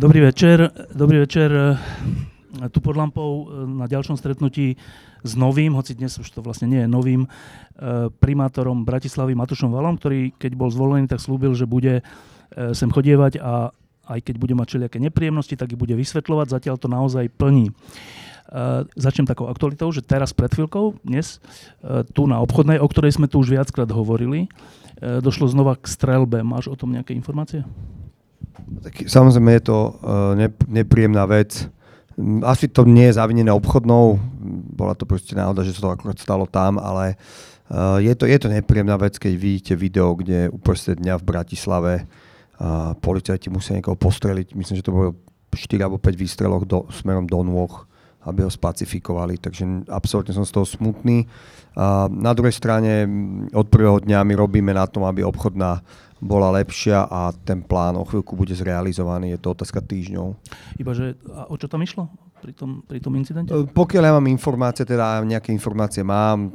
Dobrý večer. Dobrý večer. Tu pod lampou na ďalšom stretnutí s novým, hoci dnes už to vlastne nie je novým, primátorom Bratislavy Matušom Valom, ktorý keď bol zvolený, tak slúbil, že bude sem chodievať a aj keď bude mať všelijaké nepríjemnosti, tak ich bude vysvetľovať. Zatiaľ to naozaj plní. Začnem takou aktualitou, že teraz pred chvíľkou, dnes, tu na obchodnej, o ktorej sme tu už viackrát hovorili, došlo znova k strelbe. Máš o tom nejaké informácie? Tak, samozrejme je to uh, nepríjemná vec. Asi to nie je zavinené obchodnou, bola to proste náhoda, že sa to akorát stalo tam, ale uh, je, to, je to nepríjemná vec, keď vidíte video, kde uprostred dňa v Bratislave uh, policajti musia niekoho postreliť. Myslím, že to bolo 4 alebo 5 výstrelov do, smerom do nôh, aby ho spacifikovali. Takže absolútne som z toho smutný. Uh, na druhej strane od prvého dňa my robíme na tom, aby obchodná bola lepšia a ten plán o chvíľku bude zrealizovaný. Je to otázka týždňov. Iba, že a o čo tam išlo pri tom, pri tom incidente? E, pokiaľ ja mám informácie, teda nejaké informácie mám,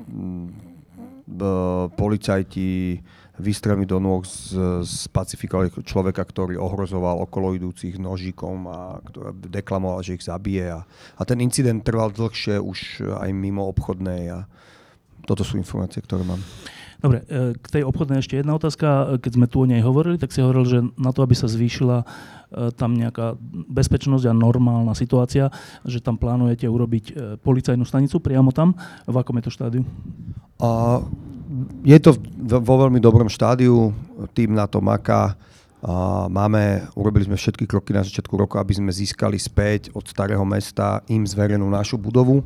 policajti vystrelmi do nôh spacifikovali človeka, ktorý ohrozoval okolo idúcich nožíkom a deklamoval, že ich zabije. A, a ten incident trval dlhšie už aj mimo obchodnej a toto sú informácie, ktoré mám. Dobre, e, k tej obchodnej ešte jedna otázka. Keď sme tu o nej hovorili, tak si hovoril, že na to, aby sa zvýšila e, tam nejaká bezpečnosť a normálna situácia, že tam plánujete urobiť e, policajnú stanicu priamo tam. V akom je to štádiu? A je to vo veľmi dobrom štádiu, tým na to maká. Máme, urobili sme všetky kroky na začiatku roka, aby sme získali späť od starého mesta im zverenú našu budovu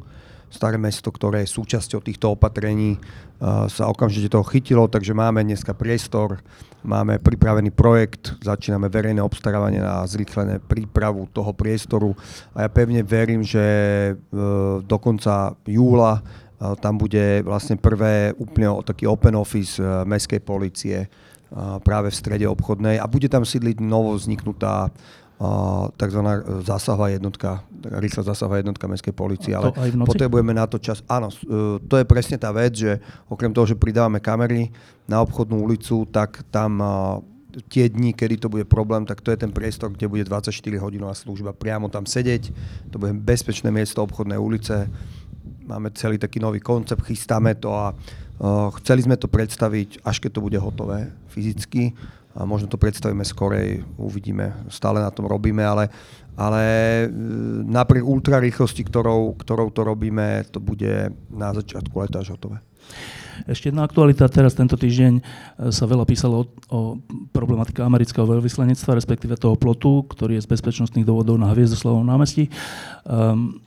staré mesto, ktoré je súčasťou týchto opatrení, sa okamžite toho chytilo, takže máme dneska priestor, máme pripravený projekt, začíname verejné obstarávanie na zrýchlené prípravu toho priestoru a ja pevne verím, že e, do konca júla tam bude vlastne prvé úplne taký open office e, mestskej policie práve v strede obchodnej a bude tam sídliť novo vzniknutá tzv. zásahová jednotka, rýchla zásahová jednotka mestskej policie, ale potrebujeme na to čas. Áno, to je presne tá vec, že okrem toho, že pridávame kamery na obchodnú ulicu, tak tam tie dni, kedy to bude problém, tak to je ten priestor, kde bude 24 hodinová služba priamo tam sedieť. To bude bezpečné miesto obchodnej ulice. Máme celý taký nový koncept, chystáme to a uh, chceli sme to predstaviť, až keď to bude hotové fyzicky a možno to predstavíme skorej, uvidíme, stále na tom robíme, ale, ale e, napriek ultrarýchlosti, ktorou, ktorou to robíme, to bude na začiatku leta až hotové. Ešte jedna aktualita. Teraz tento týždeň e, sa veľa písalo o, o problematike amerického veľvyslanectva, respektíve toho plotu, ktorý je z bezpečnostných dôvodov na Hviezdoslavom námestí. Um,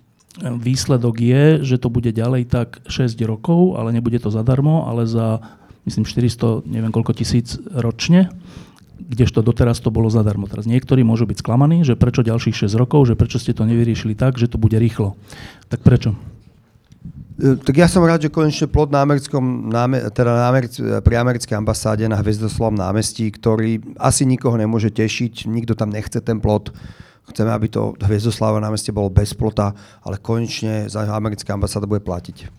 výsledok je, že to bude ďalej tak 6 rokov, ale nebude to zadarmo, ale za myslím 400, neviem koľko tisíc ročne, kdežto doteraz to bolo zadarmo. Teraz niektorí môžu byť sklamaní, že prečo ďalších 6 rokov, že prečo ste to nevyriešili tak, že to bude rýchlo. Tak prečo? E, tak ja som rád, že konečne plod na americkom, teda na Americ, pri americkej ambasáde na Hviezdoslavom námestí, ktorý asi nikoho nemôže tešiť, nikto tam nechce ten plot. Chceme, aby to Hviezdoslavo námestie bolo bez plota, ale konečne za americká ambasáda bude platiť.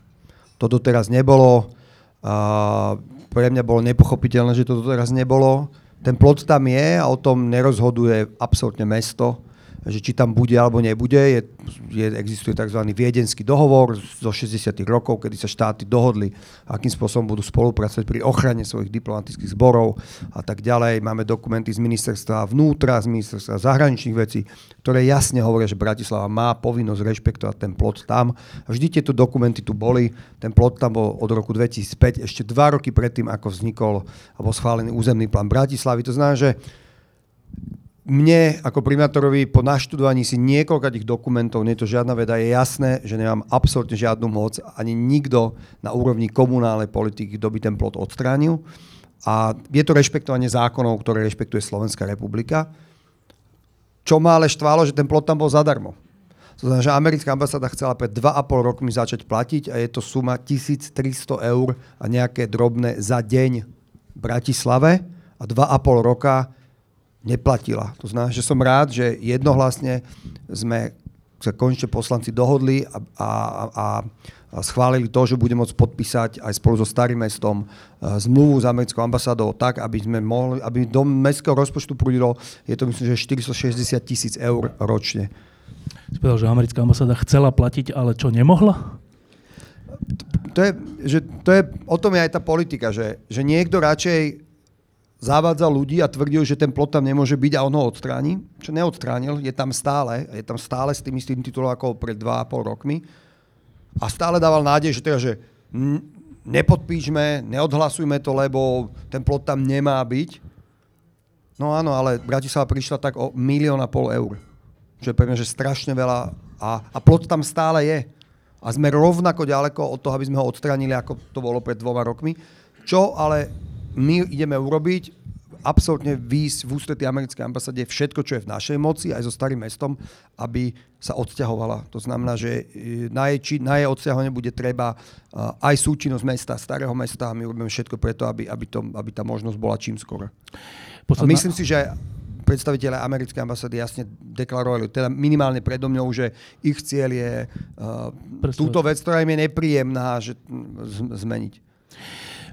To doteraz nebolo. A pre mňa bolo nepochopiteľné, že to doteraz nebolo. Ten plot tam je a o tom nerozhoduje absolútne mesto že či tam bude alebo nebude. Je, je, existuje tzv. viedenský dohovor zo 60. rokov, kedy sa štáty dohodli, akým spôsobom budú spolupracovať pri ochrane svojich diplomatických zborov a tak ďalej. Máme dokumenty z ministerstva vnútra, z ministerstva zahraničných vecí, ktoré jasne hovoria, že Bratislava má povinnosť rešpektovať ten plot tam. Vždy tieto dokumenty tu boli. Ten plot tam bol od roku 2005, ešte dva roky predtým, ako vznikol alebo schválený územný plán Bratislavy. To znamená, že mne ako primátorovi po naštudovaní si niekoľkých dokumentov, nie je to žiadna veda, je jasné, že nemám absolútne žiadnu moc, ani nikto na úrovni komunálnej politiky, kto by ten plot odstránil. a je to rešpektovanie zákonov, ktoré rešpektuje Slovenská republika. Čo ma ale štvalo, že ten plot tam bol zadarmo. To znamená, že americká ambasáda chcela pred 2,5 rokmi začať platiť a je to suma 1300 eur a nejaké drobné za deň v Bratislave a 2,5 roka neplatila. To znamená, že som rád, že jednohlasne sme sa konečne poslanci dohodli a, a, a, schválili to, že budeme môcť podpísať aj spolu so Starým mestom uh, zmluvu s americkou ambasádou tak, aby sme mohli, aby do mestského rozpočtu prúdilo, je to myslím, že 460 tisíc eur ročne. Povedal, že americká ambasáda chcela platiť, ale čo, nemohla? To je, že to je, o tom je aj tá politika, že, že niekto radšej zavádzal ľudí a tvrdil, že ten plot tam nemôže byť a on ho odstráni, čo neodstránil, je tam stále, je tam stále s tým istým titulom ako pred 2,5 rokmi a stále dával nádej, že teda, že nepodpíšme, neodhlasujme to, lebo ten plot tam nemá byť. No áno, ale Bratislava prišla tak o milión a pol eur. Čo je pre mňa, že strašne veľa a, a plot tam stále je. A sme rovnako ďaleko od toho, aby sme ho odstránili, ako to bolo pred dvoma rokmi. Čo ale my ideme urobiť, absolútne výjsť v ústretí americkej ambasáde všetko, čo je v našej moci, aj so starým mestom, aby sa odsťahovala. To znamená, že e, na jej, či, na jej odsťahovanie bude treba aj súčinnosť mesta, starého mesta a my robíme všetko preto, aby, aby, to, aby tá možnosť bola čím skôr. Posledná... myslím si, že predstaviteľe americkej ambasády jasne deklarovali, teda minimálne predo mňou, že ich cieľ je uh, túto vec, ktorá im je nepríjemná, že, z, zmeniť.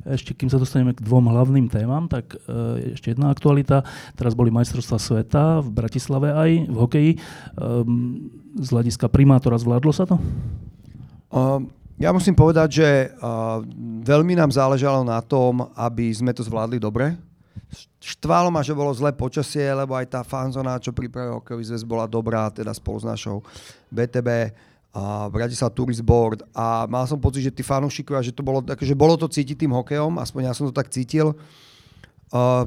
Ešte kým sa dostaneme k dvom hlavným témam, tak e, ešte jedna aktualita. Teraz boli majstrovstvá sveta v Bratislave aj v hokeji. Ehm, z hľadiska primátora zvládlo sa to? Um, ja musím povedať, že uh, veľmi nám záležalo na tom, aby sme to zvládli dobre. Štvalo ma, že bolo zlé počasie, lebo aj tá fanzona, čo pripravil hokejový zväz, bola dobrá, teda spolu s našou BTB a Bratislava Tourist Board a mal som pocit, že tí fanúšikovia, že to bolo, že bolo to cítiť tým hokejom, aspoň ja som to tak cítil. Uh,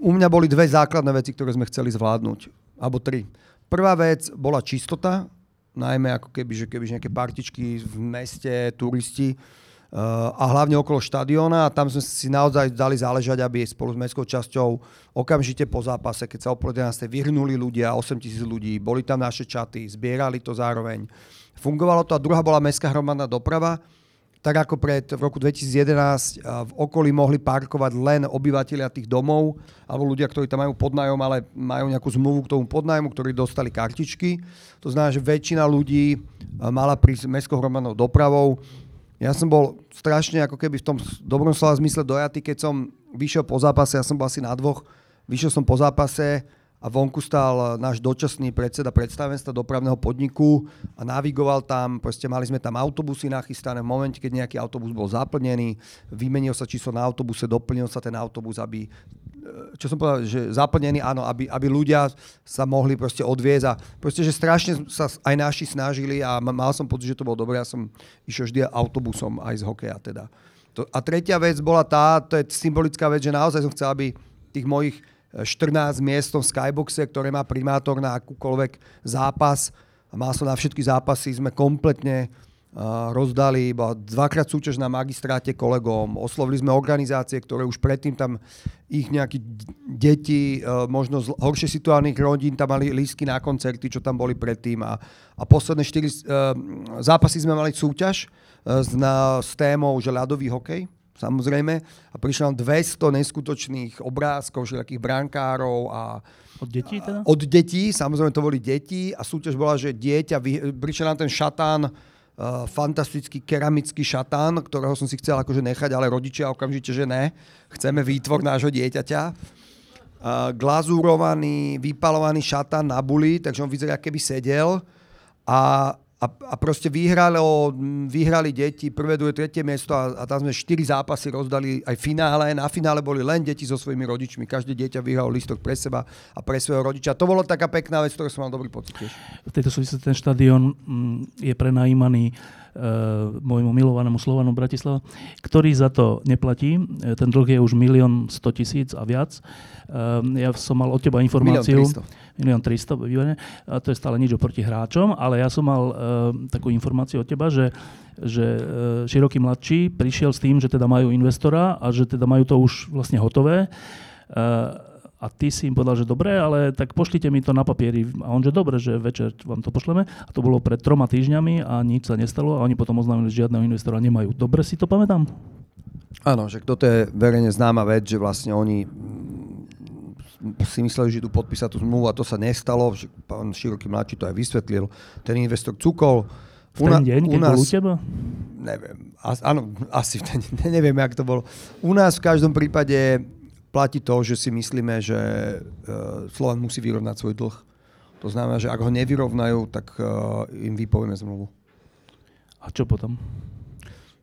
u mňa boli dve základné veci, ktoré sme chceli zvládnuť, alebo tri. Prvá vec bola čistota, najmä ako keby, že keby nejaké partičky v meste, turisti, a hlavne okolo štadióna a tam sme si naozaj dali záležať, aby spolu s mestskou časťou okamžite po zápase, keď sa o 11. vyhrnuli ľudia, 8 tisíc ľudí, boli tam naše čaty, zbierali to zároveň. Fungovalo to a druhá bola mestská hromadná doprava, tak ako pred v roku 2011 v okolí mohli parkovať len obyvateľia tých domov alebo ľudia, ktorí tam majú podnajom, ale majú nejakú zmluvu k tomu podnajmu, ktorí dostali kartičky. To znamená, že väčšina ľudí mala prísť mestskou hromadnou dopravou ja som bol strašne ako keby v tom dobrom slova zmysle dojatý, keď som vyšiel po zápase, ja som bol asi na dvoch, vyšiel som po zápase a vonku stál náš dočasný predseda predstavenstva dopravného podniku a navigoval tam, proste mali sme tam autobusy nachystané v momente, keď nejaký autobus bol zaplnený, vymenil sa číslo na autobuse, doplnil sa ten autobus, aby čo som povedal, že zaplnený, áno, aby, aby ľudia sa mohli proste odviezť a proste, že strašne sa aj naši snažili a mal som pocit, že to bolo dobré. Ja som išiel vždy autobusom aj z hokeja teda. To, a tretia vec bola tá, to je symbolická vec, že naozaj som chcel, aby tých mojich 14 miest v Skyboxe, ktoré má primátor na akúkoľvek zápas, a mal som na všetky zápasy, sme kompletne rozdali iba dvakrát súťaž na magistráte kolegom, oslovili sme organizácie, ktoré už predtým tam ich nejakí deti, e, možno z horšie situálnych rodín, tam mali lístky na koncerty, čo tam boli predtým a, a posledné štyri uh, zápasy sme mali súťaž s, na, s témou, že ľadový hokej, samozrejme, a prišlo nám 200 neskutočných obrázkov, všelijakých brankárov a od detí teda? Od detí, samozrejme to boli deti a súťaž bola, že dieťa, prišiel nám ten šatán, fantastický keramický šatán, ktorého som si chcel akože nechať, ale rodičia okamžite, že ne. Chceme výtvor nášho dieťaťa. Uh, glazúrovaný, vypalovaný šatán na buli, takže on vyzerá, keby sedel. A a, a proste vyhrali, vyhrali deti prvé, druhé, tretie miesto a, a tam sme štyri zápasy rozdali aj finále. Na finále boli len deti so svojimi rodičmi. Každé dieťa vyhralo listok pre seba a pre svojho rodiča. To bolo taká pekná vec, ktorú som mal dobrý pocit tiež. V tejto súvislosti ten štadión mm, je prenajímaný môjmu milovanému Slovanu Bratislava, ktorý za to neplatí. Ten dlh je už milión 100 tisíc a viac. Ja som mal od teba informáciu... Milión 300. Milión 300, a to je stále nič oproti hráčom, ale ja som mal uh, takú informáciu od teba, že že uh, Široký mladší prišiel s tým, že teda majú investora a že teda majú to už vlastne hotové. Uh, a ty si im povedal, že dobre, ale tak pošlite mi to na papieri. A on, že dobre, že večer vám to pošleme. A to bolo pred troma týždňami a nič sa nestalo a oni potom oznámili, že žiadneho investora nemajú. Dobre si to pamätám? Áno, že toto je verejne známa vec, že vlastne oni si mysleli, že tu podpísať tú zmluvu a to sa nestalo. Že pán Široký mladší to aj vysvetlil. Ten investor cukol. V ten deň, keď u nás, bol u teba? Neviem. As, áno, asi v ten, neviem, jak to bolo. U nás v každom prípade platí to, že si myslíme, že uh, Slovan musí vyrovnať svoj dlh. To znamená, že ak ho nevyrovnajú, tak uh, im vypovieme zmluvu. A čo potom?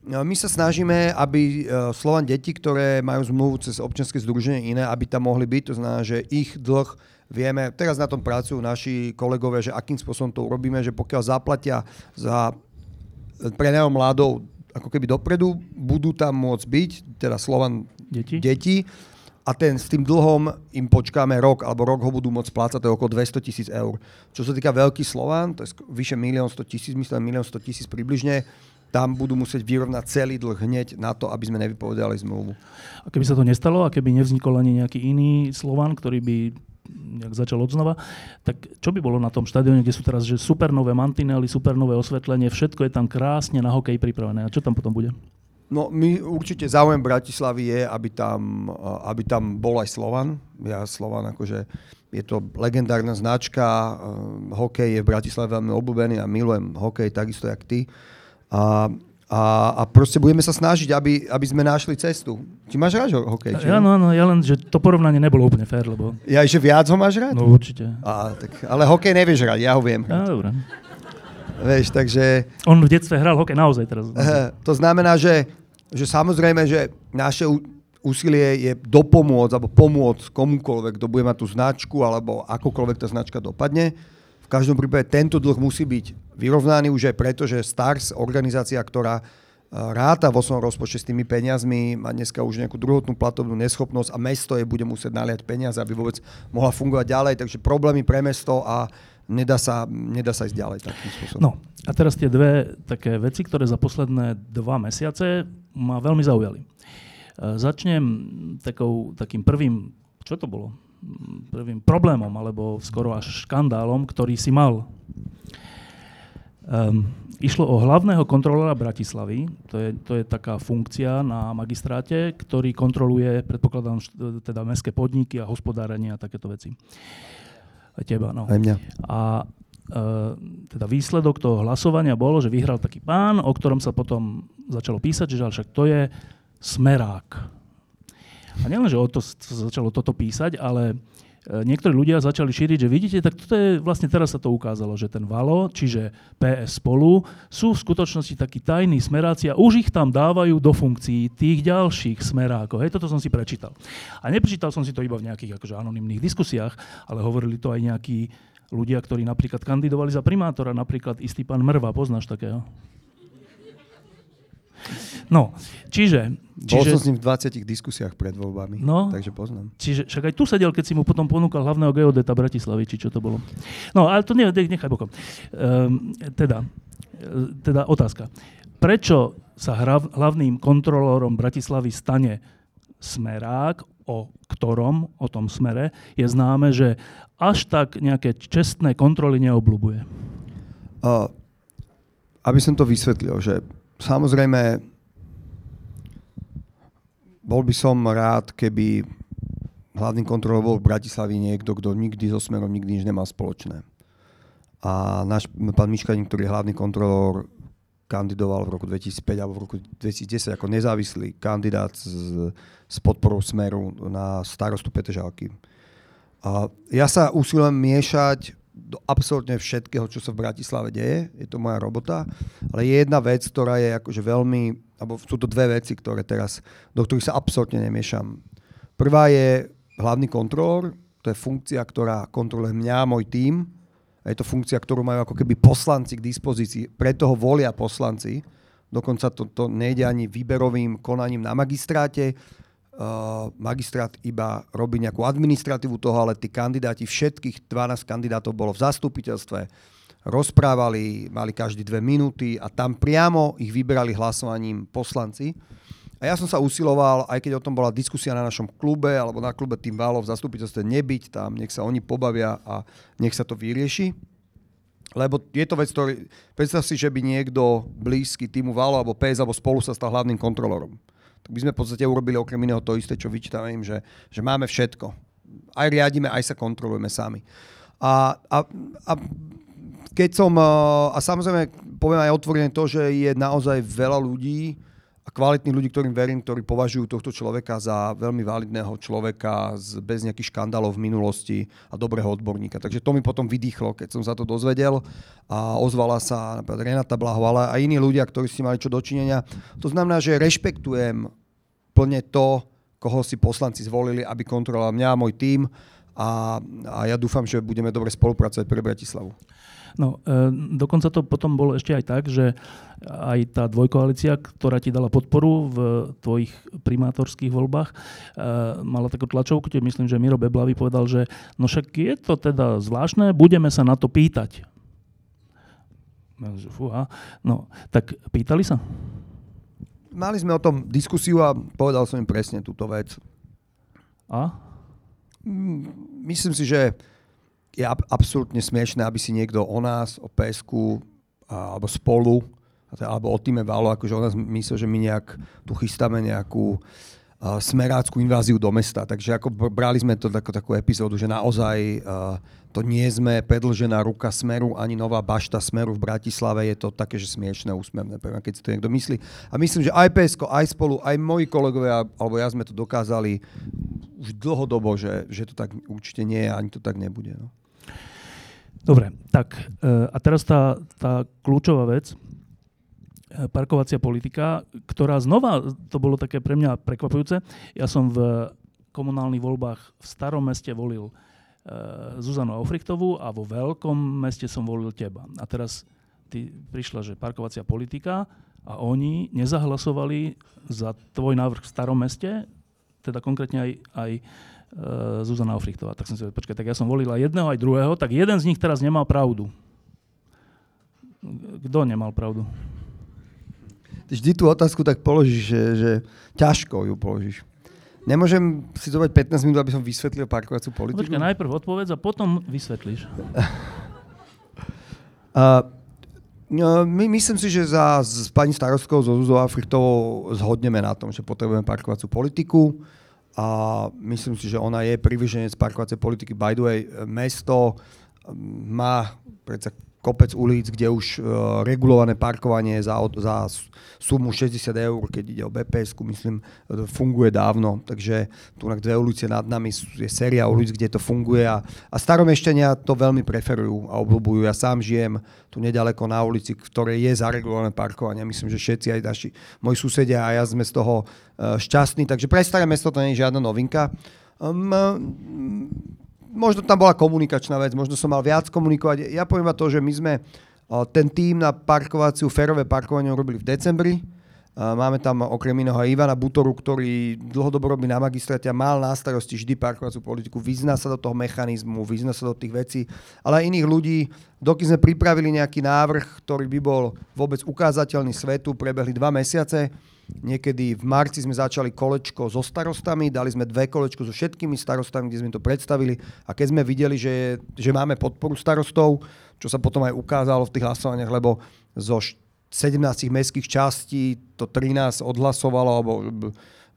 No, my sa snažíme, aby uh, Slovan deti, ktoré majú zmluvu cez občianske združenie iné, aby tam mohli byť. To znamená, že ich dlh vieme, teraz na tom pracujú naši kolegovia, že akým spôsobom to urobíme, že pokiaľ zaplatia za prenajom mladou ako keby dopredu, budú tam môcť byť, teda Slovan deti, deti a ten s tým dlhom im počkáme rok, alebo rok ho budú môcť splácať, to je okolo 200 tisíc eur. Čo sa týka Veľký Slován, to je vyše 1 100 tisíc, myslím 1 100 tisíc približne, tam budú musieť vyrovnať celý dlh hneď na to, aby sme nevypovedali zmluvu. A keby sa to nestalo a keby nevznikol ani nejaký iný Slovan, ktorý by nejak začal od znova, tak čo by bolo na tom štadióne, kde sú teraz že super nové mantinely, super nové osvetlenie, všetko je tam krásne na hokej pripravené. A čo tam potom bude? No my určite záujem Bratislavy je, aby tam, aby tam bol aj Slovan. Ja Slovan akože je to legendárna značka, hokej je v Bratislave veľmi obľúbený a milujem hokej takisto jak ty. A, a, a proste budeme sa snažiť, aby, aby sme našli cestu. Ty máš rád hokej? Či? Áno, áno, ja len, že to porovnanie nebolo úplne fér, lebo... Ja, že viac ho máš rád? No určite. A, tak, ale hokej nevieš rád, ja ho viem. Á, dobre. Vieš, takže... On v detstve hral hokej naozaj teraz. To znamená, že že samozrejme, že naše úsilie je dopomôcť alebo pomôcť komukoľvek, kto bude mať tú značku alebo akokoľvek tá značka dopadne. Každom prípade tento dlh musí byť vyrovnaný už aj preto, že Stars, organizácia, ktorá e, ráta vo svojom rozpočte s tými peniazmi, má dneska už nejakú druhotnú platobnú neschopnosť a mesto je bude musieť naliať peniaze, aby vôbec mohla fungovať ďalej. Takže problémy pre mesto a nedá sa, nedá sa ísť ďalej takým spôsobom. No a teraz tie dve také veci, ktoré za posledné dva mesiace ma veľmi zaujali. E, začnem takou, takým prvým, čo to bolo? Prvým problémom, alebo skoro až škandálom, ktorý si mal. Um, išlo o hlavného kontrolora Bratislavy, to je, to je taká funkcia na magistráte, ktorý kontroluje, predpokladám, teda mestské podniky a hospodárenie a takéto veci. Aj teba, no. Aj mňa. A Uh, teda výsledok toho hlasovania bolo, že vyhral taký pán, o ktorom sa potom začalo písať, že však to je smerák. A nielen, že o to začalo toto písať, ale uh, niektorí ľudia začali šíriť, že vidíte, tak toto je, vlastne teraz sa to ukázalo, že ten Valo, čiže PS spolu, sú v skutočnosti takí tajní smeráci a už ich tam dávajú do funkcií tých ďalších smerákov. Hej, toto som si prečítal. A neprečítal som si to iba v nejakých akože anonimných diskusiách, ale hovorili to aj nejakí ľudia, ktorí napríklad kandidovali za primátora, napríklad istý pán Mrva, poznáš takého? No, čiže... čiže Bol som s ním v 20 diskusiách pred voľbami, no, takže poznám. Čiže však aj tu sedel, keď si mu potom ponúkal hlavného geodeta Bratislavy, či čo to bolo. No, ale to ne, nechaj bokom. Um, teda, teda otázka. Prečo sa hlavným kontrolórom Bratislavy stane Smerák, o ktorom, o tom smere, je známe, že až tak nejaké čestné kontroly neobľúbuje. Uh, aby som to vysvetlil, že samozrejme bol by som rád, keby hlavným kontrolom bol v Bratislavi niekto, kto nikdy so Smerom nikdy nič nemal spoločné. A náš pán Miškaník, ktorý je hlavný kontrolór, kandidoval v roku 2005 alebo v roku 2010 ako nezávislý kandidát z, s podporou Smeru na starostu Petržalky. A ja sa usilujem miešať do absolútne všetkého, čo sa v Bratislave deje. Je to moja robota. Ale je jedna vec, ktorá je akože veľmi, alebo sú to dve veci, ktoré teraz, do ktorých sa absolútne nemiešam. Prvá je hlavný kontrolór, to je funkcia, ktorá kontroluje mňa, môj tím Je to funkcia, ktorú majú ako keby poslanci k dispozícii, preto ho volia poslanci. Dokonca to, to nejde ani výberovým konaním na magistráte. Uh, magistrát iba robí nejakú administratívu toho, ale tí kandidáti, všetkých 12 kandidátov bolo v zastupiteľstve, rozprávali, mali každý dve minúty a tam priamo ich vyberali hlasovaním poslanci. A ja som sa usiloval, aj keď o tom bola diskusia na našom klube alebo na klube tým Válov v zastupiteľstve nebyť tam, nech sa oni pobavia a nech sa to vyrieši. Lebo je to vec, ktorý... Predstav si, že by niekto blízky týmu Válo alebo PS alebo spolu sa stal hlavným kontrolorom. Tak by sme v podstate urobili okrem iného to isté, čo vyčítame im, že, že máme všetko. Aj riadíme, aj sa kontrolujeme sami. A, a, a keď som... A samozrejme, poviem aj otvorene to, že je naozaj veľa ľudí, a kvalitných ľudí, ktorým verím, ktorí považujú tohto človeka za veľmi validného človeka bez nejakých škandálov v minulosti a dobrého odborníka. Takže to mi potom vydýchlo, keď som sa to dozvedel a ozvala sa napríklad Renata Blaho, ale aj iní ľudia, ktorí si mali čo dočinenia. To znamená, že rešpektujem plne to, koho si poslanci zvolili, aby kontroloval mňa a môj tím a, a ja dúfam, že budeme dobre spolupracovať pre Bratislavu. No, e, dokonca to potom bolo ešte aj tak, že aj tá dvojkoalícia, ktorá ti dala podporu v tvojich primátorských voľbách, e, mala takú tlačovku, kde myslím, že Miro Beblavý povedal, že no však je to teda zvláštne, budeme sa na to pýtať. Fúha. No, tak pýtali sa? Mali sme o tom diskusiu a povedal som im presne túto vec. A? Myslím si, že je ab- absolútne smiešné, aby si niekto o nás, o PSK alebo spolu, alebo o týme Valo, akože o nás myslel, že my nejak tu chystáme nejakú uh, smeráckú inváziu do mesta. Takže ako brali sme to takú, takú epizódu, že naozaj to nie sme predlžená ruka Smeru, ani nová bašta Smeru v Bratislave. Je to také, že smiešné, úsmevné, keď si to niekto myslí. A myslím, že aj PSK, aj spolu, aj moji kolegovia, alebo ja sme to dokázali už dlhodobo, že, že to tak určite nie je, ani to tak nebude. No. Dobre, tak e, a teraz tá, tá kľúčová vec, e, parkovacia politika, ktorá znova, to bolo také pre mňa prekvapujúce, ja som v komunálnych voľbách v starom meste volil e, Zuzanu Aufrichtovú a vo veľkom meste som volil teba. A teraz ty prišla, že parkovacia politika a oni nezahlasovali za tvoj návrh v starom meste, teda konkrétne aj, aj Zuzana Ofrichtová. Tak som si povedal, počkaj, tak ja som volila jedného aj druhého, tak jeden z nich teraz nemal pravdu. Kto nemal pravdu? Ty vždy tú otázku tak položíš, že, že ťažko ju položíš. Nemôžem si zobrať 15 minút, aby som vysvetlil parkovaciu politiku? Počkaj, najprv odpovedz a potom vysvetlíš. uh, No, my, myslím si, že za, s pani starostkou, so Zuzou Africhtovou zhodneme na tom, že potrebujeme parkovaciu politiku a myslím si, že ona je privyženec parkovacej politiky. By the way, mesto má predsa kopec ulic, kde už uh, regulované parkovanie za, za sumu 60 eur, keď ide o bps myslím, funguje dávno. Takže tu na dve ulice nad nami je séria ulic, kde to funguje a, a staromešťania to veľmi preferujú a obľúbujú. Ja sám žijem tu nedaleko na ulici, v ktorej je zaregulované parkovanie. Myslím, že všetci aj naši moji susedia a ja sme z toho uh, šťastní. Takže pre staré mesto to nie je žiadna novinka. Um, možno tam bola komunikačná vec, možno som mal viac komunikovať. Ja poviem to, že my sme ten tým na parkovaciu, férové parkovanie robili v decembri. Máme tam okrem iného aj Ivana Butoru, ktorý dlhodobo robí na magistráte a mal na starosti vždy parkovaciu politiku, vyzná sa do toho mechanizmu, vyzná sa do tých vecí, ale aj iných ľudí. Dokým sme pripravili nejaký návrh, ktorý by bol vôbec ukázateľný svetu, prebehli dva mesiace, Niekedy v marci sme začali kolečko so starostami, dali sme dve kolečko so všetkými starostami, kde sme to predstavili a keď sme videli, že, že máme podporu starostov, čo sa potom aj ukázalo v tých hlasovaniach, lebo zo 17 mestských častí to 13 odhlasovalo, alebo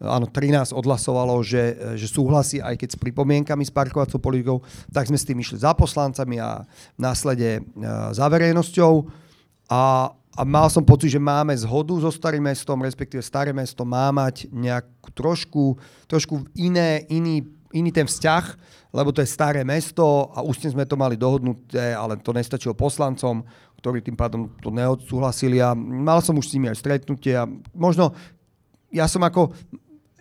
áno, 13 odhlasovalo, že, že súhlasí aj keď s pripomienkami s parkovacou politikou, tak sme s tým išli za poslancami a následne za verejnosťou. A, a mal som pocit, že máme zhodu so starým mestom, respektíve staré mesto má mať nejakú trošku, trošku iné, iný, iný ten vzťah, lebo to je staré mesto a ústne sme to mali dohodnuté, ale to nestačilo poslancom, ktorí tým pádom to neodsúhlasili a mal som už s nimi aj stretnutie a možno ja som ako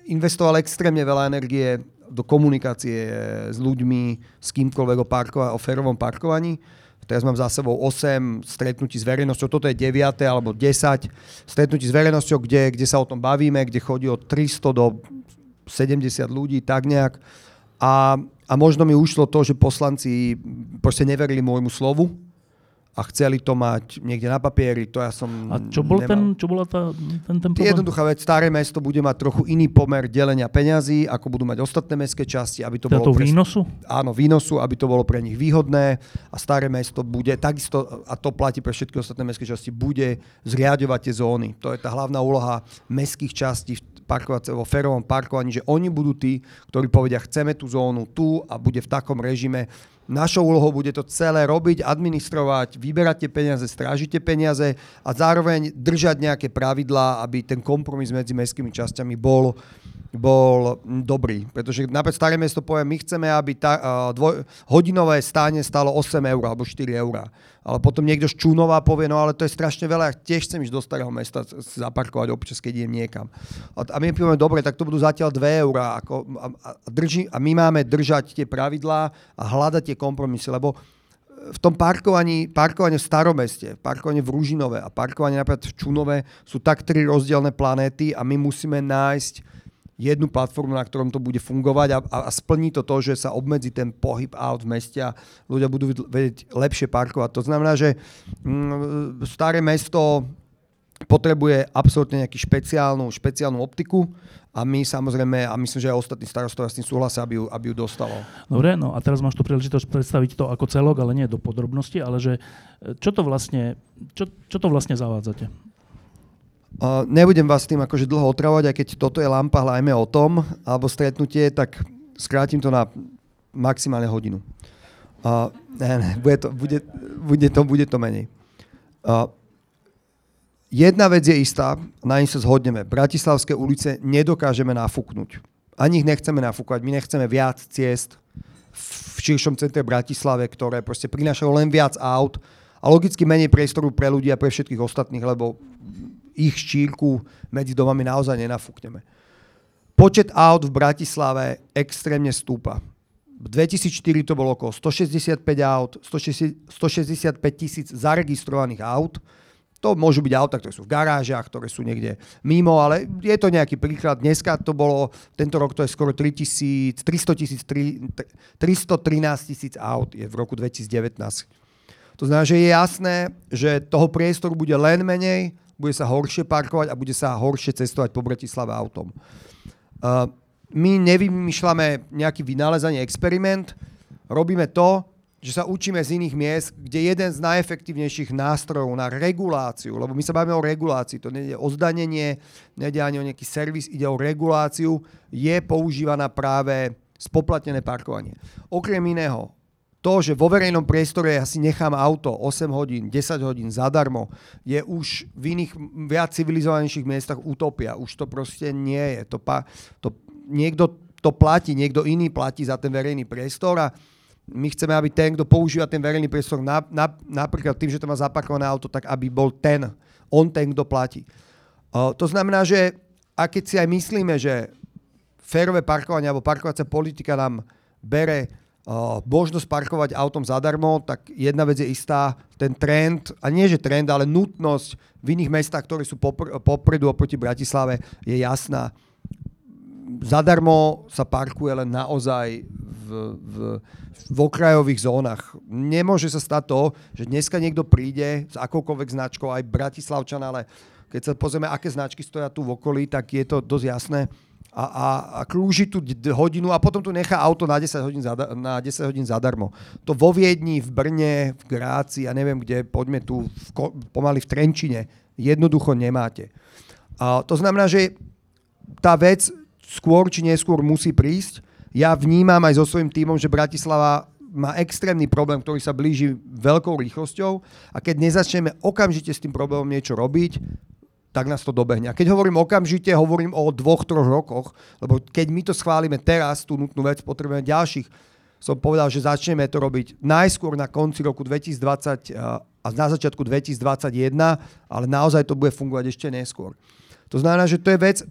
investoval extrémne veľa energie do komunikácie s ľuďmi, s kýmkoľvek o, parkova- o férovom parkovaní Teraz mám za sebou 8 stretnutí s verejnosťou, toto je 9. alebo 10 stretnutí s verejnosťou, kde, kde sa o tom bavíme, kde chodí od 300 do 70 ľudí, tak nejak. A, a možno mi ušlo to, že poslanci proste neverili môjmu slovu, a chceli to mať niekde na papieri, to ja som A čo, bol ten, čo bola tá, ten, ten problém? Jednoduchá vec, staré mesto bude mať trochu iný pomer delenia peňazí, ako budú mať ostatné mestské časti, aby to teda bolo... To pre... výnosu? Áno, výnosu, aby to bolo pre nich výhodné a staré mesto bude, takisto, a to platí pre všetky ostatné mestské časti, bude zriadovať tie zóny. To je tá hlavná úloha mestských častí vo férovom parkovaní, že oni budú tí, ktorí povedia, chceme tú zónu tu a bude v takom režime, Našou úlohou bude to celé robiť, administrovať, vyberať tie peniaze, strážiť tie peniaze a zároveň držať nejaké pravidlá, aby ten kompromis medzi mestskými časťami bol, bol dobrý. Pretože napríklad staré mesto povie, my chceme, aby tá, uh, dvoj, hodinové stáne stalo 8 eur alebo 4 eur ale potom niekto z Čúnova povie, no ale to je strašne veľa, ja tiež chcem ísť do starého mesta zaparkovať občas, keď idem niekam. A my povieme, dobre, tak to budú zatiaľ 2 eurá. Ako, a, a, drží, a my máme držať tie pravidlá a hľadať tie kompromisy, lebo v tom parkovaní, parkovanie v staromeste, parkovanie v Ružinove a parkovanie napríklad v Čunove sú tak tri rozdielne planéty a my musíme nájsť jednu platformu, na ktorom to bude fungovať a, a, splní to to, že sa obmedzí ten pohyb aut v meste a ľudia budú vedieť lepšie parkovať. To znamená, že mm, staré mesto potrebuje absolútne nejakú špeciálnu, špeciálnu optiku a my samozrejme, a myslím, že aj ostatní starostovia s tým súhlasia, aby ju, aby ju dostalo. Dobre, no a teraz máš tu príležitosť predstaviť to ako celok, ale nie do podrobnosti, ale že čo to vlastne, čo, čo to vlastne zavádzate? Nebudem vás tým akože dlho otravovať, aj keď toto je lampa hľajme o tom, alebo stretnutie, tak skrátim to na maximálne hodinu. Uh, ne, ne, bude to, bude, bude to, bude to menej. Uh, jedna vec je istá, na ní sa zhodneme. Bratislavské ulice nedokážeme nafúknuť. Ani ich nechceme nafúkať. My nechceme viac ciest v širšom centre Bratislave, ktoré proste prinášajú len viac aut a logicky menej priestoru pre ľudí a pre všetkých ostatných, lebo ich šírku medzi domami naozaj nenafúkneme. Počet aut v Bratislave extrémne stúpa. V 2004 to bolo okolo 165 aut, 165 tisíc zaregistrovaných aut. To môžu byť auta, ktoré sú v garážach, ktoré sú niekde mimo, ale je to nejaký príklad. Dneska to bolo, tento rok to je skoro 300 tisíc, 313 tisíc aut je v roku 2019. To znamená, že je jasné, že toho priestoru bude len menej, bude sa horšie parkovať a bude sa horšie cestovať po Bratislave autom. Uh, my nevymýšľame nejaký vynálezaný experiment, robíme to, že sa učíme z iných miest, kde jeden z najefektívnejších nástrojov na reguláciu, lebo my sa bavíme o regulácii, to nie je o zdanenie, nejde ani o nejaký servis, ide o reguláciu, je používaná práve spoplatnené parkovanie. Okrem iného, to, že vo verejnom priestore ja si nechám auto 8 hodín, 10 hodín zadarmo, je už v iných viac civilizovanejších miestach utopia. Už to proste nie je. To, pa, to, niekto to platí, niekto iný platí za ten verejný priestor a my chceme, aby ten, kto používa ten verejný priestor, na, na, napríklad tým, že to má zaparkované auto, tak aby bol ten, on ten, kto platí. Uh, to znamená, že a keď si aj myslíme, že férové parkovanie alebo parkovacia politika nám bere možnosť parkovať autom zadarmo, tak jedna vec je istá, ten trend, a nie že trend, ale nutnosť v iných mestách, ktoré sú popr- popredu oproti Bratislave, je jasná. Zadarmo sa parkuje len naozaj v, v, v okrajových zónach. Nemôže sa stať to, že dneska niekto príde s akoukoľvek značkou, aj Bratislavčan, ale keď sa pozrieme, aké značky stoja tu v okolí, tak je to dosť jasné a, a, a krúži tu hodinu a potom tu nechá auto na 10 hodín, zada, na 10 hodín zadarmo. To vo Viedni, v Brne, v Gráci, ja neviem kde, poďme tu v, pomaly v Trenčine, jednoducho nemáte. A to znamená, že tá vec skôr či neskôr musí prísť. Ja vnímam aj so svojím týmom, že Bratislava má extrémny problém, ktorý sa blíži veľkou rýchlosťou a keď nezačneme okamžite s tým problémom niečo robiť, tak nás to dobehne. A keď hovorím okamžite, hovorím o dvoch, troch rokoch, lebo keď my to schválime teraz, tú nutnú vec, potrebujeme ďalších. Som povedal, že začneme to robiť najskôr na konci roku 2020 a na začiatku 2021, ale naozaj to bude fungovať ešte neskôr. To znamená, že to je vec,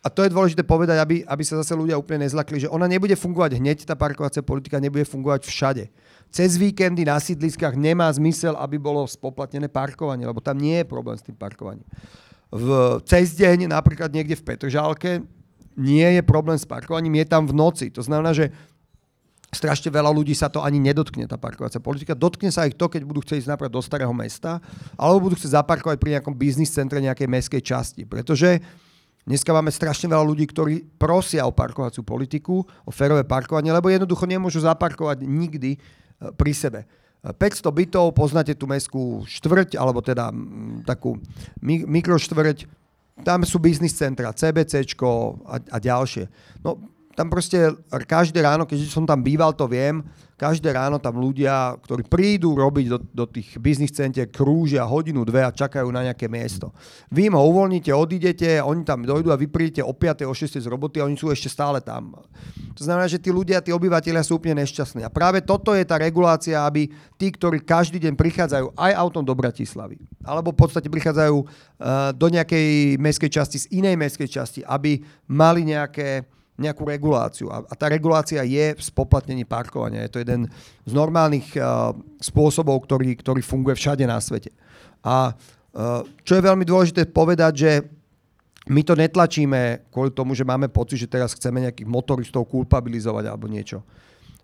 a to je dôležité povedať, aby, aby sa zase ľudia úplne nezlakli, že ona nebude fungovať hneď, tá parkovacia politika nebude fungovať všade. cez víkendy na sídliskách nemá zmysel, aby bolo spoplatnené parkovanie, lebo tam nie je problém s tým parkovaním. V, cez deň, napríklad niekde v Petržálke, nie je problém s parkovaním, je tam v noci. To znamená, že strašne veľa ľudí sa to ani nedotkne, tá parkovacia politika. Dotkne sa ich to, keď budú chcieť ísť napríklad do starého mesta, alebo budú chcieť zaparkovať pri nejakom biznis centre nejakej mestskej časti. Pretože dneska máme strašne veľa ľudí, ktorí prosia o parkovaciu politiku, o férové parkovanie, lebo jednoducho nemôžu zaparkovať nikdy e, pri sebe. 500 bytov, poznáte tú mestskú štvrť, alebo teda takú mikroštvrť, tam sú biznis centra, CBCčko a, a ďalšie. No, tam proste každé ráno, keď som tam býval, to viem, každé ráno tam ľudia, ktorí prídu robiť do, do tých biznis centier, krúžia hodinu, dve a čakajú na nejaké miesto. Vy im ho uvoľníte, odídete, oni tam dojdú a vy prídete o 5. o 6. z roboty a oni sú ešte stále tam. To znamená, že tí ľudia, tí obyvateľia sú úplne nešťastní. A práve toto je tá regulácia, aby tí, ktorí každý deň prichádzajú aj autom do Bratislavy, alebo v podstate prichádzajú uh, do nejakej mestskej časti z inej mestskej časti, aby mali nejaké nejakú reguláciu. A, a tá regulácia je v spoplatnení parkovania. Je to jeden z normálnych uh, spôsobov, ktorý, ktorý funguje všade na svete. A uh, čo je veľmi dôležité povedať, že my to netlačíme kvôli tomu, že máme pocit, že teraz chceme nejakých motoristov kulpabilizovať alebo niečo.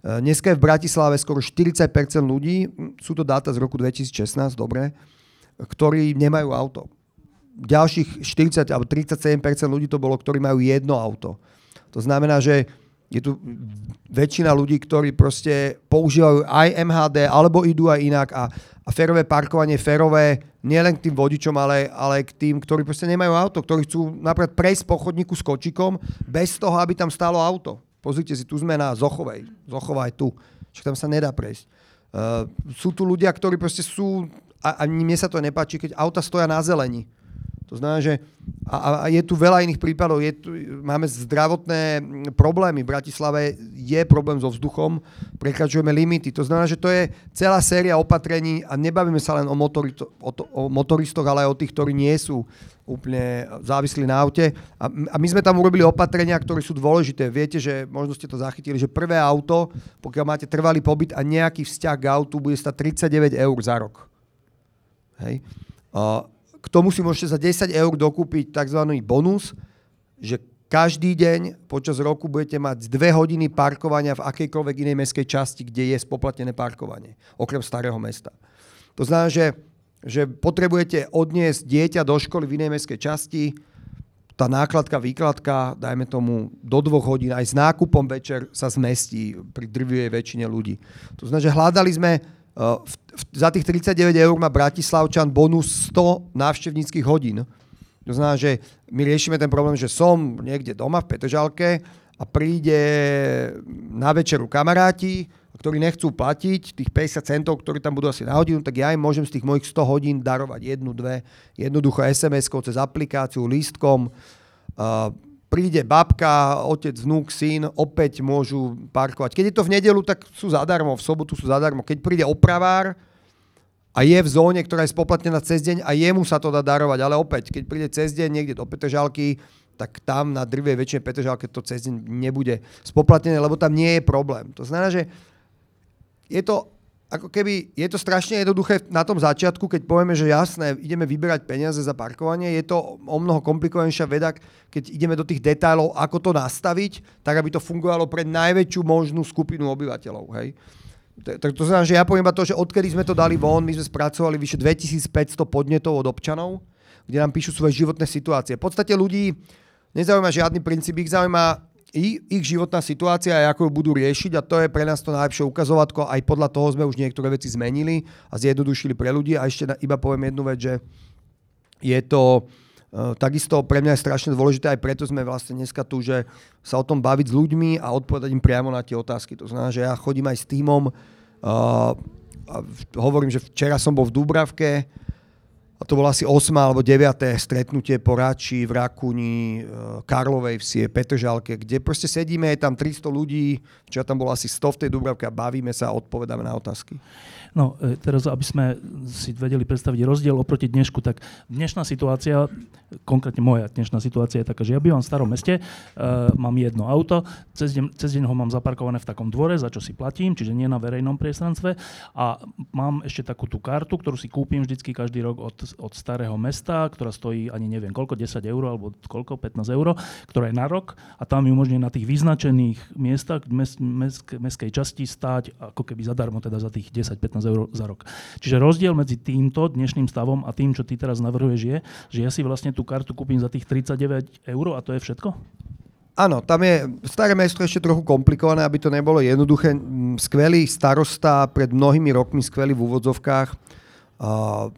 Uh, dneska je v Bratislave skoro 40% ľudí, sú to dáta z roku 2016, dobre, ktorí nemajú auto. Ďalších 40 alebo 37% ľudí to bolo, ktorí majú jedno auto. To znamená, že je tu väčšina ľudí, ktorí proste používajú aj MHD, alebo idú aj inak a, a férové parkovanie, férové nielen k tým vodičom, ale, ale k tým, ktorí proste nemajú auto, ktorí chcú napríklad prejsť po chodníku s kočikom bez toho, aby tam stálo auto. Pozrite si, tu sme na Zochovej. Zochová je tu. Čiže tam sa nedá prejsť. Uh, sú tu ľudia, ktorí proste sú, a, a mne sa to nepáči, keď auta stoja na zelení. To znamená, že a, a je tu veľa iných prípadov. Je tu, máme zdravotné problémy. V Bratislave je problém so vzduchom, prekračujeme limity. To znamená, že to je celá séria opatrení a nebavíme sa len o, motori, o, to, o motoristoch, ale aj o tých, ktorí nie sú úplne závislí na aute. A, a my sme tam urobili opatrenia, ktoré sú dôležité. Viete, že možno ste to zachytili, že prvé auto, pokiaľ máte trvalý pobyt a nejaký vzťah k autu, bude stať 39 eur za rok. Hej. Uh, k tomu si môžete za 10 eur dokúpiť tzv. bonus, že každý deň počas roku budete mať 2 hodiny parkovania v akejkoľvek inej mestskej časti, kde je spoplatnené parkovanie, okrem starého mesta. To znamená, že, že potrebujete odniesť dieťa do školy v inej mestskej časti, tá nákladka, výkladka, dajme tomu do dvoch hodín, aj s nákupom večer sa zmestí pri drvivej väčšine ľudí. To znamená, že hľadali sme v, v, za tých 39 eur má Bratislavčan bonus 100 návštevníckých hodín. To znamená, že my riešime ten problém, že som niekde doma v Petržalke a príde na večeru kamaráti, ktorí nechcú platiť tých 50 centov, ktorí tam budú asi na hodinu, tak ja im môžem z tých mojich 100 hodín darovať jednu, dve, jednoducho SMS-kou cez aplikáciu, lístkom. Uh, príde babka, otec, vnúk, syn, opäť môžu parkovať. Keď je to v nedelu, tak sú zadarmo, v sobotu sú zadarmo. Keď príde opravár a je v zóne, ktorá je spoplatnená cez deň a jemu sa to dá darovať, ale opäť, keď príde cez deň niekde do Petržalky, tak tam na drvej väčšine Petržalke to cez deň nebude spoplatnené, lebo tam nie je problém. To znamená, že je to ako keby je to strašne jednoduché na tom začiatku, keď povieme, že jasné, ideme vyberať peniaze za parkovanie, je to o mnoho komplikovanejšia veda, keď ideme do tých detailov, ako to nastaviť, tak aby to fungovalo pre najväčšiu možnú skupinu obyvateľov. Hej. Tak to znamená, že ja poviem iba to, že odkedy sme to dali von, my sme spracovali vyše 2500 podnetov od občanov, kde nám píšu svoje životné situácie. V podstate ľudí nezaujíma žiadny princíp, ich zaujíma ich, životná situácia a ako ju budú riešiť a to je pre nás to najlepšie ukazovatko. Aj podľa toho sme už niektoré veci zmenili a zjednodušili pre ľudí. A ešte iba poviem jednu vec, že je to uh, takisto pre mňa je strašne dôležité, aj preto sme vlastne dneska tu, že sa o tom baviť s ľuďmi a odpovedať im priamo na tie otázky. To znamená, že ja chodím aj s týmom, uh, a hovorím, že včera som bol v Dúbravke, a to bolo asi 8. alebo 9. stretnutie po Rači, v Rakuni, e, Karlovej vsie, Petržalke, kde proste sedíme, je tam 300 ľudí, čo tam bolo asi 100 v tej Dubravke a bavíme sa a odpovedáme na otázky. No, e, teraz, aby sme si vedeli predstaviť rozdiel oproti dnešku, tak dnešná situácia, konkrétne moja dnešná situácia je taká, že ja bývam v starom meste, uh, mám jedno auto, cez deň, cez deň ho mám zaparkované v takom dvore, za čo si platím, čiže nie na verejnom priestranstve a mám ešte takú tú kartu, ktorú si kúpim vždycky každý rok od od starého mesta, ktorá stojí ani neviem koľko, 10 eur alebo koľko, 15 eur, ktorá je na rok a tam ju umožňuje na tých vyznačených miestach mes, mes, mestskej časti stáť ako keby zadarmo teda za tých 10-15 eur za rok. Čiže rozdiel medzi týmto dnešným stavom a tým, čo ty teraz navrhuješ je, že ja si vlastne tú kartu kúpim za tých 39 eur a to je všetko? Áno, tam je staré mesto ešte trochu komplikované, aby to nebolo jednoduché. Skvelý starosta pred mnohými rokmi, skvelý v úvodzovkách. Uh,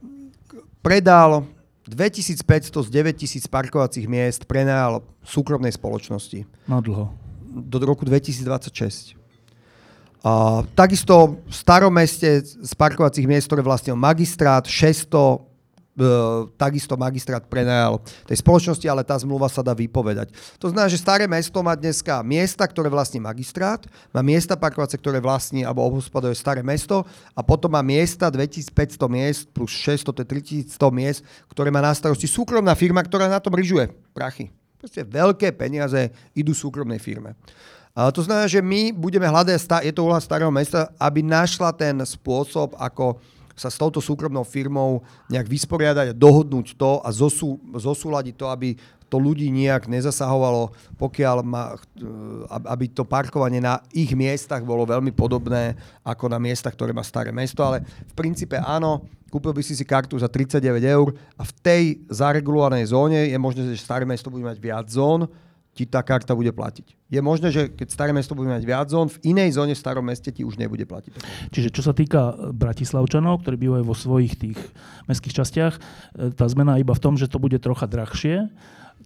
predal 2500 z 9000 parkovacích miest prenajal súkromnej spoločnosti. Na dlho. Do roku 2026. A takisto v starom meste z parkovacích miest, ktoré vlastnil magistrát, 600 E, takisto magistrát prenajal tej spoločnosti, ale tá zmluva sa dá vypovedať. To znamená, že staré mesto má dneska miesta, ktoré vlastní magistrát, má miesta parkovacie, ktoré vlastní alebo obhospoduje staré mesto a potom má miesta 2500 miest plus 600, to je 3100 miest, ktoré má na starosti súkromná firma, ktorá na tom ryžuje prachy. Proste veľké peniaze idú súkromnej firme. A to znamená, že my budeme hľadať, je to úloha starého mesta, aby našla ten spôsob, ako sa s touto súkromnou firmou nejak vysporiadať a dohodnúť to a zosú, zosúľadiť to, aby to ľudí nejak nezasahovalo, pokiaľ má, eh, aby to parkovanie na ich miestach bolo veľmi podobné ako na miestach, ktoré má staré mesto, ale v princípe áno, kúpil by si si kartu za 39 eur a v tej zaregulovanej zóne je možné, že staré mesto bude mať viac zón, ti tá karta bude platiť. Je možné, že keď staré mesto bude mať viac zón, v inej zóne v starom meste ti už nebude platiť. Čiže čo sa týka e, Bratislavčanov, ktorí bývajú vo svojich tých mestských častiach, e, tá zmena iba v tom, že to bude trocha drahšie,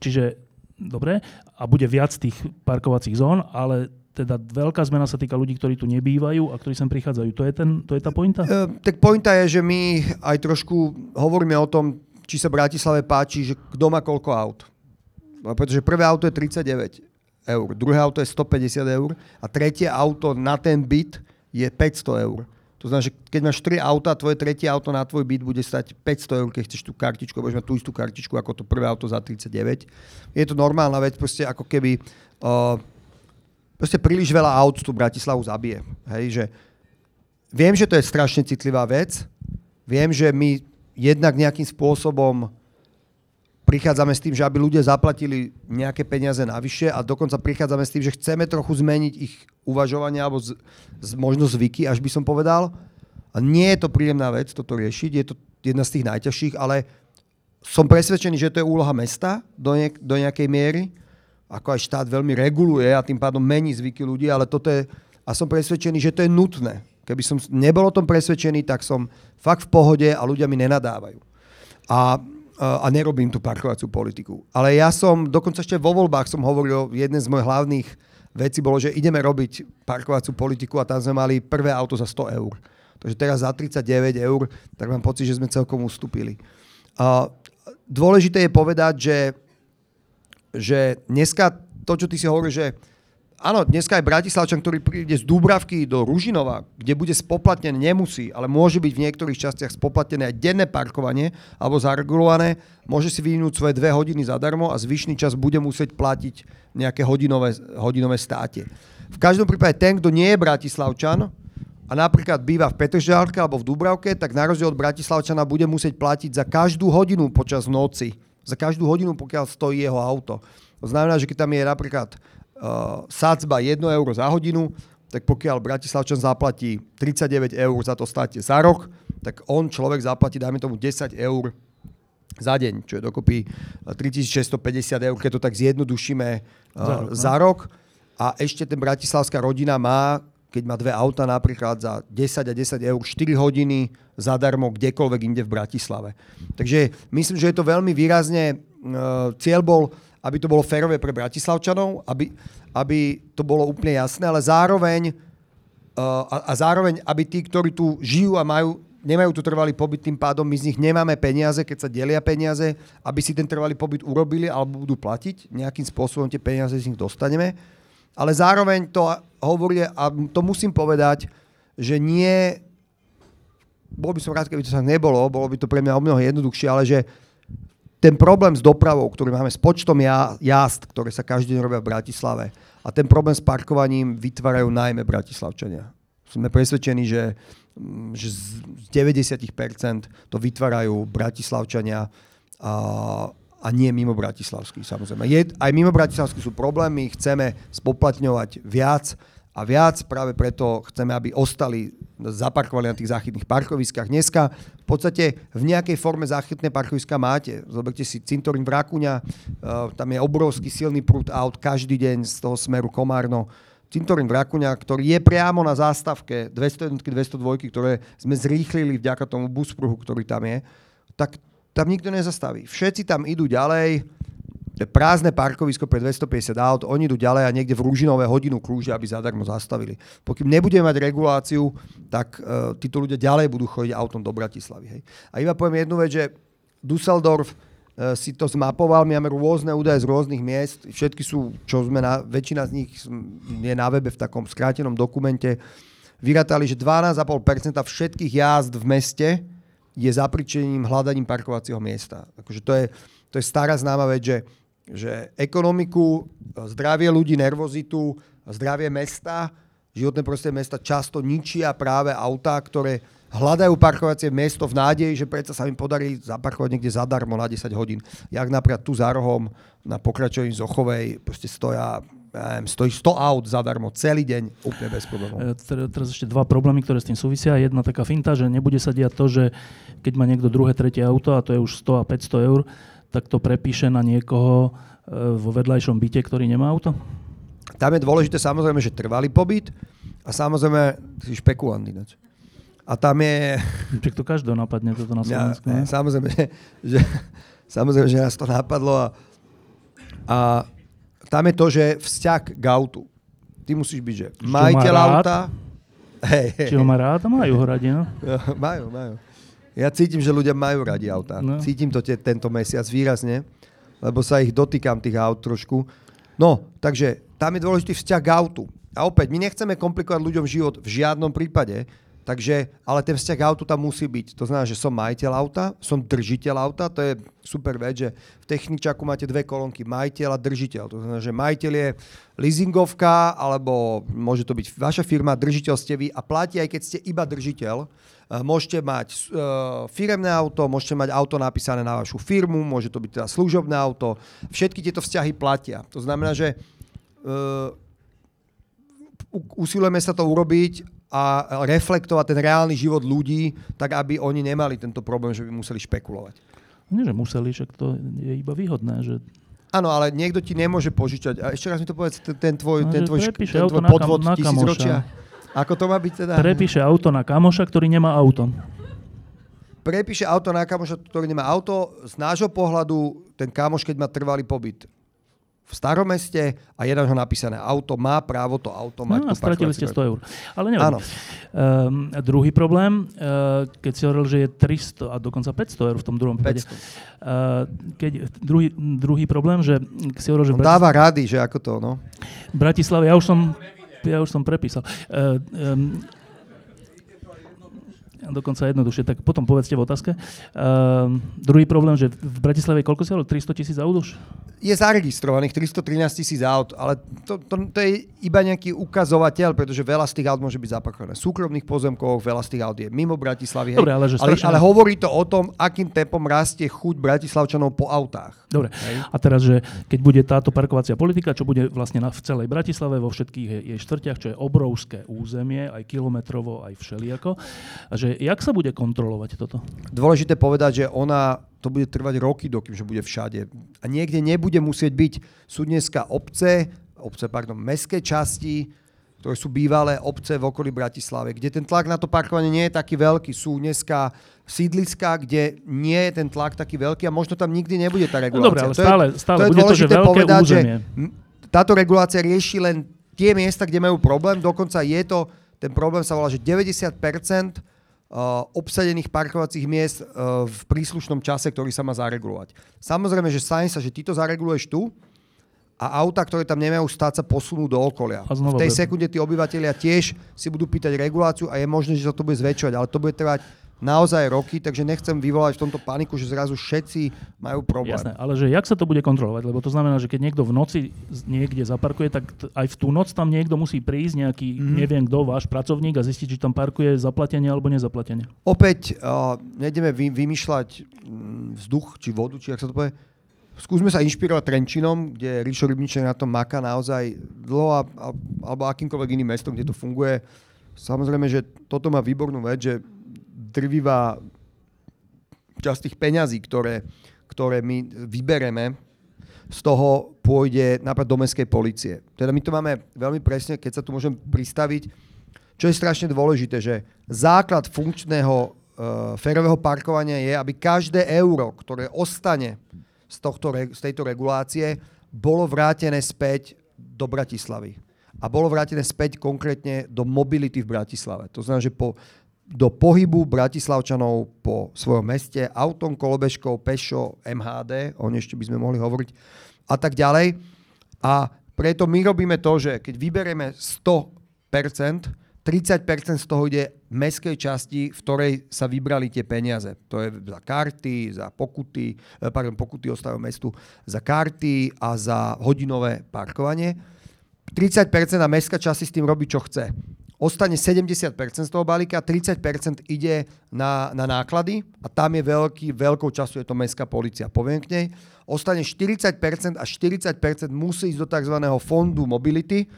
čiže dobre, a bude viac tých parkovacích zón, ale teda veľká zmena sa týka ľudí, ktorí tu nebývajú a ktorí sem prichádzajú. To je, ten, to je tá pointa? E, tak pointa je, že my aj trošku hovoríme o tom, či sa Bratislave páči, že kto má koľko aut. No, pretože prvé auto je 39 eur, druhé auto je 150 eur a tretie auto na ten byt je 500 eur. To znamená, že keď máš 3 auta, tvoje tretie auto na tvoj byt bude stať 500 eur, keď chceš tú kartičku, budeš mať tú istú kartičku ako to prvé auto za 39. Je to normálna vec, proste ako keby uh, proste príliš veľa aut tú Bratislavu zabije. Hej, že viem, že to je strašne citlivá vec, viem, že my jednak nejakým spôsobom prichádzame s tým, že aby ľudia zaplatili nejaké peniaze navyše a dokonca prichádzame s tým, že chceme trochu zmeniť ich uvažovanie alebo z, z, možno zvyky, až by som povedal. A nie je to príjemná vec toto riešiť, je to jedna z tých najťažších, ale som presvedčený, že to je úloha mesta do, niek- do nejakej miery, ako aj štát veľmi reguluje a tým pádom mení zvyky ľudí, ale toto je, a som presvedčený, že to je nutné. Keby som nebol o tom presvedčený, tak som fakt v pohode a ľudia mi nenadávajú. A a nerobím tú parkovaciu politiku. Ale ja som, dokonca ešte vo voľbách som hovoril, jeden z mojich hlavných vecí bolo, že ideme robiť parkovaciu politiku a tam sme mali prvé auto za 100 eur. Takže teraz za 39 eur, tak mám pocit, že sme celkom ustúpili. Dôležité je povedať, že, že dneska to, čo ty si hovoríš, že Áno, dneska aj Bratislavčan, ktorý príde z Dúbravky do Ružinova, kde bude spoplatnené, nemusí, ale môže byť v niektorých častiach spoplatnené aj denné parkovanie alebo zaregulované, môže si vyvinúť svoje dve hodiny zadarmo a zvyšný čas bude musieť platiť nejaké hodinové, hodinové státe. V každom prípade ten, kto nie je Bratislavčan a napríklad býva v Petržalke alebo v Dúbravke, tak na rozdiel od Bratislavčana bude musieť platiť za každú hodinu počas noci. Za každú hodinu, pokiaľ stojí jeho auto. To znamená, že keď tam je napríklad uh, sadzba 1 euro za hodinu, tak pokiaľ Bratislavčan zaplatí 39 eur za to státe za rok, tak on človek zaplatí, dajme tomu, 10 eur za deň, čo je dokopy 3650 eur, keď to tak zjednodušíme uh, za, rok, za no. rok. A ešte ten bratislavská rodina má, keď má dve auta napríklad za 10 a 10 eur, 4 hodiny zadarmo kdekoľvek inde v Bratislave. Takže myslím, že je to veľmi výrazne, cieľ bol aby to bolo férové pre Bratislavčanov, aby, aby to bolo úplne jasné, ale zároveň, uh, a, a zároveň, aby tí, ktorí tu žijú a majú nemajú tu trvalý pobyt, tým pádom my z nich nemáme peniaze, keď sa delia peniaze, aby si ten trvalý pobyt urobili alebo budú platiť. Nejakým spôsobom tie peniaze z nich dostaneme. Ale zároveň to hovorí, a to musím povedať, že nie, bol by som rád, keby to sa nebolo, bolo by to pre mňa o mnoho jednoduchšie, ale že ten problém s dopravou, ktorý máme s počtom jazd, ktoré sa každý deň robia v Bratislave a ten problém s parkovaním vytvárajú najmä Bratislavčania. Sme presvedčení, že Mm, že z 90% to vytvárajú Bratislavčania a, a nie mimo Bratislavský samozrejme. Je, aj mimo Bratislavský sú problémy, chceme spoplatňovať viac a viac, práve preto chceme, aby ostali zaparkovali na tých záchytných parkoviskách. Dneska v podstate v nejakej forme záchytné parkoviska máte. Zoberte si cintorín v Rakúňa, uh, tam je obrovský silný prúd aut každý deň z toho smeru Komárno cintorín Vrakuňa, ktorý je priamo na zástavke 201 202, ktoré sme zrýchlili vďaka tomu buspruhu, ktorý tam je, tak tam nikto nezastaví. Všetci tam idú ďalej, prázdne parkovisko pre 250 aut, oni idú ďalej a niekde v Rúžinové hodinu krúžia, aby zadarmo zastavili. Pokým nebudeme mať reguláciu, tak uh, títo ľudia ďalej budú chodiť autom do Bratislavy. Hej. A iba poviem jednu vec, že Dusseldorf E, si to zmapoval, my máme rôzne údaje z rôznych miest, všetky sú, čo sme na, väčšina z nich je na webe v takom skrátenom dokumente, vyratali, že 12,5% všetkých jazd v meste je zapričením hľadaním parkovacieho miesta. Akože to, je, to je stará známa vec, že, že ekonomiku, zdravie ľudí, nervozitu, zdravie mesta, životné prostredie mesta často ničia práve autá, ktoré hľadajú parkovacie miesto v nádeji, že predsa sa im podarí zaparkovať niekde zadarmo na 10 hodín. Jak napríklad tu za rohom na pokračovaní Zochovej proste stoja stojí 100 aut zadarmo celý deň, úplne bez problémov. E, teraz ešte dva problémy, ktoré s tým súvisia. Jedna taká finta, že nebude sa diať to, že keď má niekto druhé, tretie auto, a to je už 100 a 500 eur, tak to prepíše na niekoho e, vo vedľajšom byte, ktorý nemá auto? Tam je dôležité samozrejme, že trvalý pobyt a samozrejme si špekulant ináč. A tam je... Čiže to každého napadne toto na Slovensku. Ja, samozrejme, že, samozrejme, že nás to napadlo a, a tam je to, že vzťah k autu. Ty musíš byť, že majiteľ auta... Hej, hej. Či ho má rád? Majú ho radi, no? majú, majú. Ja cítim, že ľudia majú radi auta. No. Cítim to te, tento mesiac výrazne, lebo sa ich dotýkam tých aut trošku. No, takže tam je dôležitý vzťah k autu. A opäť, my nechceme komplikovať ľuďom život v žiadnom prípade, Takže, ale ten vzťah autu tam musí byť. To znamená, že som majiteľ auta, som držiteľ auta, to je super vec, že v techničaku máte dve kolónky, majiteľ a držiteľ. To znamená, že majiteľ je leasingovka, alebo môže to byť vaša firma, držiteľ ste vy a platí aj keď ste iba držiteľ. Eh, môžete mať uh, firemné auto, môžete mať auto napísané na vašu firmu, môže to byť teda služobné auto. Všetky tieto vzťahy platia. To znamená, že uh, usilujeme sa to urobiť a reflektovať ten reálny život ľudí, tak aby oni nemali tento problém, že by museli špekulovať. Nie, že museli, však to je iba výhodné, že Áno, ale niekto ti nemôže požičať. A ešte raz mi to povedz, ten tvoj, no, ten tvoj, ten tvoj podvod na tisícročia. Ako to má byť teda? Prepíše auto na kamoša, ktorý nemá auto. Prepíše auto na kamoša, ktorý nemá auto. Z nášho pohľadu ten kamoš, keď má trvalý pobyt v starom meste a jeden ho napísané auto, má právo to auto mať. No a stratili ste 100 eur. Ale neviem. Áno. Um, druhý problém, uh, keď si hovoril, že je 300 a dokonca 500 eur v tom druhom prípade. Uh, keď, druhý, druhý problém, že si hovoril, že... On dáva rady, že ako to, no. Bratislava, ja už som, ja už som prepísal. Uh, um, dokonca jednoduchšie, tak potom povedzte v otázke. Uh, druhý problém, že v Bratislave koľko si 300 tisíc aut už? Je zaregistrovaných 313 tisíc aut, ale to, to, to je iba nejaký ukazovateľ, pretože veľa z tých aut môže byť zaparkované v súkromných pozemkoch, veľa z tých aut je mimo Bratislavy. Dobre, ale, že ale, ale hovorí to o tom, akým tempom rastie chuť Bratislavčanov po autách. Dobre, hej. a teraz, že keď bude táto parkovacia politika, čo bude vlastne na, v celej Bratislave, vo všetkých jej, jej štvrtiach, čo je obrovské územie, aj kilometrovo, aj všelijako, že jak sa bude kontrolovať toto? Dôležité povedať, že ona to bude trvať roky, dokým že bude všade. A niekde nebude musieť byť, sú dneska obce, obce, pardon, mestské časti, ktoré sú bývalé obce v okolí Bratislave, kde ten tlak na to parkovanie nie je taký veľký. Sú dneska sídliska, kde nie je ten tlak taký veľký a možno tam nikdy nebude tá regulácia. No dobre, ale stále, stále to je, bude to, že veľké povedať, územie. Že táto regulácia rieši len tie miesta, kde majú problém, dokonca je to, ten problém sa volá, že 90% obsadených parkovacích miest uh, v príslušnom čase, ktorý sa má zaregulovať. Samozrejme, že stane sa, že ty to zareguluješ tu a auta, ktoré tam nemajú stáť, sa posunú do okolia. V tej sekunde tí obyvateľia tiež si budú pýtať reguláciu a je možné, že sa to bude zväčšovať, ale to bude trvať naozaj roky, takže nechcem vyvolať v tomto paniku, že zrazu všetci majú problém. Jasné, ale že jak sa to bude kontrolovať? Lebo to znamená, že keď niekto v noci niekde zaparkuje, tak t- aj v tú noc tam niekto musí prísť, nejaký, mm. neviem kto, váš pracovník a zistiť, či tam parkuje zaplatenie alebo nezaplatenie. Opäť uh, nejdeme vy, vymýšľať mm, vzduch či vodu, či ak sa to povie. Skúsme sa inšpirovať Trenčinom, kde Ríšo Rybniček na tom maká naozaj dlho, a, a, alebo akýmkoľvek iným mestom, kde to funguje. Samozrejme, že toto má výbornú vec, že drvivá časť tých peňazí, ktoré, ktoré my vybereme, z toho pôjde napríklad do mestskej policie. Teda my to máme veľmi presne, keď sa tu môžem pristaviť, čo je strašne dôležité, že základ funkčného uh, férového parkovania je, aby každé euro, ktoré ostane z, tohto, z tejto regulácie, bolo vrátené späť do Bratislavy. A bolo vrátené späť konkrétne do mobility v Bratislave. To znamená, že po do pohybu Bratislavčanov po svojom meste, autom, kolobežkou, pešo, MHD, o ešte by sme mohli hovoriť, a tak ďalej. A preto my robíme to, že keď vyberieme 100%, 30% z toho ide mestskej časti, v ktorej sa vybrali tie peniaze. To je za karty, za pokuty, eh, pardon, pokuty ostávajú mestu, za karty a za hodinové parkovanie. 30% a mestská časť si s tým robí, čo chce ostane 70% z toho balíka, 30% ide na, na náklady a tam je veľký, veľkou času je to mestská policia. Poviem k nej. Ostane 40% a 40% musí ísť do tzv. fondu mobility.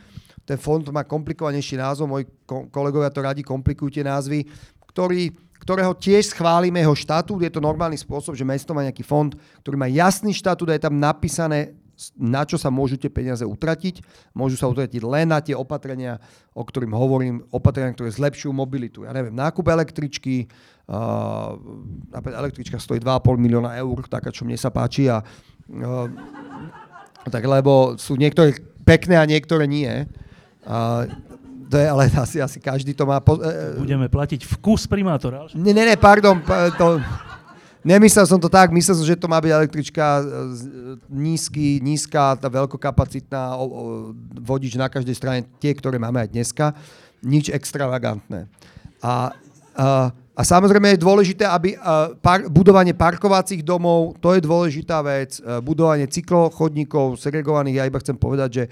Ten fond má komplikovanejší názov, moji kolegovia to radi komplikujú tie názvy, ktorý, ktorého tiež schválime jeho štatút. Je to normálny spôsob, že mesto má nejaký fond, ktorý má jasný štatút a je tam napísané na čo sa môžu tie peniaze utratiť. Môžu sa utratiť len na tie opatrenia, o ktorým hovorím, opatrenia, ktoré zlepšujú mobilitu. Ja neviem, nákup električky, uh, električka stojí 2,5 milióna eur, taká, čo mne sa páči. A, uh, tak lebo sú niektoré pekné a niektoré nie. Uh, to je, ale asi, asi každý to má... Po, uh, Budeme platiť vkus primátora. Ne, ne, ne, pardon. To, Nemyslel som to tak, myslel som, že to má byť električka e, nízky, nízka, tá veľkokapacitná vodič na každej strane, tie, ktoré máme aj dneska. Nič extravagantné. A, a, a samozrejme je dôležité, aby par, budovanie parkovacích domov, to je dôležitá vec, e, budovanie cyklochodníkov, segregovaných, ja iba chcem povedať, že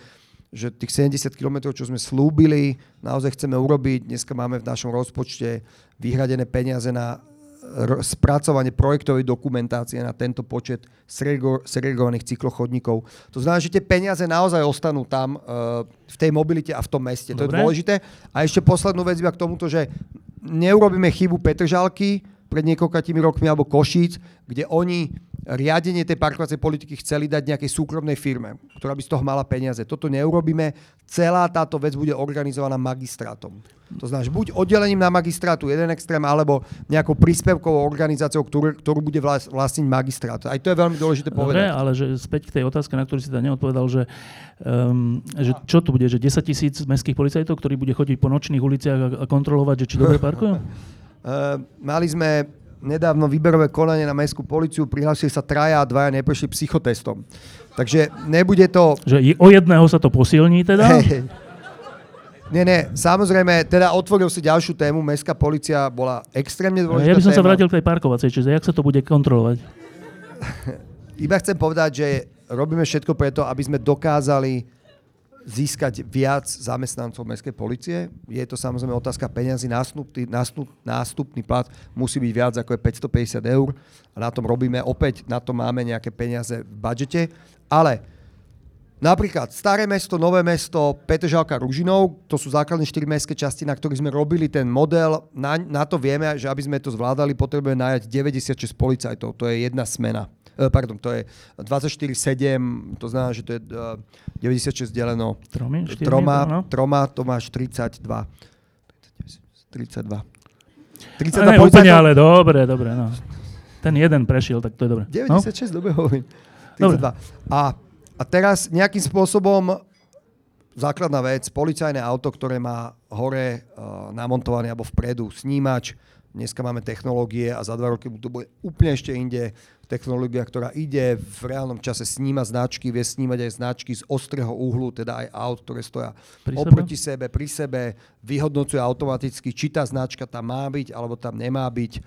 že tých 70 km, čo sme slúbili, naozaj chceme urobiť. Dneska máme v našom rozpočte vyhradené peniaze na spracovanie projektovej dokumentácie na tento počet segregovaných cyklochodníkov. To znamená, že tie peniaze naozaj ostanú tam uh, v tej mobilite a v tom meste. Dobre. To je dôležité. A ešte poslednú vec iba k tomuto, že neurobíme chybu Petržalky pred niekoľkými rokmi alebo Košíc, kde oni riadenie tej parkovacej politiky chceli dať nejakej súkromnej firme, ktorá by z toho mala peniaze. Toto neurobíme. Celá táto vec bude organizovaná magistrátom. To znamená, buď oddelením na magistrátu jeden extrém, alebo nejakou príspevkovou organizáciou, ktorú, ktorú bude vlastniť magistrát. Aj to je veľmi dôležité povedať. Dobre, ale že späť k tej otázke, na ktorú si teda neodpovedal, že, um, že čo tu bude, že 10 tisíc mestských policajtov, ktorí bude chodiť po nočných uliciach a, a kontrolovať, že či dobre parkujú? Uh, mali sme nedávno výberové konanie na mestskú policiu, prihlásili sa traja a dvaja neprešli psychotestom. Takže nebude to... Že o jedného sa to posilní teda? Hey, nie, nie, samozrejme, teda otvoril si ďalšiu tému, mestská policia bola extrémne dôležitá Ja by som téma. sa vrátil k tej parkovacej, čiže jak sa to bude kontrolovať? Iba chcem povedať, že robíme všetko preto, aby sme dokázali získať viac zamestnancov mestskej policie. Je to samozrejme otázka peňazí, nástupný, nástup, nástupný plat musí byť viac ako je 550 eur. A na tom robíme, opäť na to máme nejaké peniaze v budžete, ale Napríklad Staré mesto, Nové mesto, Petržalka, Ružinov, to sú základné 4 mestské časti, na ktorých sme robili ten model. Na, na to vieme, že aby sme to zvládali, potrebujeme najať 96 policajtov. To je jedna smena. Eh, pardon, to je 24-7, to znamená, že to je 96 eh, deleno Tromi, troma, no? troma, to máš 32. 32. 32 ne, úplne, ale dobre, dobre. No. Ten jeden prešiel, tak to je dobre. 96, no? dobre hovorím. 32. Dobre. A, a teraz nejakým spôsobom základná vec, policajné auto, ktoré má hore uh, namontovaný alebo vpredu snímač, Dneska máme technológie a za dva roky to bude úplne ešte inde. Technológia, ktorá ide v reálnom čase sníma značky, vie snímať aj značky z ostrého uhlu, teda aj aut, ktoré stoja pri oproti sebe? sebe, pri sebe, vyhodnocuje automaticky, či tá značka tam má byť, alebo tam nemá byť.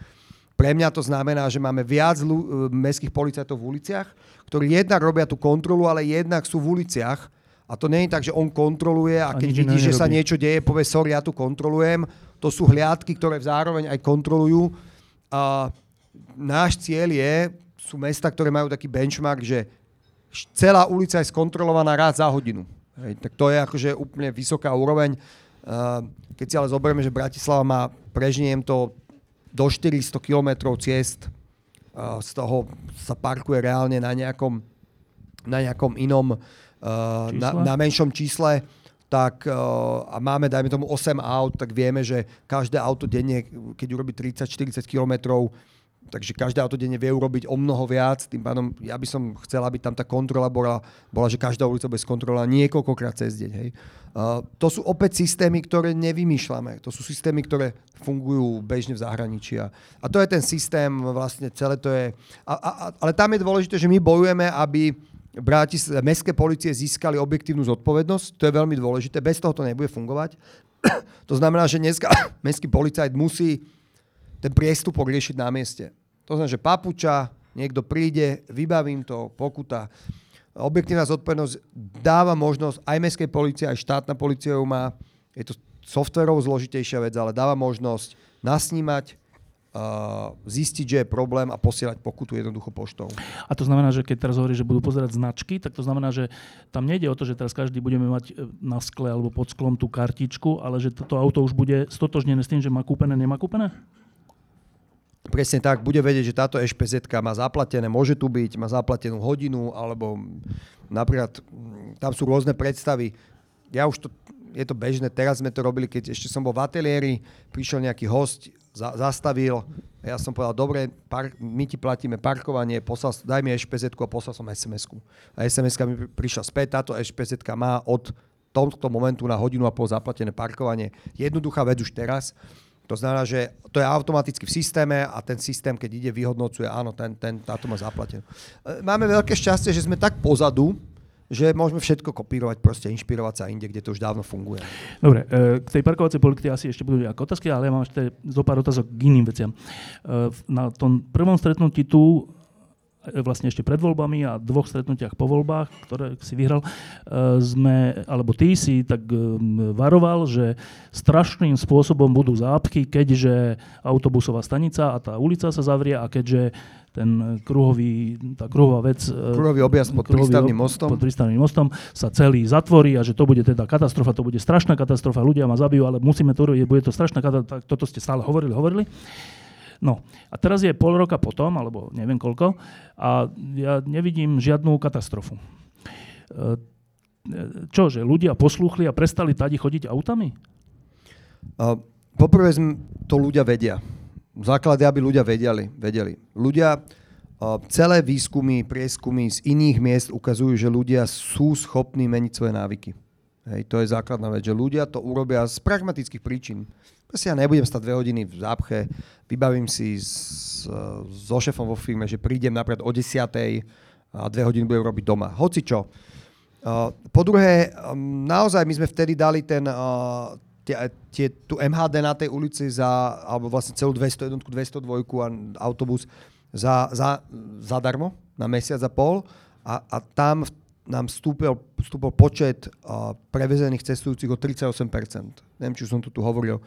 Pre mňa to znamená, že máme viac ľu- mestských policajtov v uliciach, ktorí jednak robia tú kontrolu, ale jednak sú v uliciach. A to nie je tak, že on kontroluje a keď vidí, že sa niečo deje, povie, sorry, ja tu kontrolujem to sú hliadky, ktoré zároveň aj kontrolujú. A náš cieľ je, sú mesta, ktoré majú taký benchmark, že celá ulica je skontrolovaná raz za hodinu. Hej, tak to je akože úplne vysoká úroveň. Keď si ale zoberieme, že Bratislava má, prežniem to, do 400 km ciest, z toho sa parkuje reálne na nejakom, na nejakom inom, na, na menšom čísle tak a máme, dajme tomu, 8 aut, tak vieme, že každé auto denne, keď urobí 30-40 kilometrov, takže každé auto denne vie urobiť o mnoho viac, tým pádom ja by som chcel, aby tam tá kontrola bola, bola že každá ulica bude skontrolovaná niekoľkokrát cez deň. Hej. Uh, to sú opäť systémy, ktoré nevymýšľame. To sú systémy, ktoré fungujú bežne v zahraničí. A, a to je ten systém, vlastne celé to je... A, a, ale tam je dôležité, že my bojujeme, aby Bratis, mestské policie získali objektívnu zodpovednosť, to je veľmi dôležité, bez toho to nebude fungovať. to znamená, že dneska mestský policajt musí ten priestupok riešiť na mieste. To znamená, že papuča, niekto príde, vybavím to, pokuta. Objektívna zodpovednosť dáva možnosť, aj mestskej policie, aj štátna policia ju má, je to softverovo zložitejšia vec, ale dáva možnosť nasnímať, zistiť, že je problém a posielať pokutu jednoducho poštou. A to znamená, že keď teraz hovorí, že budú pozerať značky, tak to znamená, že tam nejde o to, že teraz každý budeme mať e, na skle alebo pod sklom tú kartičku, ale že toto auto už bude stotožnené s tým, že má kúpené, nemá kúpené? Presne tak, bude vedieť, že táto ešpz má zaplatené, môže tu byť, má zaplatenú hodinu, alebo napríklad tam sú rôzne predstavy. Ja už to, je to bežné, teraz sme to robili, keď ešte som bol v ateliéri, prišiel nejaký host, za, zastavil. Ja som povedal, dobre, par, my ti platíme parkovanie, poslal, daj mi ešpz a poslal som SMS-ku. A SMS mi prišla späť, táto ešpz má od tohto momentu na hodinu a pol zaplatené parkovanie. Jednoduchá vec už teraz. To znamená, že to je automaticky v systéme a ten systém, keď ide, vyhodnocuje, áno, ten, ten, táto má zaplatené. Máme veľké šťastie, že sme tak pozadu, že môžeme všetko kopírovať, proste inšpirovať sa inde, kde to už dávno funguje. Dobre, e, k tej parkovacej politike asi ešte budú nejaké otázky, ale ja mám ešte zo pár otázok k iným veciam. E, na tom prvom stretnutí tu e, vlastne ešte pred voľbami a dvoch stretnutiach po voľbách, ktoré si vyhral, sme, alebo ty si tak varoval, že strašným spôsobom budú zápky, keďže autobusová stanica a tá ulica sa zavrie a keďže ten kruhový, tá kruhová vec... E, kruhový objazd pod prístavným mostom. Pod prístavným mostom sa celý zatvorí a že to bude teda katastrofa, to bude strašná katastrofa, ľudia ma zabijú, ale musíme to robiť, bude to strašná katastrofa, toto ste stále hovorili, hovorili. No a teraz je pol roka potom, alebo neviem koľko, a ja nevidím žiadnu katastrofu. E, čo, že ľudia poslúchli a prestali tady chodiť autami? Uh, poprvé to ľudia vedia základy, aby ľudia vedeli. vedeli. Ľudia, celé výskumy, prieskumy z iných miest ukazujú, že ľudia sú schopní meniť svoje návyky. Hej, to je základná vec, že ľudia to urobia z pragmatických príčin. Proste ja nebudem stať dve hodiny v zápche, vybavím si s, so šefom vo firme, že prídem napríklad o 10. a dve hodiny budem robiť doma. Hoci čo. Po druhé, naozaj my sme vtedy dali ten, tie, tie, tu MHD na tej ulici za, alebo vlastne celú 201, 202 a autobus za, za, zadarmo na mesiac a pol a, a tam nám vstúpil, vstúpil počet uh, prevezených cestujúcich o 38%. Neviem, či som tu, tu hovoril.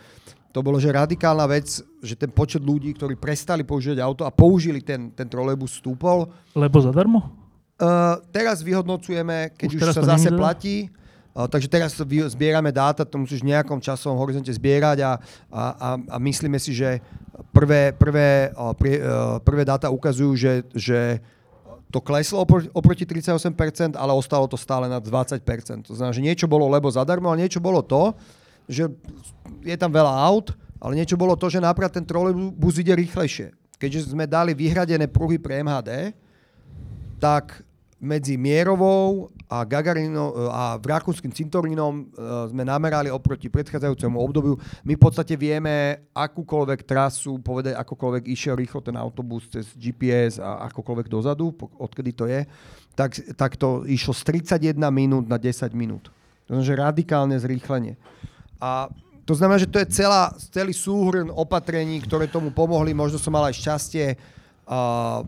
To bolo, že radikálna vec, že ten počet ľudí, ktorí prestali používať auto a použili ten, ten trolejbus, stúpol. Lebo zadarmo? Uh, teraz vyhodnocujeme, keď už, už sa zase platí, Takže teraz zbierame dáta, to musíš v nejakom časovom horizonte zbierať a, a, a, a myslíme si, že prvé, prvé, prvé dáta ukazujú, že, že to kleslo oproti 38%, ale ostalo to stále na 20%. To znamená, že niečo bolo lebo zadarmo, ale niečo bolo to, že je tam veľa aut, ale niečo bolo to, že napríklad ten trolejbus ide rýchlejšie. Keďže sme dali vyhradené pruhy pre MHD, tak medzi Mierovou a Gagarino a Rakúskym cintorínom sme namerali oproti predchádzajúcemu obdobiu. My v podstate vieme akúkoľvek trasu, povedať akokoľvek išiel rýchlo ten autobus cez GPS a akokoľvek dozadu, odkedy to je, tak, tak to išlo z 31 minút na 10 minút. To znamená, že radikálne zrýchlenie. A to znamená, že to je celá, celý súhrn opatrení, ktoré tomu pomohli. Možno som mal aj šťastie, Uh,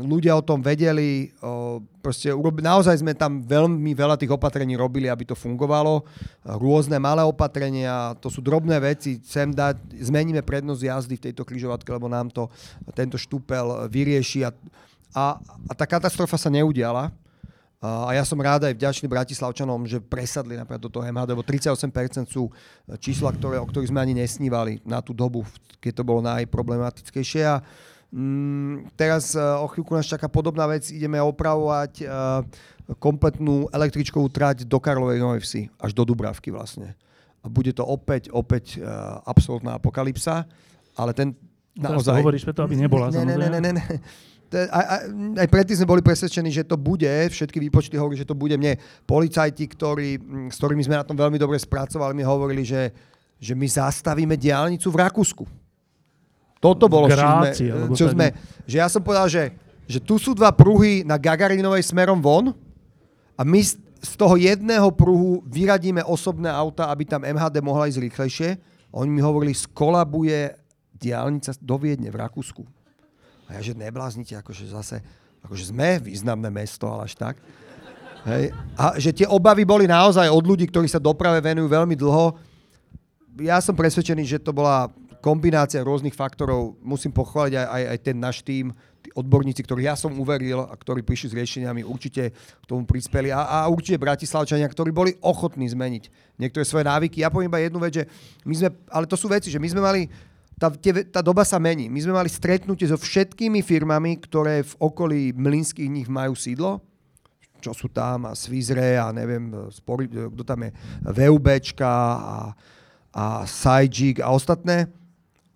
ľudia o tom vedeli, uh, proste naozaj sme tam veľmi veľa tých opatrení robili, aby to fungovalo. Uh, rôzne malé opatrenia, to sú drobné veci, sem dať, zmeníme prednosť jazdy v tejto križovatke, lebo nám to tento štúpel vyrieši a, a, a tá katastrofa sa neudiala. A ja som rád aj vďačný Bratislavčanom, že presadli napríklad do toho MHD, lebo 38% sú čísla, ktoré, o ktorých sme ani nesnívali na tú dobu, keď to bolo najproblematickejšie. A Mm, teraz uh, o chvíľku nás čaká podobná vec. Ideme opravovať uh, kompletnú električkovú trať do Karlovej Novej Vsi, až do Dubravky vlastne. A bude to opäť, opäť uh, absolútna apokalypsa, ale ten naozaj... to hovoríš preto, aby nebola, ne, ne, ne, ne, ne, ne. Aj, aj, aj predtým sme boli presvedčení, že to bude, všetky výpočty hovorí, že to bude. Mne policajti, ktorí, s ktorými sme na tom veľmi dobre spracovali, mi hovorili, že, že my zastavíme diálnicu v Rakúsku toto bolo, Grácie, čo sme, čo sme, že ja som povedal, že, že tu sú dva pruhy na Gagarinovej smerom von a my z toho jedného pruhu vyradíme osobné auta, aby tam MHD mohla ísť rýchlejšie. Oni mi hovorili, skolabuje diálnica do Viedne v Rakúsku. A ja, že nebláznite, akože zase, akože sme významné mesto, ale až tak. Hej. A že tie obavy boli naozaj od ľudí, ktorí sa doprave venujú veľmi dlho. Ja som presvedčený, že to bola kombinácia rôznych faktorov, musím pochváliť aj, aj, aj ten náš tým, tí odborníci, ktorých ja som uveril a ktorí prišli s riešeniami, určite k tomu prispeli a, a určite Bratislavčania, ktorí boli ochotní zmeniť niektoré svoje návyky. Ja poviem iba jednu vec, že my sme, ale to sú veci, že my sme mali tá, tie, tá doba sa mení. My sme mali stretnutie so všetkými firmami, ktoré v okolí mlinských nich majú sídlo, čo sú tam, a Svizre a neviem, spory, kto tam je, VUBčka a, a Sajik a ostatné.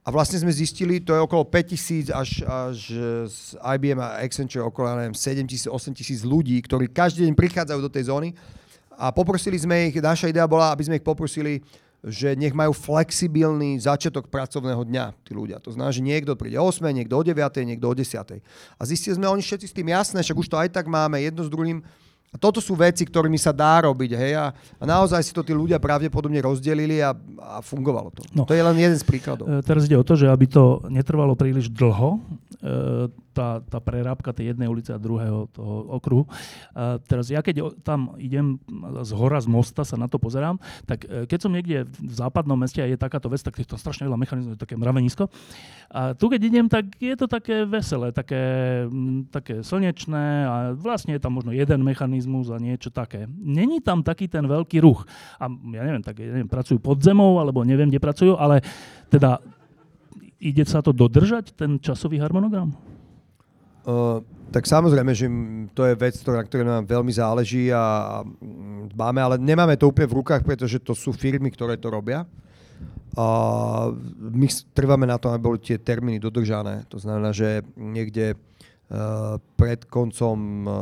A vlastne sme zistili, to je okolo 5000 až, až z IBM a Accenture okolo, neviem, 7000, 8000 ľudí, ktorí každý deň prichádzajú do tej zóny. A poprosili sme ich, naša idea bola, aby sme ich poprosili, že nech majú flexibilný začiatok pracovného dňa, tí ľudia. To znamená, že niekto príde o 8, niekto o 9, niekto o 10. A zistili sme, oni všetci s tým jasné, však už to aj tak máme, jedno s druhým a toto sú veci, ktorými sa dá robiť. Hej? A, a naozaj si to tí ľudia pravdepodobne rozdelili a, a fungovalo to. No. To je len jeden z príkladov. E, teraz ide o to, že aby to netrvalo príliš dlho, e, tá, tá prerábka tej jednej ulice a druhého toho okruhu. A teraz ja keď tam idem z hora, z mosta sa na to pozerám, tak e, keď som niekde v západnom meste a je takáto vec, tak je to strašne veľa mechanizmov, také mravenisko. A tu keď idem, tak je to také veselé, také, také slnečné a vlastne je tam možno jeden mechanizmus a niečo také. Není tam taký ten veľký ruch. A ja neviem, tak ja neviem, pracujú pod zemou, alebo neviem, kde pracujú, ale teda ide sa to dodržať, ten časový harmonogram? Uh, tak samozrejme, že to je vec, na ktorej nám veľmi záleží a máme, ale nemáme to úplne v rukách, pretože to sú firmy, ktoré to robia. A my trváme na tom, aby boli tie termíny dodržané. To znamená, že niekde uh, pred koncom uh,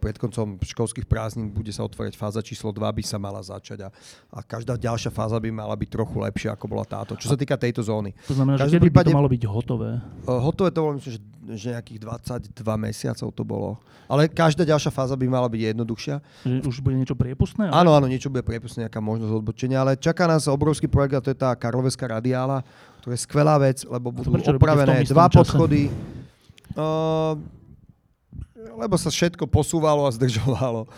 pred koncom školských prázdnin bude sa otvárať fáza číslo 2, by sa mala začať a, a každá ďalšia fáza by mala byť trochu lepšia, ako bola táto. Čo sa týka tejto zóny. To znamená, že kedy prípade, by to malo byť hotové? Uh, hotové to bolo, myslím, že, že nejakých 22 mesiacov to bolo. Ale každá ďalšia fáza by mala byť jednoduchšia. Že už bude niečo priepustné? Ale... Áno, áno, niečo bude priepustné, nejaká možnosť odbočenia, ale čaká nás obrovský projekt a to je tá Karloveská radiála, to je skvelá vec, lebo budú opravené dva podchody. Uh, lebo sa všetko posúvalo a zdržovalo.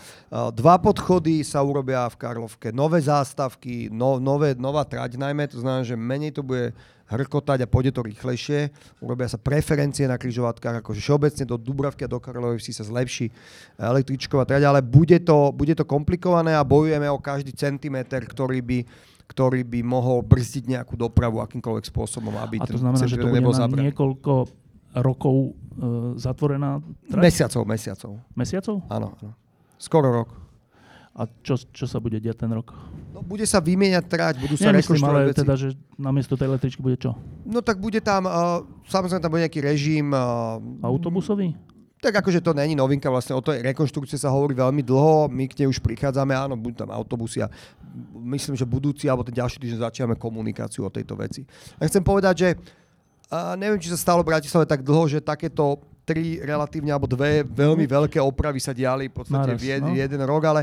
Dva podchody sa urobia v Karlovke, nové zástavky, no, nové, nová trať najmä, to znamená, že menej to bude hrkotať a pôjde to rýchlejšie. Urobia sa preferencie na križovatkách, akože všeobecne do Dubravky a do Karlovej si sa zlepší električková trať, ale bude to, bude to komplikované a bojujeme o každý centimeter, ktorý by ktorý by mohol brzdiť nejakú dopravu akýmkoľvek spôsobom, aby a to znamená, že to bude na niekoľko rokov e, zatvorená trať? Mesiacov, mesiacov. Mesiacov? Áno, áno. Skoro rok. A čo, čo sa bude diať ten rok? No, bude sa vymieňať trať, budú sa Nemyslím, ale veci. teda, že namiesto tej električky bude čo? No tak bude tam, uh, samozrejme tam bude nejaký režim. Uh, Autobusový? tak akože to není novinka, vlastne o tej rekonštrukcie sa hovorí veľmi dlho, my k nej už prichádzame, áno, budú tam autobusy a myslím, že budúci alebo ten ďalší týždeň začíname komunikáciu o tejto veci. A chcem povedať, že a neviem, či sa stalo v Bratislave tak dlho, že takéto tri relatívne, alebo dve veľmi veľké opravy sa diali v podstate Naraz, v jed, no? jeden rok, ale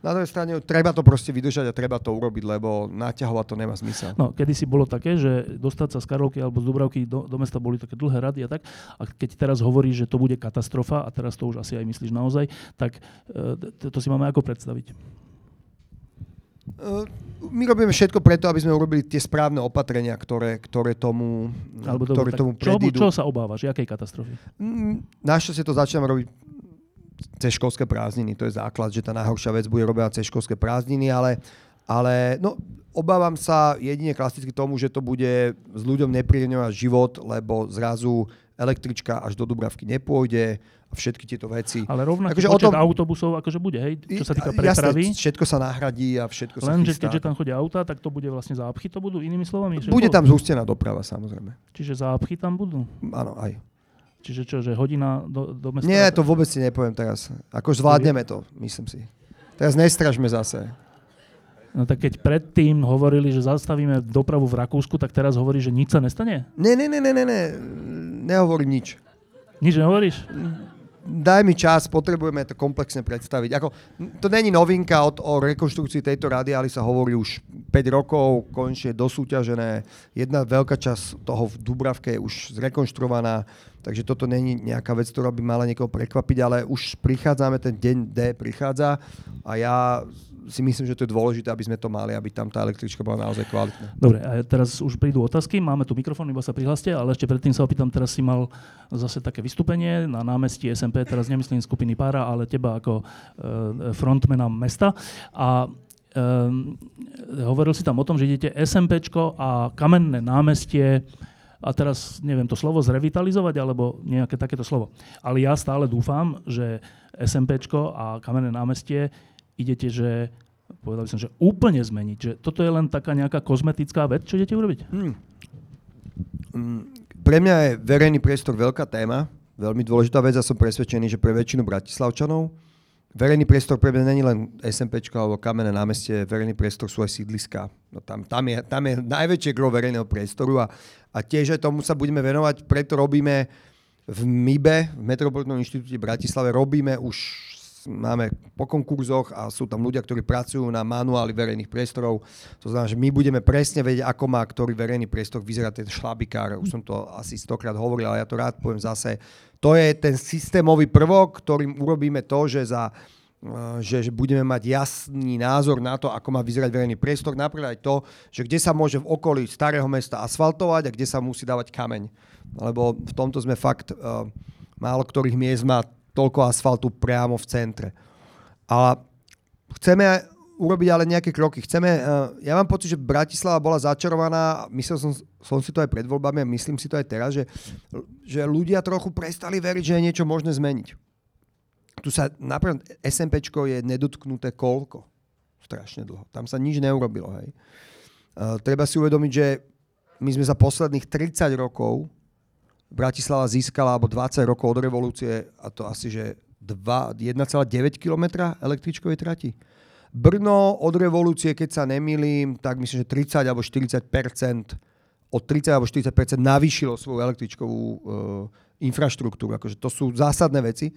na druhej strane treba to proste vydržať a treba to urobiť, lebo naťahovať to nemá zmysel. No, kedy si bolo také, že dostať sa z Karolky alebo z Dubravky do, do mesta boli také dlhé rady a tak. A keď teraz hovoríš, že to bude katastrofa, a teraz to už asi aj myslíš naozaj, tak e, to, to si máme ako predstaviť? E, my robíme všetko preto, aby sme urobili tie správne opatrenia, ktoré, ktoré tomu, Alebo ktoré tomu predídu. Čo, čo sa obávaš? Jakej katastrofy? Mm, našťastie to začíname robiť cez školské prázdniny. To je základ, že tá najhoršia vec bude robiť cez školské prázdniny, ale, ale no, obávam sa jedine klasicky tomu, že to bude s ľuďom nepríjemňovať život, lebo zrazu električka až do Dubravky nepôjde a všetky tieto veci. Ale rovnaký akože počet tom... autobusov akože bude, hej, čo sa týka prepravy. Jasne, všetko sa nahradí a všetko Len, sa že keďže tam chodia auta, tak to bude vlastne zápchy, to budú inými slovami? Bude tam zústená doprava, samozrejme. Čiže zápchy tam budú? Áno, aj. Čiže čo, že hodina do, do mesta? Nie, to vôbec si nepoviem teraz. Ako zvládneme to, myslím si. Teraz nestražme zase. No tak keď predtým hovorili, že zastavíme dopravu v Rakúsku, tak teraz hovorí, že nič sa nestane? Ne, ne, ne, ne, ne, ne. Nehovorím nič. Nič nehovoríš? Daj mi čas, potrebujeme to komplexne predstaviť. Ako, to není novinka od, o rekonštrukcii tejto rady, ale sa hovorí už 5 rokov, konečne dosúťažené. Jedna veľká časť toho v Dubravke je už zrekonštruovaná Takže toto není nejaká vec, ktorá by mala niekoho prekvapiť, ale už prichádzame, ten deň D prichádza a ja si myslím, že to je dôležité, aby sme to mali, aby tam tá električka bola naozaj kvalitná. Dobre, a teraz už prídu otázky, máme tu mikrofón, iba sa prihlaste, ale ešte predtým sa opýtam, teraz si mal zase také vystúpenie na námestí SMP, teraz nemyslím skupiny Pára, ale teba ako e, frontmana mesta. A Um, hovoril si tam o tom, že idete SMPčko a kamenné námestie a teraz neviem to slovo zrevitalizovať alebo nejaké takéto slovo. Ale ja stále dúfam, že SMPčko a Kamenné námestie idete, že povedal by som, že úplne zmeniť. Že toto je len taká nejaká kozmetická vec, čo idete urobiť? Hmm. Pre mňa je verejný priestor veľká téma, veľmi dôležitá vec a som presvedčený, že pre väčšinu Bratislavčanov verejný priestor pre mňa není len SMP alebo kamenné námestie, verejný priestor sú aj sídliska. No tam, tam, je, tam je najväčšie gro verejného priestoru a, a tiež aj tomu sa budeme venovať, preto robíme v MIBE, v Metropolitnom inštitúte Bratislave, robíme už máme po konkurzoch a sú tam ľudia, ktorí pracujú na manuáli verejných priestorov. To znamená, že my budeme presne vedieť, ako má ktorý verejný priestor vyzerá ten šlabikár. Už som to asi stokrát hovoril, ale ja to rád poviem zase. To je ten systémový prvok, ktorým urobíme to, že za eh, že, že budeme mať jasný názor na to, ako má vyzerať verejný priestor. Napríklad aj to, že kde sa môže v okolí starého mesta asfaltovať a kde sa musí dávať kameň. Lebo v tomto sme fakt, uh, málo ktorých miest má toľko asfaltu priamo v centre. A chceme urobiť ale nejaké kroky. Chceme, uh, ja mám pocit, že Bratislava bola začarovaná, myslel som, som si to aj pred voľbami a myslím si to aj teraz, že, že ľudia trochu prestali veriť, že je niečo možné zmeniť. Tu sa napríklad SMPčko je nedotknuté koľko? Strašne dlho. Tam sa nič neurobilo. Hej. Uh, treba si uvedomiť, že my sme za posledných 30 rokov Bratislava získala, alebo 20 rokov od revolúcie, a to asi, že 1,9 km električkovej trati. Brno od revolúcie, keď sa nemýlim, tak myslím, že 30 alebo 40 od 30 alebo 40% navýšilo svoju električkovú uh, infraštruktúru. Akože to sú zásadné veci.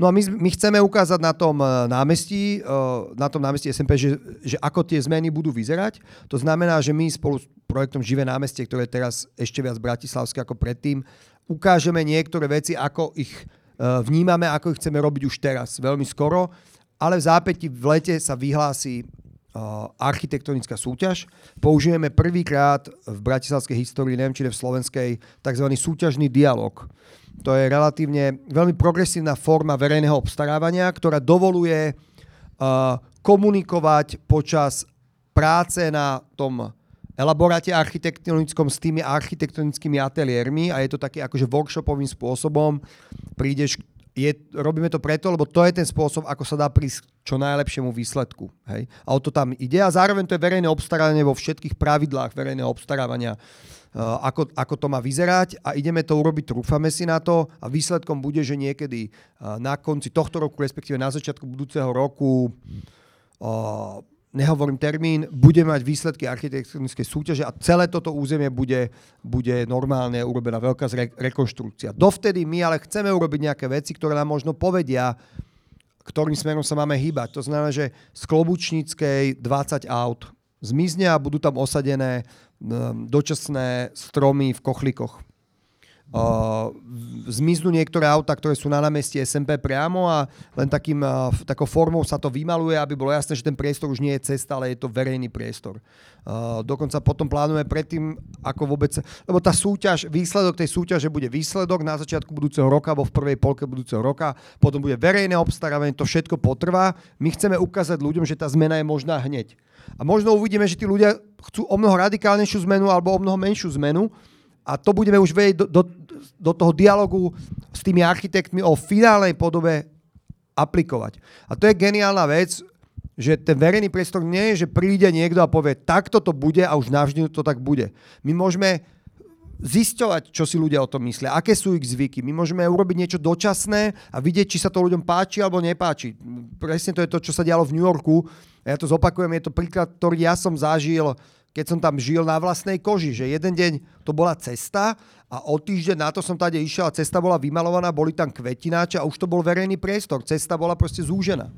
No a my, my chceme ukázať na tom eh, námestí, eh, na tom námestí SMP, že, že ako tie zmeny budú vyzerať. To znamená, že my spolu s projektom Živé námestie, ktoré je teraz ešte viac bratislavské ako predtým, ukážeme niektoré veci, ako ich vnímame, ako ich chceme robiť už teraz, veľmi skoro ale v zápäti v lete sa vyhlási architektonická súťaž. Použijeme prvýkrát v bratislavskej histórii, neviem, či v slovenskej, tzv. súťažný dialog. To je relatívne veľmi progresívna forma verejného obstarávania, ktorá dovoluje uh, komunikovať počas práce na tom elaboráte architektonickom s tými architektonickými ateliérmi a je to taký akože workshopovým spôsobom. Prídeš je, robíme to preto, lebo to je ten spôsob, ako sa dá prísť čo najlepšiemu výsledku. Hej? A o to tam ide a zároveň to je verejné obstarávanie vo všetkých pravidlách verejného obstarávania, ako, ako to má vyzerať a ideme to urobiť, trúfame si na to a výsledkom bude, že niekedy uh, na konci tohto roku, respektíve na začiatku budúceho roku uh, nehovorím termín, budeme mať výsledky architektonickej súťaže a celé toto územie bude, bude normálne urobená veľká zre- rekonštrukcia. Dovtedy my ale chceme urobiť nejaké veci, ktoré nám možno povedia, ktorým smerom sa máme hýbať. To znamená, že z Klobučníckej 20 aut zmizne a budú tam osadené dočasné stromy v kochlikoch. Uh, zmiznú niektoré auta, ktoré sú na námestí SMP priamo a len takým, uh, takou formou sa to vymaluje, aby bolo jasné, že ten priestor už nie je cesta, ale je to verejný priestor. Uh, dokonca potom plánujeme predtým, ako vôbec... Lebo tá súťaž, výsledok tej súťaže bude výsledok na začiatku budúceho roka, alebo v prvej polke budúceho roka, potom bude verejné obstarávanie, to všetko potrvá. My chceme ukázať ľuďom, že tá zmena je možná hneď. A možno uvidíme, že tí ľudia chcú o mnoho radikálnejšiu zmenu alebo o mnoho menšiu zmenu, a to budeme už vedieť do, do, do toho dialogu s tými architektmi o finálnej podobe aplikovať. A to je geniálna vec, že ten verejný priestor nie je, že príde niekto a povie, takto to bude a už navždy to tak bude. My môžeme zisťovať, čo si ľudia o tom myslia, aké sú ich zvyky. My môžeme urobiť niečo dočasné a vidieť, či sa to ľuďom páči alebo nepáči. Presne to je to, čo sa dialo v New Yorku. Ja to zopakujem, je to príklad, ktorý ja som zažil keď som tam žil na vlastnej koži, že jeden deň to bola cesta a o týždeň na to som tady išiel a cesta bola vymalovaná, boli tam kvetináče a už to bol verejný priestor. Cesta bola proste zúžená.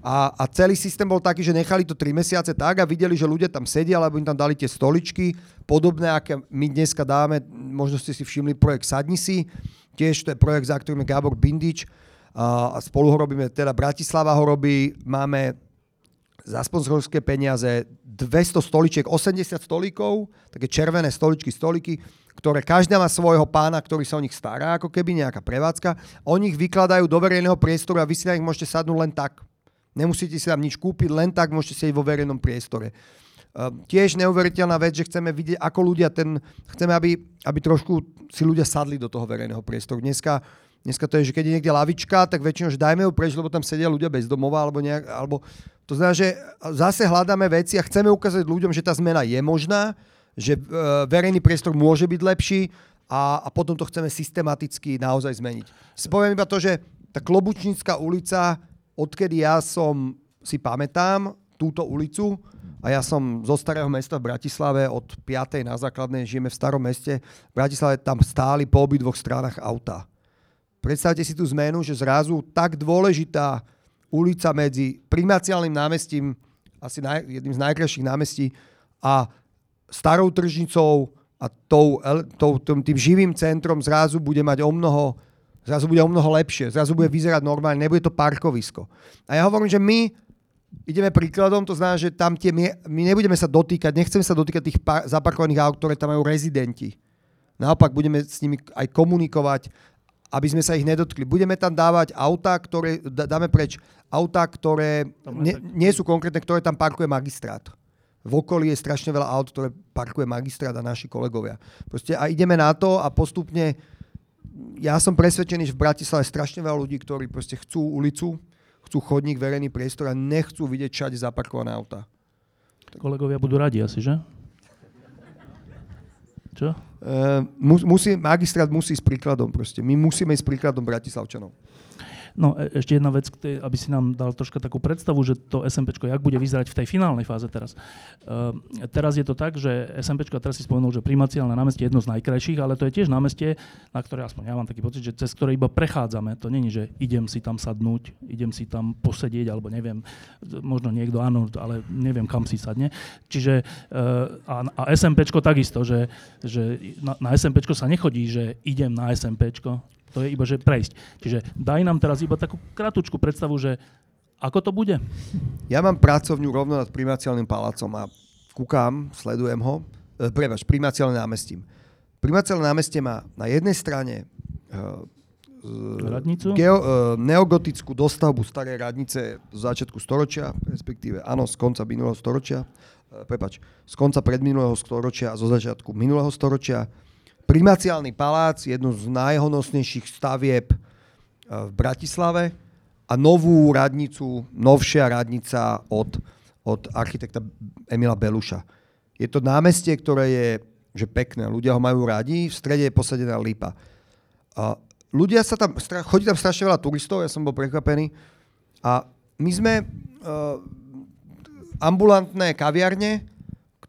A, a celý systém bol taký, že nechali to 3 mesiace tak a videli, že ľudia tam sedia, alebo im tam dali tie stoličky, podobné, aké my dneska dáme, možno ste si všimli projekt Sadni si, tiež to je projekt, za ktorým je Gábor Bindič, a spolu ho robíme, teda Bratislava ho robí, máme za sponzorské peniaze 200 stoličiek, 80 stolíkov, také červené stoličky, stoliky, ktoré každá má svojho pána, ktorý sa o nich stará, ako keby nejaká prevádzka. Oni ich vykladajú do verejného priestoru a vy si na nich môžete sadnúť len tak. Nemusíte si tam nič kúpiť, len tak môžete sedieť vo verejnom priestore. Uh, tiež neuveriteľná vec, že chceme vidieť, ako ľudia ten... Chceme, aby, aby trošku si ľudia sadli do toho verejného priestoru. Dneska Dneska to je, že keď je niekde lavička, tak väčšinou, že dajme ju preč, lebo tam sedia ľudia bez domova, alebo, nejak, alebo to znamená, že zase hľadáme veci a chceme ukázať ľuďom, že tá zmena je možná, že e, verejný priestor môže byť lepší a, a potom to chceme systematicky naozaj zmeniť. Spoviem iba to, že tá Klobučnícka ulica, odkedy ja som si pamätám túto ulicu, a ja som zo starého mesta v Bratislave od 5. na základnej, žijeme v starom meste. V Bratislave tam stáli po obidvoch stranách auta. Predstavte si tú zmenu, že zrazu tak dôležitá ulica medzi primaciálnym námestím, asi naj, jedným z najkrajších námestí, a starou tržnicou a tou, tou, tým živým centrom zrazu bude mať o mnoho, zrazu bude o mnoho lepšie, zrazu bude vyzerať normálne, nebude to parkovisko. A ja hovorím, že my ideme príkladom, to znamená, že tam tie, my, my nebudeme sa dotýkať, nechceme sa dotýkať tých par, zaparkovaných aut, ktoré tam majú rezidenti. Naopak budeme s nimi aj komunikovať, aby sme sa ich nedotkli. Budeme tam dávať autá, ktoré, dáme preč autá, ktoré nie, nie sú konkrétne, ktoré tam parkuje magistrát. V okolí je strašne veľa aut, ktoré parkuje magistrát a naši kolegovia. Proste a ideme na to a postupne ja som presvedčený, že v Bratislave je strašne veľa ľudí, ktorí proste chcú ulicu, chcú chodník, verejný priestor a nechcú vidieť všade zaparkované auta. Kolegovia budú radi asi, že? Čo? Uh, musí, magistrát musí ísť príkladom proste. My musíme ísť príkladom Bratislavčanov. No e, ešte jedna vec, aby si nám dal troška takú predstavu, že to SMP, jak bude vyzerať v tej finálnej fáze teraz. Uh, teraz je to tak, že SMP, teraz si spomenul, že primaciálne námestie je jedno z najkrajších, ale to je tiež námestie, na ktoré aspoň ja mám taký pocit, že cez ktoré iba prechádzame. To není, že idem si tam sadnúť, idem si tam posedieť, alebo neviem, možno niekto áno, ale neviem, kam si sadne. Čiže uh, a, a SMP takisto, že, že na, na SMP sa nechodí, že idem na SMP, to je iba, že prejsť. Čiže daj nám teraz iba takú kratučku predstavu, že ako to bude? Ja mám pracovňu rovno nad primaciálnym palácom a kúkam, sledujem ho. E, prebač, primaciálne námestím. Primaciálne námestie má na jednej strane e, radnicu? Geo, e, neogotickú dostavbu starej radnice z začiatku storočia, respektíve áno, z konca minulého storočia, e, prepač, z konca predminulého storočia a zo začiatku minulého storočia Primaciálny palác, jednu z najhonosnejších stavieb v Bratislave a novú radnicu, novšia radnica od, od architekta Emila Beluša. Je to námestie, ktoré je že pekné, ľudia ho majú radi, v strede je posadená lípa. A ľudia sa tam, chodí tam strašne veľa turistov, ja som bol prekvapený. A my sme uh, ambulantné kaviarne,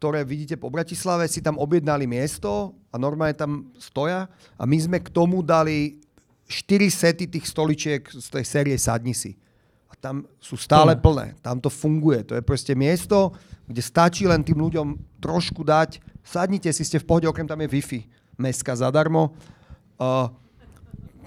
ktoré vidíte po Bratislave, si tam objednali miesto a normálne tam stoja a my sme k tomu dali 4 sety tých stoličiek z tej série Sadni si. A tam sú stále plné. Tam to funguje. To je proste miesto, kde stačí len tým ľuďom trošku dať. Sadnite si, ste v pohode, okrem tam je Wi-Fi. Meska zadarmo. Uh,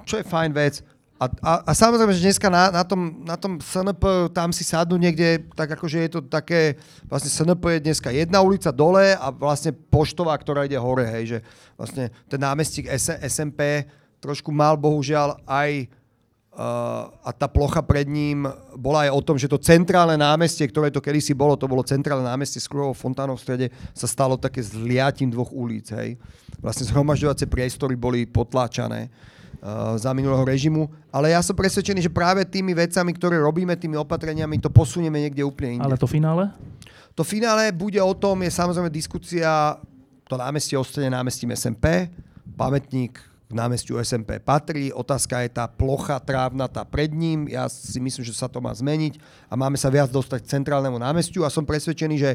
čo je fajn vec. A, a, a samozrejme, že dneska na, na, tom, na tom SNP tam si sadnú niekde, tak akože je to také, vlastne SNP je dneska jedna ulica dole a vlastne poštová, ktorá ide hore, hej, že vlastne ten námestík S, SMP trošku mal bohužiaľ aj uh, a tá plocha pred ním bola aj o tom, že to centrálne námestie, ktoré to kedysi bolo, to bolo centrálne námestie s kruhovou fontánov v strede, sa stalo také zliatím dvoch ulic. Hej. Vlastne zhromažďovacie priestory boli potláčané za minulého režimu, ale ja som presvedčený, že práve tými vecami, ktoré robíme, tými opatreniami, to posunieme niekde úplne inde. Ale to finále? To finále bude o tom, je samozrejme diskusia, to námestie ostane námestím SMP, pamätník k námestiu SMP patrí. Otázka je tá plocha trávnatá pred ním. Ja si myslím, že sa to má zmeniť a máme sa viac dostať k centrálnemu námestiu a som presvedčený, že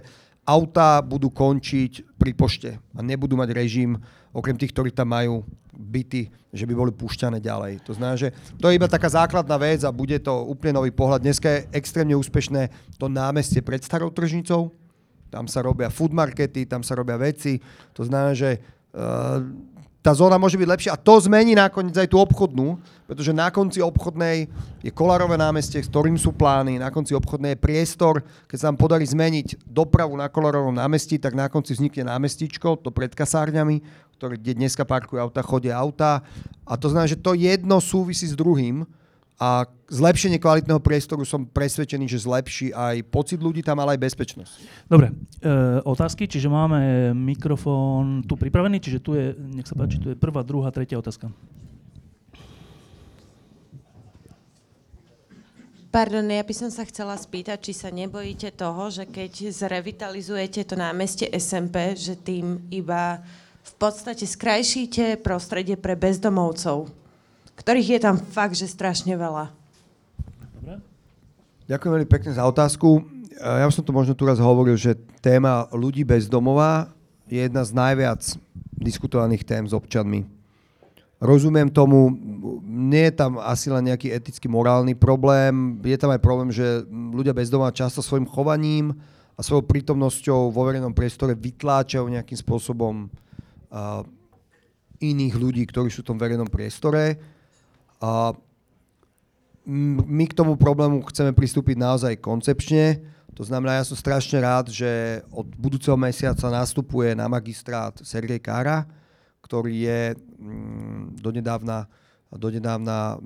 autá budú končiť pri pošte a nebudú mať režim, okrem tých, ktorí tam majú byty, že by boli púšťané ďalej. To znamená, že to je iba taká základná vec a bude to úplne nový pohľad. Dneska je extrémne úspešné to námestie pred starou tržnicou. Tam sa robia food markety, tam sa robia veci. To znamená, že uh, tá zóna môže byť lepšia. A to zmení nakoniec aj tú obchodnú, pretože na konci obchodnej je Kolárové námestie, s ktorým sú plány, na konci obchodnej je priestor, keď sa nám podarí zmeniť dopravu na Kolárovom námestí, tak na konci vznikne námestičko, to pred kasárňami, ktoré, dneska parkujú auta, chodia auta. A to znamená, že to jedno súvisí s druhým a zlepšenie kvalitného priestoru som presvedčený, že zlepší aj pocit ľudí tam, ale aj bezpečnosť. Dobre, e, otázky, čiže máme mikrofón tu pripravený, čiže tu je, nech sa páči, tu je prvá, druhá, tretia otázka. Pardon, ja by som sa chcela spýtať, či sa nebojíte toho, že keď zrevitalizujete to námestie SMP, že tým iba v podstate skrajšíte prostredie pre bezdomovcov ktorých je tam fakt, že strašne veľa. Dobre. Ďakujem veľmi pekne za otázku. Ja som to možno tu raz hovoril, že téma ľudí bez domova je jedna z najviac diskutovaných tém s občanmi. Rozumiem tomu, nie je tam asi len nejaký etický, morálny problém, je tam aj problém, že ľudia bez domova často svojim chovaním a svojou prítomnosťou vo verejnom priestore vytláčajú nejakým spôsobom uh, iných ľudí, ktorí sú v tom verejnom priestore. My k tomu problému chceme pristúpiť naozaj koncepčne. To znamená, ja som strašne rád, že od budúceho mesiaca nastupuje na magistrát Sergej Kára, ktorý je donedávna, donedávna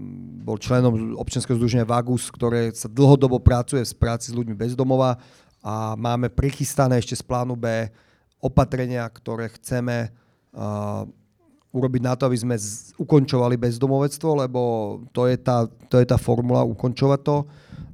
bol členom občianského združenia Vagus, ktoré sa dlhodobo pracuje v práci s ľuďmi bezdomova a máme prichystané ešte z plánu B opatrenia, ktoré chceme uh, urobiť na to, aby sme z, ukončovali bezdomovectvo, lebo to je, tá, to je tá formula ukončovať to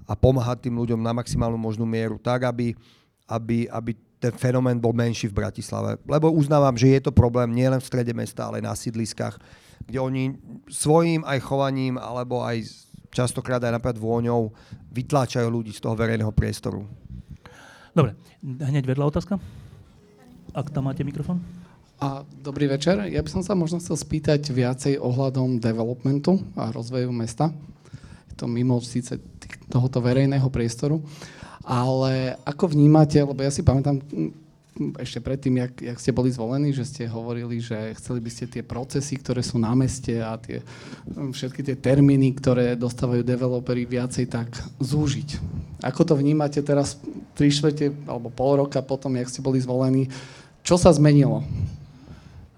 a pomáhať tým ľuďom na maximálnu možnú mieru, tak aby, aby, aby ten fenomén bol menší v Bratislave. Lebo uznávam, že je to problém nielen v strede mesta, ale na sídliskách, kde oni svojím aj chovaním, alebo aj častokrát aj napríklad vôňou vytláčajú ľudí z toho verejného priestoru. Dobre, hneď vedľa otázka. Ak tam máte mikrofón. A dobrý večer. Ja by som sa možno chcel spýtať viacej ohľadom developmentu a rozvoju mesta. Je to mimo síce tohoto verejného priestoru, ale ako vnímate, lebo ja si pamätám ešte predtým, jak, jak ste boli zvolení, že ste hovorili, že chceli by ste tie procesy, ktoré sú na meste a tie, všetky tie termíny, ktoré dostávajú developeri viacej tak zúžiť. Ako to vnímate teraz, tri štvrte alebo pol roka potom, jak ste boli zvolení, čo sa zmenilo?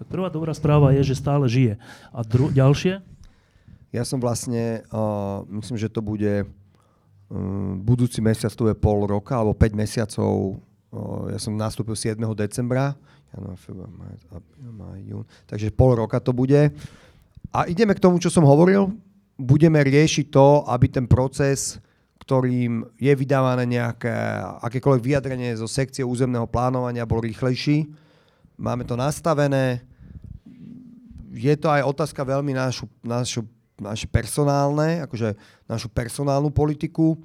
Tak prvá dobrá správa je, že stále žije. A dru- ďalšie? Ja som vlastne, uh, myslím, že to bude uh, budúci mesiac, to je pol roka, alebo 5 mesiacov. Uh, ja som nastúpil 7. decembra, takže pol roka to bude. A ideme k tomu, čo som hovoril. budeme riešiť to, aby ten proces, ktorým je vydávané nejaké akékoľvek vyjadrenie zo sekcie územného plánovania, bol rýchlejší. Máme to nastavené. Je to aj otázka veľmi našu, našu, naše personálne, akože našu personálnu politiku.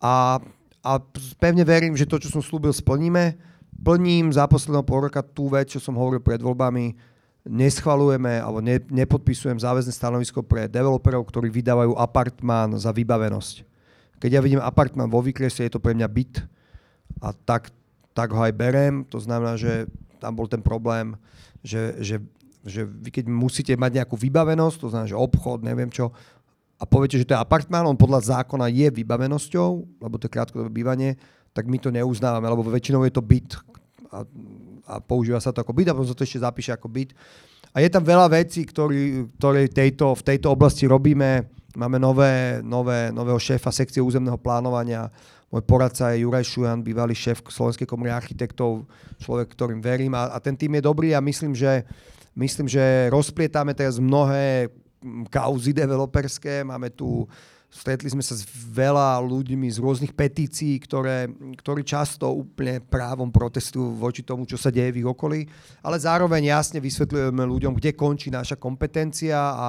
A, a pevne verím, že to, čo som slúbil, splníme. Plním za posledného pol roka tú vec, čo som hovoril pred voľbami, neschvalujeme alebo ne, nepodpisujem záväzné stanovisko pre developerov, ktorí vydávajú apartmán za vybavenosť. Keď ja vidím apartmán vo výkrese, je to pre mňa byt a tak, tak ho aj berem. To znamená, že tam bol ten problém, že, že, že vy keď musíte mať nejakú vybavenosť, to znamená, že obchod, neviem čo, a poviete, že to je apartmán, on podľa zákona je vybavenosťou, lebo to je krátkodobé bývanie, tak my to neuznávame, lebo väčšinou je to byt a a používa sa to ako byt a potom sa to ešte zapíše ako byt. A je tam veľa vecí, ktoré, ktoré tejto, v tejto oblasti robíme. Máme nové, nové, nového šéfa sekcie územného plánovania. Môj poradca je Juraj Šujan, bývalý šéf Slovenskej komory architektov, človek, ktorým verím. A, a ten tým je dobrý a myslím, že, myslím, že rozplietame teraz mnohé kauzy developerské. Máme tu Stretli sme sa s veľa ľuďmi z rôznych petícií, ktoré, ktorí často úplne právom protestujú voči tomu, čo sa deje v ich okolí, ale zároveň jasne vysvetľujeme ľuďom, kde končí naša kompetencia a,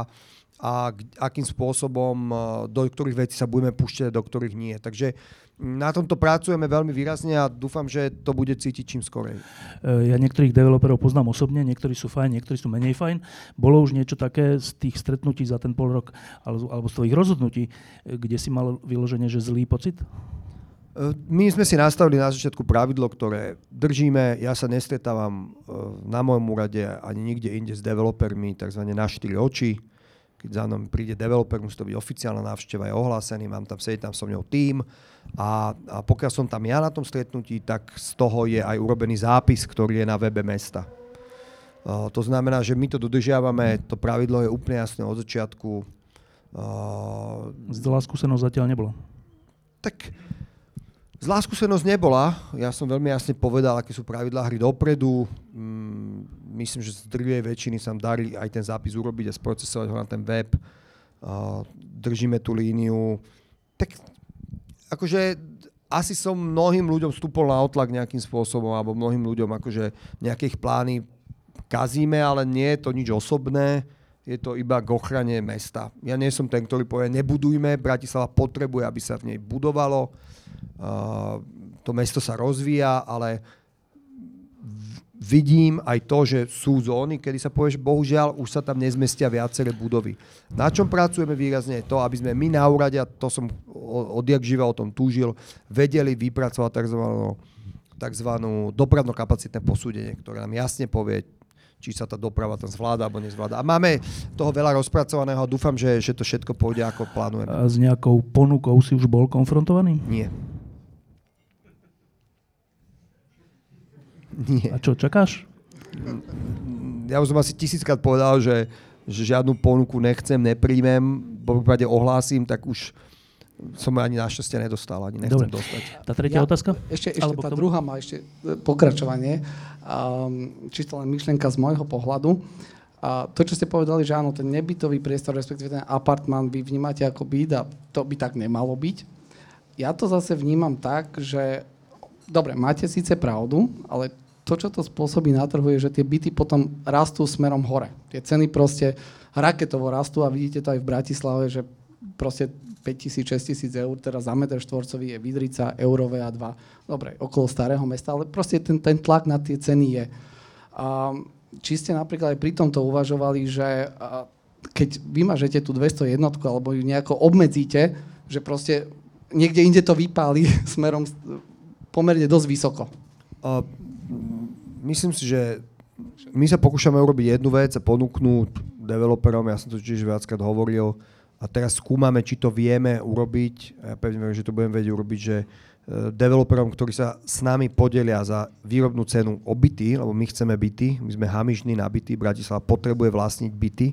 a akým spôsobom, do ktorých vecí sa budeme púšťať, do ktorých nie. Takže na tomto pracujeme veľmi výrazne a dúfam, že to bude cítiť čím skorej. E, ja niektorých developerov poznám osobne, niektorí sú fajn, niektorí sú menej fajn. Bolo už niečo také z tých stretnutí za ten pol rok alebo z tvojich rozhodnutí, e, kde si mal vyloženie, že zlý pocit? E, my sme si nastavili na začiatku pravidlo, ktoré držíme. Ja sa nestretávam na mojom úrade ani nikde inde s developermi, tzv. na štyri oči keď za mnou príde developer, musí to byť oficiálna návšteva, je ohlásený, mám tam, sedieť tam so mnou tým a, a pokiaľ som tam ja na tom stretnutí, tak z toho je aj urobený zápis, ktorý je na webe mesta. Uh, to znamená, že my to dodržiavame, to pravidlo je úplne jasné od začiatku. Uh, Zlá skúsenosť zatiaľ nebola. Tak Zlá skúsenosť nebola. Ja som veľmi jasne povedal, aké sú pravidlá hry dopredu. Mm, myslím, že z drvej väčšiny sa darí aj ten zápis urobiť a sprocesovať ho na ten web. Držíme tú líniu. Tak akože asi som mnohým ľuďom vstúpol na otlak nejakým spôsobom, alebo mnohým ľuďom akože nejaké ich plány kazíme, ale nie je to nič osobné, je to iba k ochrane mesta. Ja nie som ten, ktorý povie, nebudujme, Bratislava potrebuje, aby sa v nej budovalo to mesto sa rozvíja, ale vidím aj to, že sú zóny, kedy sa povie, že bohužiaľ už sa tam nezmestia viaceré budovy. Na čom pracujeme výrazne je to, aby sme my na úrade, a to som odjak živa o tom túžil, vedeli vypracovať tzv. tzv. dopravno-kapacitné posúdenie, ktoré nám jasne povie, či sa tá doprava tam zvláda alebo nezvláda. A máme toho veľa rozpracovaného a dúfam, že, že to všetko pôjde ako plánujeme. A s nejakou ponukou si už bol konfrontovaný? Nie. Nie. A čo, čakáš? Ja už som asi tisíckrát povedal, že, že žiadnu ponuku nechcem, nepríjmem, po prípade ohlásim, tak už som ani našťastie nedostal, ani nechcem Dobre. dostať. Tá tretia ja, otázka? Ešte, ešte tá druhá má ešte e, pokračovanie. Um, čisto len myšlienka z môjho pohľadu. A to, čo ste povedali, že áno, ten nebytový priestor, respektíve ten apartmán vy vnímate ako byt a to by tak nemalo byť. Ja to zase vnímam tak, že dobre, máte síce pravdu, ale to, čo to spôsobí na trhu, je, že tie byty potom rastú smerom hore. Tie ceny proste raketovo rastú a vidíte to aj v Bratislave, že proste 5000, 6000 eur teraz za meter štvorcový je Vidrica, Eurové a 2. Dobre, okolo starého mesta, ale proste ten, ten tlak na tie ceny je. A, či ste napríklad aj pri tomto uvažovali, že a, keď vymažete tú 200 jednotku alebo ju nejako obmedzíte, že proste niekde inde to vypáli smerom pomerne dosť vysoko. Myslím si, že my sa pokúšame urobiť jednu vec a ponúknúť developerom, ja som to tiež viackrát hovoril, a teraz skúmame, či to vieme urobiť. Ja pevne viem, že to budeme vedieť urobiť, že e, developerom, ktorí sa s nami podelia za výrobnú cenu o byty, lebo my chceme byty, my sme hamižní na byty, Bratislava potrebuje vlastniť byty,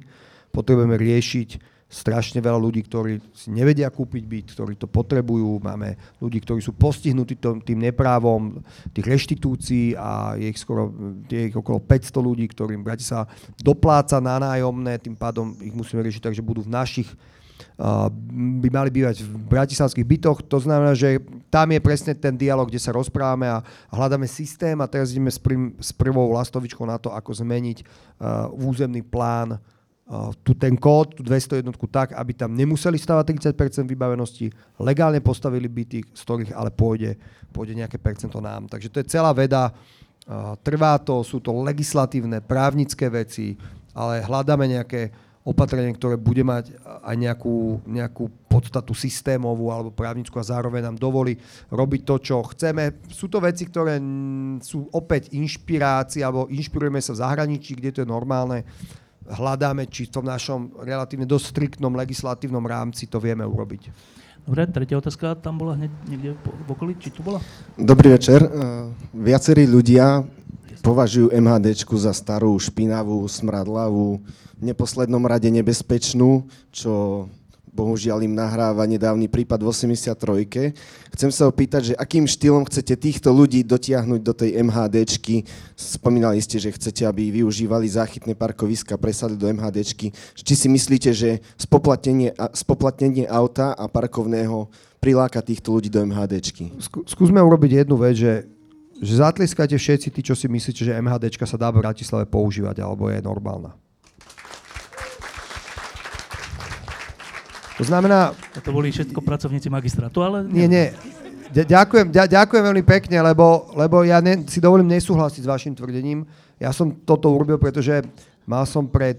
potrebujeme riešiť strašne veľa ľudí, ktorí si nevedia kúpiť byt, ktorí to potrebujú. Máme ľudí, ktorí sú postihnutí tým neprávom tých reštitúcií a je ich skoro je ich okolo 500 ľudí, ktorým Bratislava dopláca na nájomné, tým pádom ich musíme riešiť tak, že budú v našich by mali bývať v bratislavských bytoch. To znamená, že tam je presne ten dialog, kde sa rozprávame a hľadáme systém a teraz ideme s, prv, s prvou lastovičkou na to, ako zmeniť uh, územný plán tu ten kód, tú 201 tak, aby tam nemuseli stavať 30% vybavenosti, legálne postavili byty, z ktorých ale pôjde, pôjde nejaké percento nám. Takže to je celá veda, trvá to, sú to legislatívne, právnické veci, ale hľadáme nejaké opatrenie, ktoré bude mať aj nejakú, nejakú podstatu systémovú alebo právnickú a zároveň nám dovolí robiť to, čo chceme. Sú to veci, ktoré sú opäť inšpirácie alebo inšpirujeme sa v zahraničí, kde to je normálne. Hľadáme, či v tom našom relatívne dosť striktnom legislatívnom rámci to vieme urobiť. Dobre, tretia otázka tam bola hneď niekde v okolí, či tu bola? Dobrý večer. Viacerí ľudia považujú MHD za starú, špinavú, smradlavú, v neposlednom rade nebezpečnú, čo bohužiaľ im nahráva nedávny prípad v 83. Chcem sa opýtať, že akým štýlom chcete týchto ľudí dotiahnuť do tej MHDčky? Spomínali ste, že chcete, aby využívali záchytné parkoviska, presadli do MHDčky. Či si myslíte, že spoplatnenie, spoplatnenie auta a parkovného priláka týchto ľudí do MHDčky? Skúsme urobiť jednu vec, že že zatliskajte všetci tí, čo si myslíte, že MHDčka sa dá v Bratislave používať, alebo je normálna. To znamená... A to boli všetko pracovníci magistrátu, ale... Nie, nie. Ďakujem, ďakujem veľmi pekne, lebo, lebo ja ne, si dovolím nesúhlasiť s vašim tvrdením. Ja som toto urobil, pretože mal som pred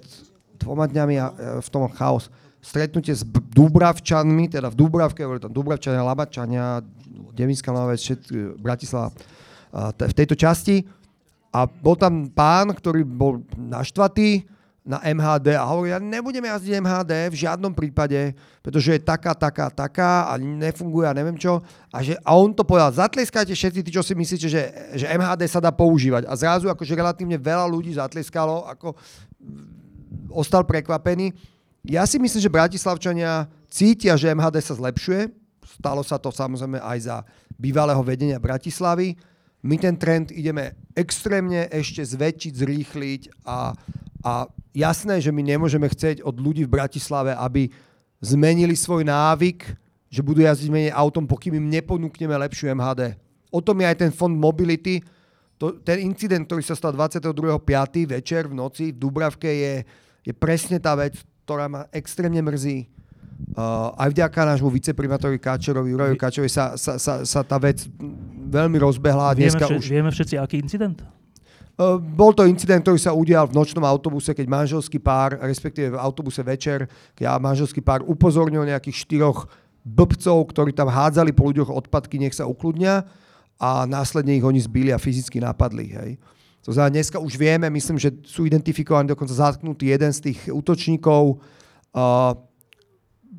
dvoma dňami e, v tom chaos stretnutie s Dúbravčanmi, teda v Dúbravke, boli tam Dúbravčania, Labačania, Devinská Nová Bratislava, v tejto časti. A bol tam pán, ktorý bol naštvatý, na MHD a hovorí, ja nebudem jazdiť MHD v žiadnom prípade, pretože je taká, taká, taká a nefunguje a neviem čo. A, že, a on to povedal, zatleskajte všetci tí, čo si myslíte, že, že MHD sa dá používať. A zrazu akože relatívne veľa ľudí zatleskalo, ako ostal prekvapený. Ja si myslím, že Bratislavčania cítia, že MHD sa zlepšuje. Stalo sa to samozrejme aj za bývalého vedenia Bratislavy. My ten trend ideme extrémne ešte zväčšiť, zrýchliť a, a jasné, že my nemôžeme chcieť od ľudí v Bratislave, aby zmenili svoj návyk, že budú jazdiť menej autom, pokým im neponúkneme lepšiu MHD. O tom je aj ten fond mobility. To, ten incident, ktorý sa stal 22.5. večer v noci v Dubravke je, je presne tá vec, ktorá ma extrémne mrzí. Uh, aj vďaka nášmu viceprimátorovi Káčerovi, Jurajovi Káčerovi sa, sa, sa, sa tá vec veľmi rozbehla. Vieme, Dneska vše, už... vieme všetci, aký incident? Bol to incident, ktorý sa udial v nočnom autobuse, keď manželský pár, respektíve v autobuse večer, keď manželský pár upozornil nejakých štyroch blbcov, ktorí tam hádzali po ľuďoch odpadky, nech sa ukludnia a následne ich oni zbili a fyzicky napadli. Hej. To znamená, dneska už vieme, myslím, že sú identifikovaní dokonca zatknutý jeden z tých útočníkov. Uh,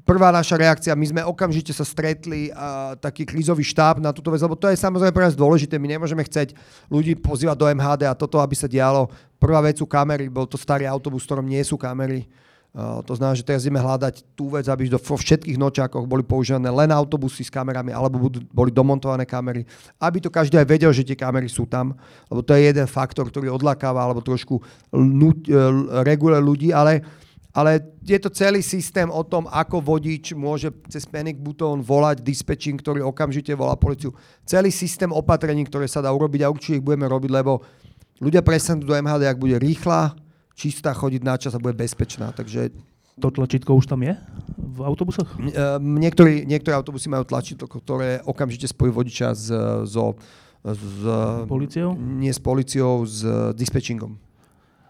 prvá naša reakcia, my sme okamžite sa stretli, a taký krízový štáb na túto vec, lebo to je samozrejme pre nás dôležité, my nemôžeme chceť ľudí pozývať do MHD a toto, aby sa dialo. Prvá vec sú kamery, bol to starý autobus, v ktorom nie sú kamery. Uh, to znamená, že teraz ideme hľadať tú vec, aby vo všetkých nočákoch boli používané len autobusy s kamerami, alebo boli domontované kamery, aby to každý aj vedel, že tie kamery sú tam, lebo to je jeden faktor, ktorý odlakáva alebo trošku uh, reguluje ľudí, ale ale je to celý systém o tom, ako vodič môže cez panic button volať dispečing, ktorý okamžite volá policiu. Celý systém opatrení, ktoré sa dá urobiť a určite ich budeme robiť, lebo ľudia prestanú do MHD, ak bude rýchla, čistá, chodiť na čas a bude bezpečná. Takže to tlačítko už tam je v autobusoch? Niektorí, niektoré autobusy majú tlačítko, ktoré okamžite spojí vodiča s, so, s, policiou? Nie s policiou, s dispečingom.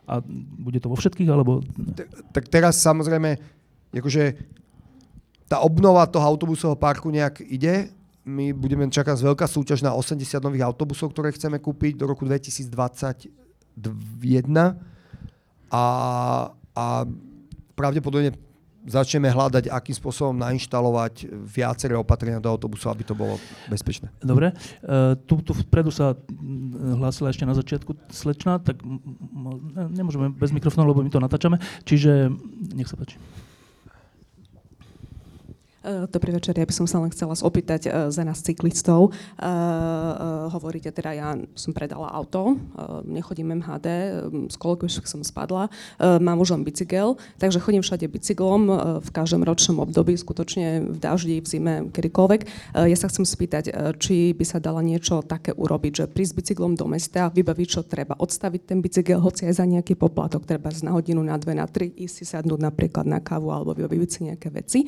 A bude to vo všetkých, alebo... Tak teraz samozrejme, akože tá obnova toho autobusového parku nejak ide. My budeme čakať veľká súťaž na 80 nových autobusov, ktoré chceme kúpiť do roku 2021. A, a pravdepodobne začneme hľadať, akým spôsobom nainštalovať viaceré opatrenia do autobusu, aby to bolo bezpečné. Dobre. Uh, tu, tu vpredu sa hlásila ešte na začiatku slečna, tak nemôžeme bez mikrofónu, lebo my to natáčame. Čiže nech sa páči. Eh, dobrý večer, ja by som sa len chcela opýtať uh, za nás cyklistov. Uh, hovoríte teda, ja som predala auto, nechodím MHD, z už som spadla, mám už len bicykel, takže chodím všade bicyklom v každom ročnom období, skutočne v daždi, v zime, kedykoľvek. Ja sa chcem spýtať, či by sa dala niečo také urobiť, že prísť bicyklom do mesta, vybaviť, čo treba, odstaviť ten bicykel, hoci aj za nejaký poplatok, treba na hodinu, na dve, na tri, ísť si sadnúť napríklad na kávu alebo vybaviť si nejaké veci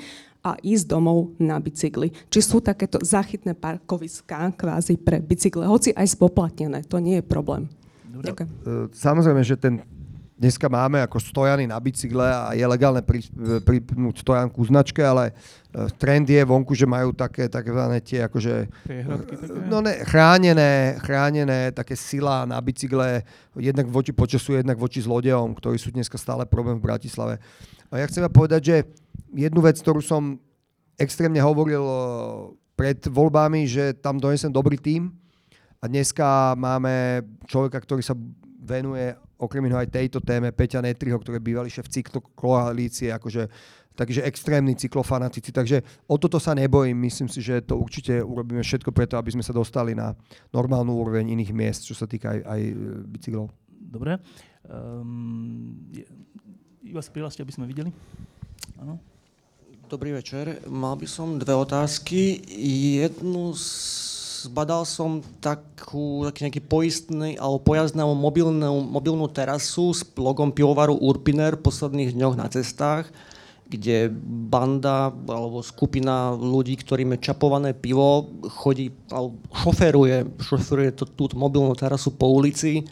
a ísť domov na bicykli. Či sú takéto záchytné parkoviská kvázi pre bicykle, hoci aj spoplatnené, to nie je problém. Dobre. Ďakujem. E, samozrejme, že ten dneska máme ako stojany na bicykle a je legálne pripnúť stojanku značke, ale e, trend je vonku, že majú také takzvané tie akože no ne, chránené, chránené také sila na bicykle jednak voči počasu, jednak voči zlodejom, ktorí sú dneska stále problém v Bratislave. A ja chcem povedať, že jednu vec, ktorú som extrémne hovoril eh, pred voľbami, že tam donesem dobrý tím a dneska máme človeka, ktorý sa venuje okrem iného aj tejto téme, Peťa Netriho, ktorý bývalý šéf cyklokoalície, akože takže extrémni cyklofanatici. Takže o toto sa nebojím. Myslím si, že to určite urobíme všetko preto, aby sme sa dostali na normálnu úroveň iných miest, čo sa týka aj, aj eh, bicyklov. Dobre. Um, iba sa prihláste, aby sme videli. Áno. Dobrý večer. Mal by som dve otázky. Jednu zbadal som takú, taký nejaký poistný alebo pojazdnú mobilnú, mobilnú terasu s logom pivovaru Urpiner v posledných dňoch na cestách, kde banda alebo skupina ľudí, ktorým je čapované pivo, chodí, alebo šoferuje, šoferuje to, túto mobilnú terasu po ulici.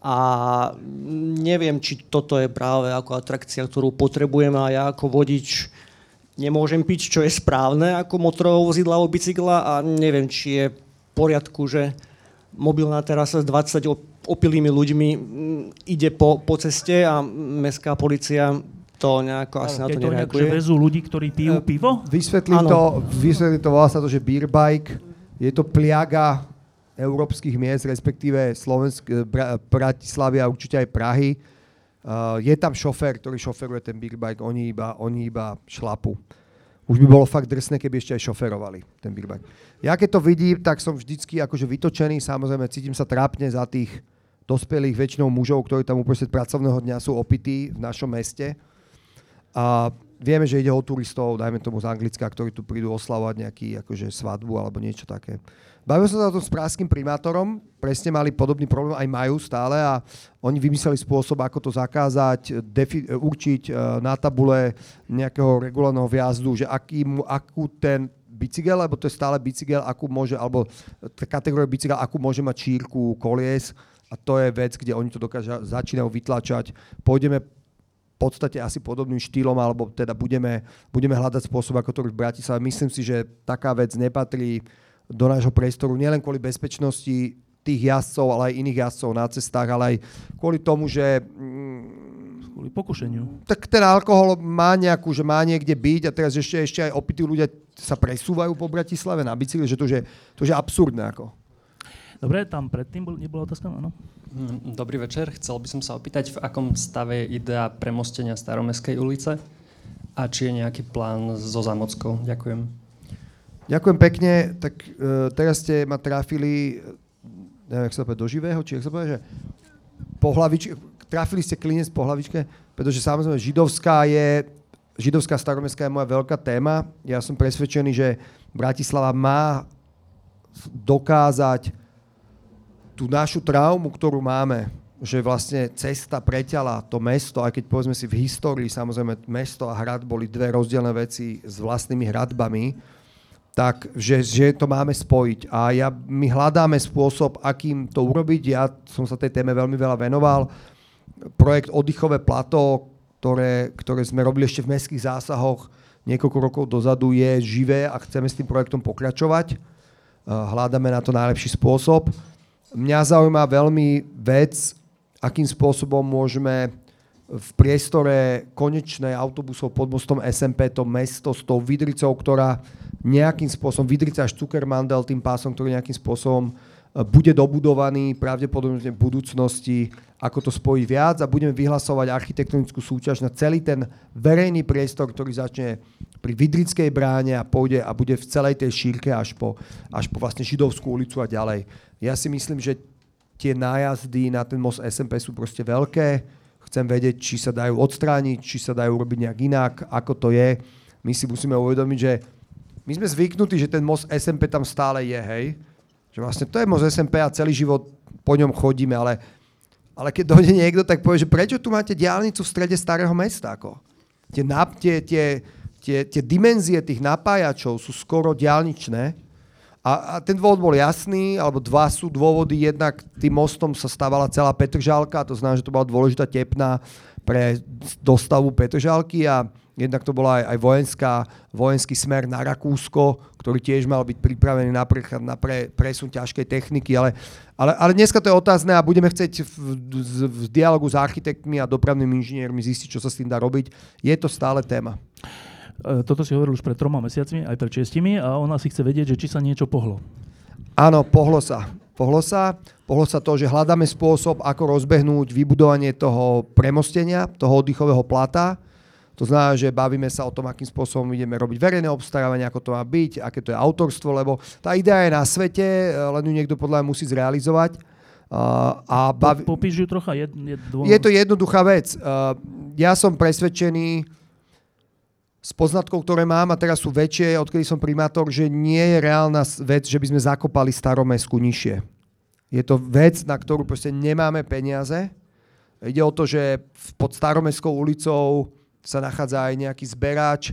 A neviem, či toto je práve ako atrakcia, ktorú potrebujeme a ja ako vodič nemôžem piť, čo je správne ako motorového vozidla alebo bicykla a neviem, či je v poriadku, že mobilná terasa s 20 opilými ľuďmi ide po, po ceste a mestská policia to nejako asi na to, nereaguje. Je to vezú ľudí, ktorí pijú pivo? Vysvetlím to, vysvetlím to, volá sa to, že beer bike. Je to pliaga európskych miest, respektíve Slovensk, eh, Bratislavy a určite aj Prahy. Uh, je tam šofér, ktorý šoferuje ten big bike, oni iba, oni iba šlapu. Už by bolo fakt drsné, keby ešte aj šoferovali ten big bike. Ja keď to vidím, tak som vždycky akože vytočený, samozrejme cítim sa trápne za tých dospelých väčšinou mužov, ktorí tam uprostred pracovného dňa sú opití v našom meste. A vieme, že ide o turistov, dajme tomu z Anglicka, ktorí tu prídu oslavovať nejaký akože svadbu alebo niečo také. Bavil som sa o tom s praským primátorom, presne mali podobný problém, aj majú stále a oni vymysleli spôsob, ako to zakázať, defi- určiť uh, na tabule nejakého regulárneho viazdu, že aký, akú ten bicykel, lebo to je stále bicykel, akú môže, alebo kategória bicykel, akú môže mať šírku kolies a to je vec, kde oni to dokážu, začínajú vytlačať. Pôjdeme podstate asi podobným štýlom, alebo teda budeme, budeme hľadať spôsob, ako to v Bratislave. Myslím si, že taká vec nepatrí do nášho priestoru, nielen kvôli bezpečnosti tých jazdcov, ale aj iných jazdcov na cestách, ale aj kvôli tomu, že mm, kvôli pokušeniu. Tak ten alkohol má nejakú, že má niekde byť a teraz ešte, ešte aj opití ľudia sa presúvajú po Bratislave na bicykli, že to je, to je absurdné. Ako. Dobre, tam predtým bol, nebola otázka, áno? Hm, dobrý večer. Chcel by som sa opýtať, v akom stave je idea premostenia Staromestskej ulice a či je nejaký plán so Zamockou. Ďakujem. Ďakujem pekne. Tak uh, teraz ste ma trafili, neviem, jak sa povie, do živého, či jak sa povie, že po hlavičke, trafili ste klinec po hlavičke, pretože samozrejme židovská je, židovská staromestská je moja veľká téma. Ja som presvedčený, že Bratislava má dokázať tú našu traumu, ktorú máme, že vlastne cesta preťala to mesto, aj keď povedzme si v histórii, samozrejme mesto a hrad boli dve rozdielne veci s vlastnými hradbami, tak že, že to máme spojiť. A ja, my hľadáme spôsob, akým to urobiť. Ja som sa tej téme veľmi veľa venoval. Projekt Oddychové plato, ktoré, ktoré sme robili ešte v mestských zásahoch niekoľko rokov dozadu, je živé a chceme s tým projektom pokračovať. Hľadáme na to najlepší spôsob. Mňa zaujíma veľmi vec, akým spôsobom môžeme v priestore konečnej autobusov pod mostom SMP to mesto s tou vidricou, ktorá nejakým spôsobom, Vidrica až Cukermandel tým pásom, ktorý nejakým spôsobom bude dobudovaný pravdepodobne v budúcnosti, ako to spojí viac a budeme vyhlasovať architektonickú súťaž na celý ten verejný priestor, ktorý začne pri Vidrickej bráne a pôjde a bude v celej tej šírke až po, až po vlastne Židovskú ulicu a ďalej. Ja si myslím, že tie nájazdy na ten most SMP sú proste veľké. Chcem vedieť, či sa dajú odstrániť, či sa dajú robiť nejak inak, ako to je. My si musíme uvedomiť, že my sme zvyknutí, že ten most SMP tam stále je, hej že vlastne to je moc SMP a celý život po ňom chodíme, ale, ale keď dojde niekto, tak povie, že prečo tu máte diálnicu v strede starého mesta? Ako? Tie, tie, tie, tie, tie dimenzie tých napájačov sú skoro diálničné a, a ten dôvod bol jasný, alebo dva sú dôvody. Jednak tým mostom sa stávala celá Petržálka, to znamená, že to bola dôležitá tepna pre dostavu Petržálky a Jednak to bola aj, aj vojenská, vojenský smer na Rakúsko, ktorý tiež mal byť pripravený na, pre, na pre, presun ťažkej techniky, ale, ale, ale dneska to je otázne a budeme chcieť v, v, v dialogu s architektmi a dopravnými inžiniermi zistiť, čo sa s tým dá robiť. Je to stále téma. E, toto si hovoril už pred troma mesiacmi, aj pred čestimi a ona si chce vedieť, že či sa niečo pohlo. Áno, pohlo sa. Pohlo sa. Pohlo sa to, že hľadáme spôsob, ako rozbehnúť vybudovanie toho premostenia, toho oddychového plata to znamená, že bavíme sa o tom, akým spôsobom ideme robiť verejné obstarávanie, ako to má byť, aké to je autorstvo, lebo tá idea je na svete, len ju niekto podľa mňa musí zrealizovať. Uh, a bavi... Popíš ju trocha? Je, je, dvo... je to jednoduchá vec. Uh, ja som presvedčený s poznatkou, ktoré mám a teraz sú väčšie, odkedy som primátor, že nie je reálna vec, že by sme zakopali staromestku nižšie. Je to vec, na ktorú proste nemáme peniaze. Ide o to, že pod staromestskou ulicou sa nachádza aj nejaký zberač,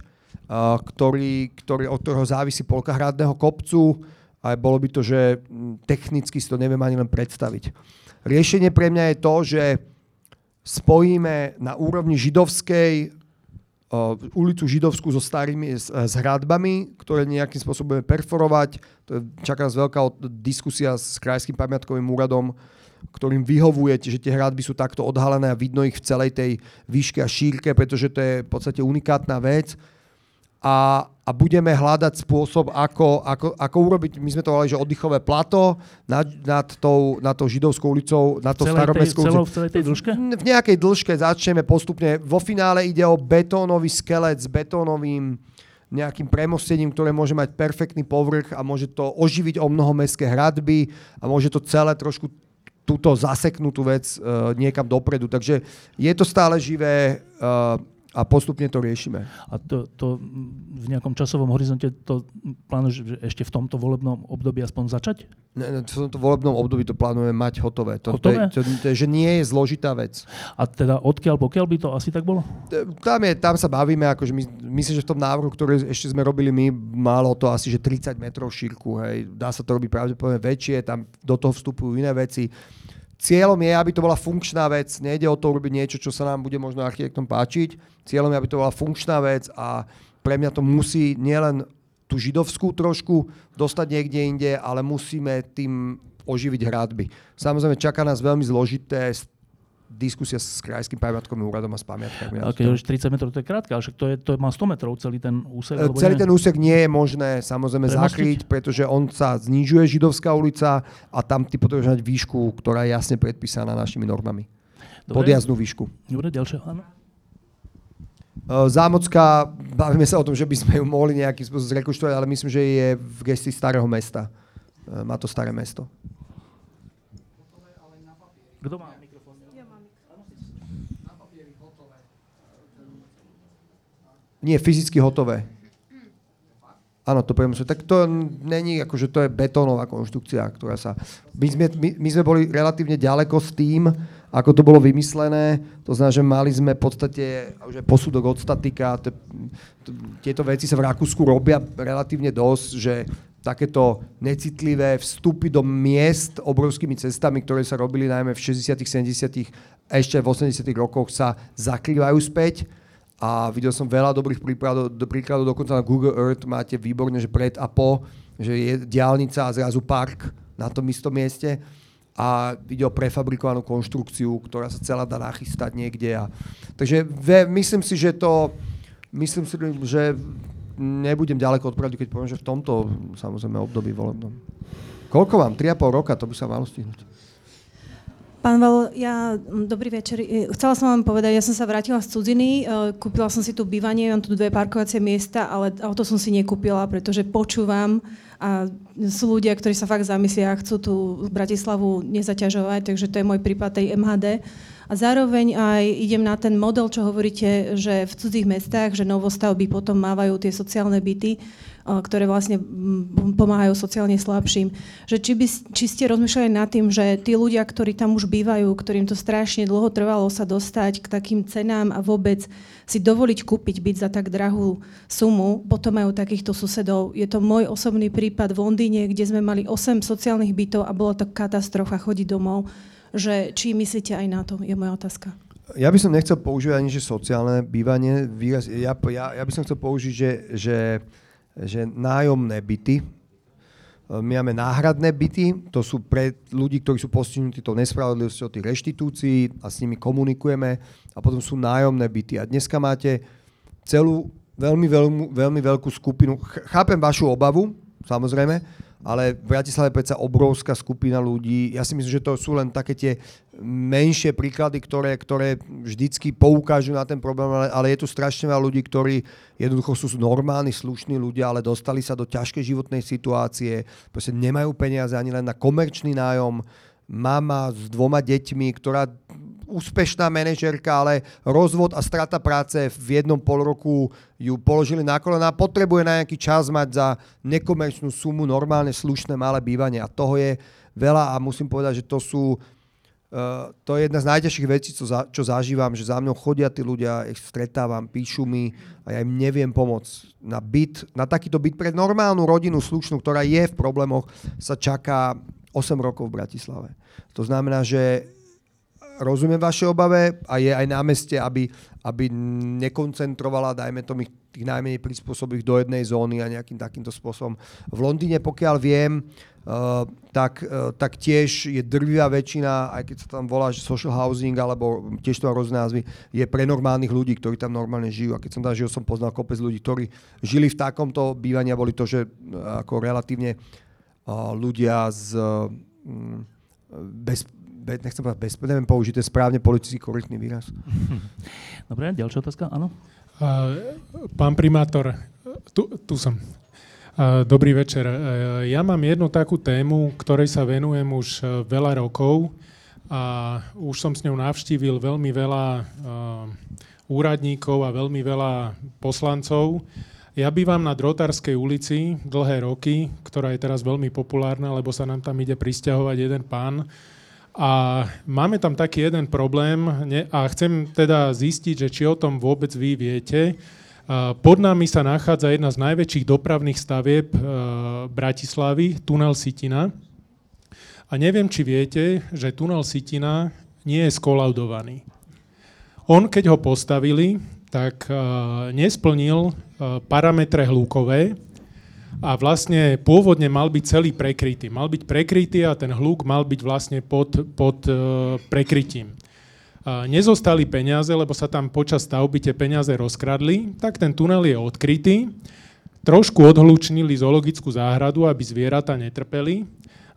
ktorý, ktorý, od ktorého závisí polka hradného kopcu a bolo by to, že technicky si to neviem ani len predstaviť. Riešenie pre mňa je to, že spojíme na úrovni židovskej uh, ulicu Židovskú so starými s, s hradbami, ktoré nejakým spôsobom budeme perforovať. Čaká nás veľká diskusia s Krajským pamiatkovým úradom, ktorým vyhovuje, že tie hradby sú takto odhalené a vidno ich v celej tej výške a šírke, pretože to je v podstate unikátna vec. A, a budeme hľadať spôsob, ako, ako, ako urobiť, my sme to volali, že oddychové plato nad, nad, tou, nad tou židovskou ulicou, nad tou staromestskou ulicou. V celej tej dĺžke? V nejakej dĺžke začneme postupne. Vo finále ide o betónový skelet s betónovým nejakým premostením, ktoré môže mať perfektný povrch a môže to oživiť o mnoho mestské hradby a môže to celé trošku túto zaseknutú vec uh, niekam dopredu. Takže je to stále živé uh, a postupne to riešime. A to, to v nejakom časovom horizonte to plánuješ ešte v tomto volebnom období aspoň začať? Ne, v tomto volebnom období to plánujeme mať hotové. To, hotové? To, to, to, to, že nie je zložitá vec. A teda odkiaľ, pokiaľ by to asi tak bolo? E, tam, je, tam sa bavíme, akože my, myslím, že v tom návrhu, ktorý ešte sme robili my, malo to asi že 30 metrov šírku. Hej. Dá sa to robiť pravdepodobne väčšie, tam do toho vstupujú iné veci Cieľom je, aby to bola funkčná vec. Nejde o to urobiť niečo, čo sa nám bude možno architektom páčiť. Cieľom je, aby to bola funkčná vec a pre mňa to musí nielen tú židovskú trošku dostať niekde inde, ale musíme tým oživiť hradby. Samozrejme, čaká nás veľmi zložité diskusia s krajským pamiatkovým úradom a s pamiatkami. A keď 30 metrov, to je krátke, ale však to, je, to má 100 metrov celý ten úsek. E, celý ten úsek nie je možné samozrejme Premostiť? zakryť, pretože on sa znižuje židovská ulica a tam ty potrebuješ mať výšku, ktorá je jasne predpísaná našimi normami. Dobre. Podjazdnú výšku. Dobre, ďalšie, áno. E, Zámocka, bavíme sa o tom, že by sme ju mohli nejakým spôsobom zrekonštruovať, ale myslím, že je v gestii starého mesta. E, má to staré mesto. Kto má? Nie, fyzicky hotové. Áno, to poviem, tak to není, akože to je betónová konštrukcia, ktorá sa... My sme, my, my sme boli relatívne ďaleko s tým, ako to bolo vymyslené. To znamená, že mali sme v podstate už posudok od statika. Te, t, tieto veci sa v Rakúsku robia relatívne dosť, že takéto necitlivé vstupy do miest obrovskými cestami, ktoré sa robili najmä v 60 70 ešte v 80 rokoch sa zakrývajú späť a videl som veľa dobrých príkladov, do príkladov dokonca na Google Earth máte výborne, že pred a po, že je diálnica a zrazu park na tom istom mieste a videl prefabrikovanú konštrukciu, ktorá sa celá dá nachystať niekde. A, takže ve, myslím si, že to, myslím si, že nebudem ďaleko od pravdy, keď poviem, že v tomto samozrejme období volebnom. Koľko mám? 3,5 roka, to by sa malo stihnúť. Pán Val, ja, dobrý večer. Chcela som vám povedať, ja som sa vrátila z cudziny, e, kúpila som si tu bývanie, mám tu dve parkovacie miesta, ale auto som si nekúpila, pretože počúvam a sú ľudia, ktorí sa fakt zamyslia a chcú tú Bratislavu nezaťažovať, takže to je môj prípad tej MHD. A zároveň aj idem na ten model, čo hovoríte, že v cudzích mestách, že novostavby potom mávajú tie sociálne byty ktoré vlastne pomáhajú sociálne slabším. Že či, by, či ste rozmýšľali nad tým, že tí ľudia, ktorí tam už bývajú, ktorým to strašne dlho trvalo sa dostať k takým cenám a vôbec si dovoliť kúpiť byť za tak drahú sumu, potom majú takýchto susedov. Je to môj osobný prípad v Londýne, kde sme mali 8 sociálnych bytov a bolo to katastrofa chodiť domov. Že či myslíte aj na to, je moja otázka. Ja by som nechcel používať ani, že sociálne bývanie. Výraz, ja, ja, ja by som chcel použiť, že, že že nájomné byty, my máme náhradné byty, to sú pre ľudí, ktorí sú postihnutí tou nespravodlivosťou tých reštitúcií a s nimi komunikujeme a potom sú nájomné byty. A dneska máte celú veľmi, veľmi, veľmi veľkú skupinu. Chápem vašu obavu, samozrejme, ale v Bratislave predsa obrovská skupina ľudí. Ja si myslím, že to sú len také tie menšie príklady, ktoré, ktoré vždycky poukážu na ten problém, ale, ale je tu strašne veľa ľudí, ktorí jednoducho sú normálni, slušní ľudia, ale dostali sa do ťažkej životnej situácie, proste nemajú peniaze ani len na komerčný nájom, mama s dvoma deťmi, ktorá úspešná manažerka, ale rozvod a strata práce v jednom pol roku ju položili na kolena potrebuje na nejaký čas mať za nekomerčnú sumu normálne, slušné, malé bývanie. A toho je veľa a musím povedať, že to sú Uh, to je jedna z najťažších vecí, čo, za, čo zažívam, že za mnou chodia tí ľudia, ich stretávam, píšu mi a ja im neviem pomôcť. Na byt, na takýto byt pre normálnu rodinu slušnú, ktorá je v problémoch, sa čaká 8 rokov v Bratislave. To znamená, že rozumiem vaše obave a je aj na meste, aby, aby nekoncentrovala, dajme tomu, tých najmenej prispôsobých do jednej zóny a nejakým takýmto spôsobom. V Londýne, pokiaľ viem, Uh, tak, uh, tak tiež je drvivá väčšina, aj keď sa tam volá že social housing, alebo tiež to má rôzne názvy, je pre normálnych ľudí, ktorí tam normálne žijú. A keď som tam žil, som poznal kopec ľudí, ktorí žili v takomto bývaní a boli to, že uh, ako relatívne ľudia z uh, bez, nechcem povedať bez, neviem použiť, je správne politicky korektný výraz. Dobre, ďalšia otázka, áno? Uh, pán primátor, tu, tu som. Uh, dobrý večer. Uh, ja mám jednu takú tému, ktorej sa venujem už veľa rokov a už som s ňou navštívil veľmi veľa úradníkov a veľmi veľa poslancov. Ja bývam na Drotárskej ulici dlhé roky, ktorá je teraz veľmi populárna, lebo sa nám tam ide pristahovať jeden pán, a máme tam taký jeden problém a chcem teda zistiť, že či o tom vôbec vy viete. Pod nami sa nachádza jedna z najväčších dopravných stavieb e, Bratislavy, tunel Sitina. A neviem, či viete, že tunel Sitina nie je skolaudovaný. On, keď ho postavili, tak e, nesplnil e, parametre hlukové, a vlastne pôvodne mal byť celý prekrytý. Mal byť prekrytý a ten hluk mal byť vlastne pod, pod uh, prekrytím. Nezostali peniaze, lebo sa tam počas stavby tie peniaze rozkradli, tak ten tunel je odkrytý. Trošku odhlučnili zoologickú záhradu, aby zvieratá netrpeli.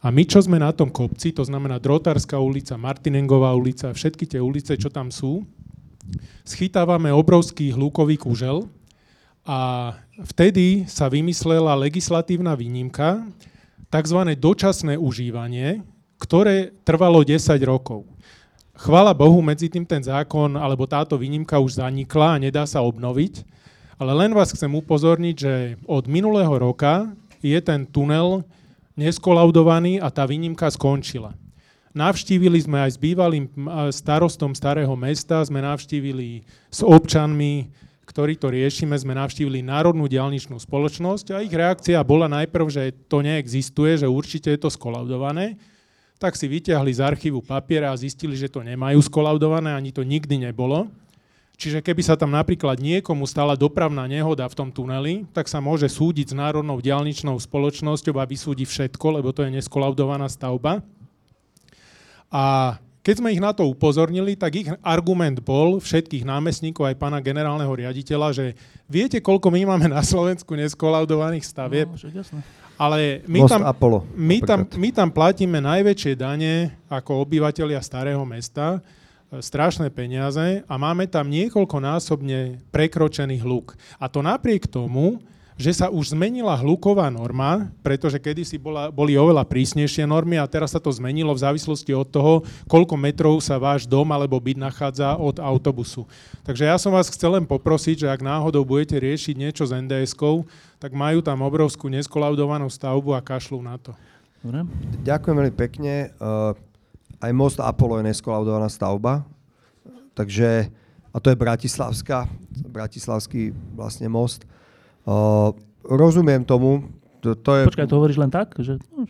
A my, čo sme na tom kopci, to znamená Drotárska ulica, Martinengová ulica, všetky tie ulice, čo tam sú, schytávame obrovský hlukový kužel, a vtedy sa vymyslela legislatívna výnimka, tzv. dočasné užívanie, ktoré trvalo 10 rokov. Chvala Bohu, medzi tým ten zákon alebo táto výnimka už zanikla a nedá sa obnoviť, ale len vás chcem upozorniť, že od minulého roka je ten tunel neskolaudovaný a tá výnimka skončila. Navštívili sme aj s bývalým starostom starého mesta, sme navštívili s občanmi, ktorí to riešime, sme navštívili Národnú diálničnú spoločnosť a ich reakcia bola najprv, že to neexistuje, že určite je to skolaudované. Tak si vyťahli z archívu papiera a zistili, že to nemajú skolaudované, ani to nikdy nebolo. Čiže keby sa tam napríklad niekomu stala dopravná nehoda v tom tuneli, tak sa môže súdiť s Národnou diálničnou spoločnosťou a vysúdi všetko, lebo to je neskolaudovaná stavba. A keď sme ich na to upozornili, tak ich argument bol všetkých námestníkov aj pána generálneho riaditeľa, že viete, koľko my máme na Slovensku neskolaudovaných stavieb? No. Ale my Most tam, Apollo, my, tam, my tam platíme najväčšie dane ako obyvateľia starého mesta, e, strašné peniaze a máme tam niekoľkonásobne prekročených hluk. A to napriek tomu, že sa už zmenila hluková norma, pretože kedysi bola, boli oveľa prísnejšie normy a teraz sa to zmenilo v závislosti od toho, koľko metrov sa váš dom alebo byt nachádza od autobusu. Takže ja som vás chcel len poprosiť, že ak náhodou budete riešiť niečo s NDS-kou, tak majú tam obrovskú neskolaudovanú stavbu a kašľú na to. Dobre? Ďakujem veľmi pekne. Uh, aj most Apollo je neskolaudovaná stavba, takže, a to je Bratislavská, bratislavský vlastne most. Uh, rozumiem tomu, to, to je... Počkaj, to hovoríš len tak? Že, no,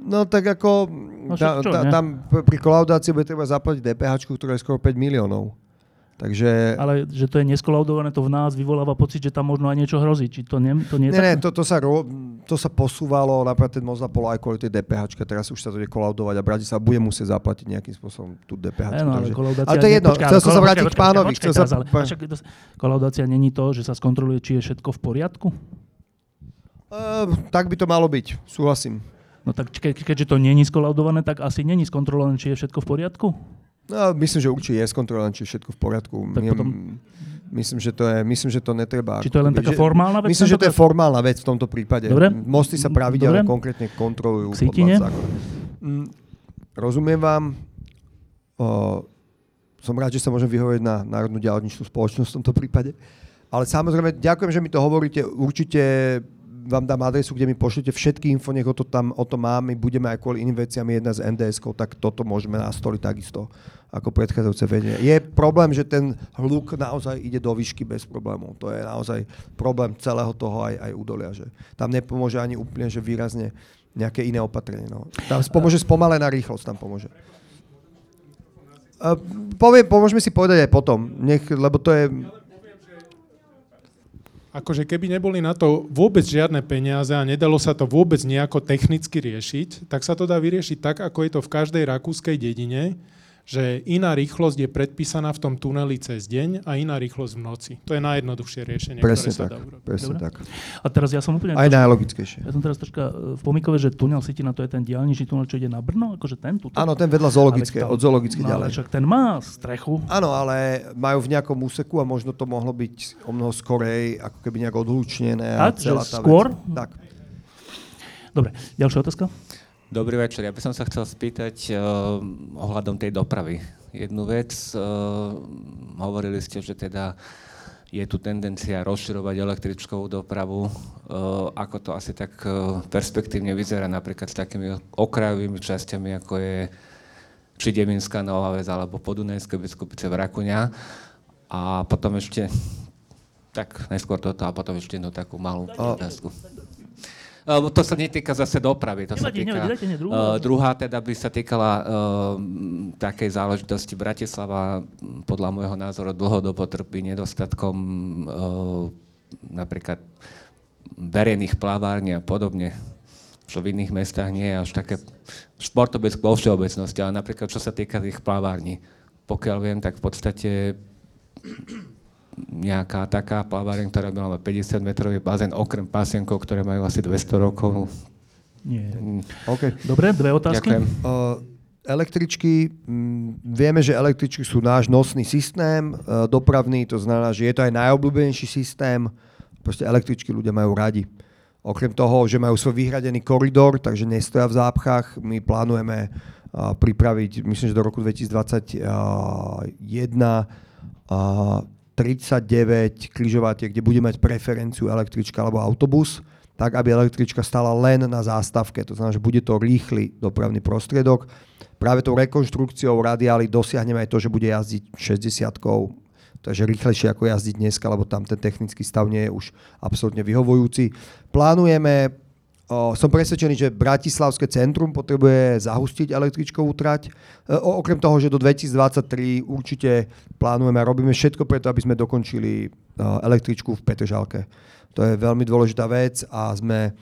No tak ako, No ta, čo, ta, tam pri kolaudácii bude treba zaplatiť DPH, ktorá je skoro 5 miliónov. Takže... ale že to je neskolaudované, to v nás vyvoláva pocit, že tam možno aj niečo hrozí. Či to nie, to nie je Ne, ne, to, to, sa ro, to sa posúvalo, napríklad ten most Apollo aj kvôli tej DPH, teraz už sa to ide kolaudovať a Bratislava bude musieť zaplatiť nejakým spôsobom tú DPH. Takže... ale kolaudácia... ale to je jedno, počkaj, chcel som sa vrátiť k pánovi. teraz, sa... ale, však kolaudácia není to, že sa skontroluje, či je všetko v poriadku? Uh, tak by to malo byť, súhlasím. No tak ke, keďže to není skolaudované, tak asi není skontrolované, či je všetko v poriadku? No, myslím, že určite je skontrolované, či je všetko v poriadku. Tak potom- Myslím, že to je, myslím, že to netreba. Či to je len taká formálna vec Myslím, že to je formálna vec v tomto prípade. Dobre. Mosty sa pravidelne Dobre. konkrétne kontrolujú. K sítine? podľa zákona. Mm, rozumiem vám. O, som rád, že sa môžem vyhovoriť na Národnú diaľničnú spoločnosť v tomto prípade. Ale samozrejme, ďakujem, že mi to hovoríte. Určite vám dám adresu, kde mi pošlete všetky info, nech o to tam o to mám. My budeme aj kvôli iným veciam jedna z nds tak toto môžeme nastoliť takisto ako predchádzajúce vedenie. Je problém, že ten hluk naozaj ide do výšky bez problémov. To je naozaj problém celého toho aj, aj údolia. Že tam nepomôže ani úplne, že výrazne nejaké iné opatrenie. No. Tam pomôže spomalená rýchlosť, tam pomôže. Uh, poviem, pomôžeme si povedať aj potom, nech, lebo to je... Akože keby neboli na to vôbec žiadne peniaze a nedalo sa to vôbec nejako technicky riešiť, tak sa to dá vyriešiť tak, ako je to v každej rakúskej dedine, že iná rýchlosť je predpísaná v tom tuneli cez deň a iná rýchlosť v noci. To je najjednoduchšie riešenie, Presne ktoré sa tak, dá urobiť. presne Dobre. tak. A teraz ja som úplne... Aj najlogickejšie. Ja som teraz troška e, v pomykove, že tunel Sitina to je ten diálničný tunel, čo ide na Brno, akože ten tuto. Áno, ten vedľa zoologické, tam- od zoologické no, ale ďalej. však ten má strechu. Áno, ale majú v nejakom úseku a možno to mohlo byť o mnoho skorej, ako keby nejak odhlučnené. A tá skôr? Vec. Tak. Dobre, ďalšia otázka? Dobrý večer. Ja by som sa chcel spýtať uh, ohľadom tej dopravy. Jednu vec, uh, hovorili ste, že teda je tu tendencia rozširovať električkovú dopravu. Uh, ako to asi tak uh, perspektívne vyzerá napríklad s takými okrajovými časťami, ako je či Devinská Nová Ves alebo Podunajské biskupice v Rakuňa. A potom ešte, tak najskôr toto a potom ešte jednu takú malú otázku. Uh, to sa netýka zase dopravy, to sa Nevadí, týka... nevadí, druhú. uh, druhá teda by sa týkala uh, takej záležitosti Bratislava, podľa môjho názoru dlhodobo trpí nedostatkom uh, napríklad verejných plavární a podobne, čo v iných mestách nie je až také športobec vo všeobecnosti, ale napríklad čo sa týka tých plavární. Pokiaľ viem, tak v podstate nejaká taká plaváreň, ktorá by mala 50 metrový bazén, okrem pasienkov, ktoré majú asi 200 rokov. Nie. Mm, OK. Dobre, dve otázky. Ďakujem. Uh, električky, mm, vieme, že električky sú náš nosný systém dopravný, to znamená, že je to aj najobľúbenejší systém. Proste električky ľudia majú radi. Okrem toho, že majú svoj vyhradený koridor, takže nestoja v zápchách, my plánujeme pripraviť, myslím, že do roku 2021 uh, 39 križovatiek, kde bude mať preferenciu električka alebo autobus, tak aby električka stala len na zástavke. To znamená, že bude to rýchly dopravný prostriedok. Práve tou rekonštrukciou radiály dosiahneme aj to, že bude jazdiť 60 takže rýchlejšie ako jazdiť dneska, lebo tam ten technický stav nie je už absolútne vyhovujúci. Plánujeme, som presvedčený, že Bratislavské centrum potrebuje zahustiť električkovú trať. E, okrem toho, že do 2023 určite plánujeme a robíme všetko preto, aby sme dokončili o, električku v Petržalke. To je veľmi dôležitá vec a sme,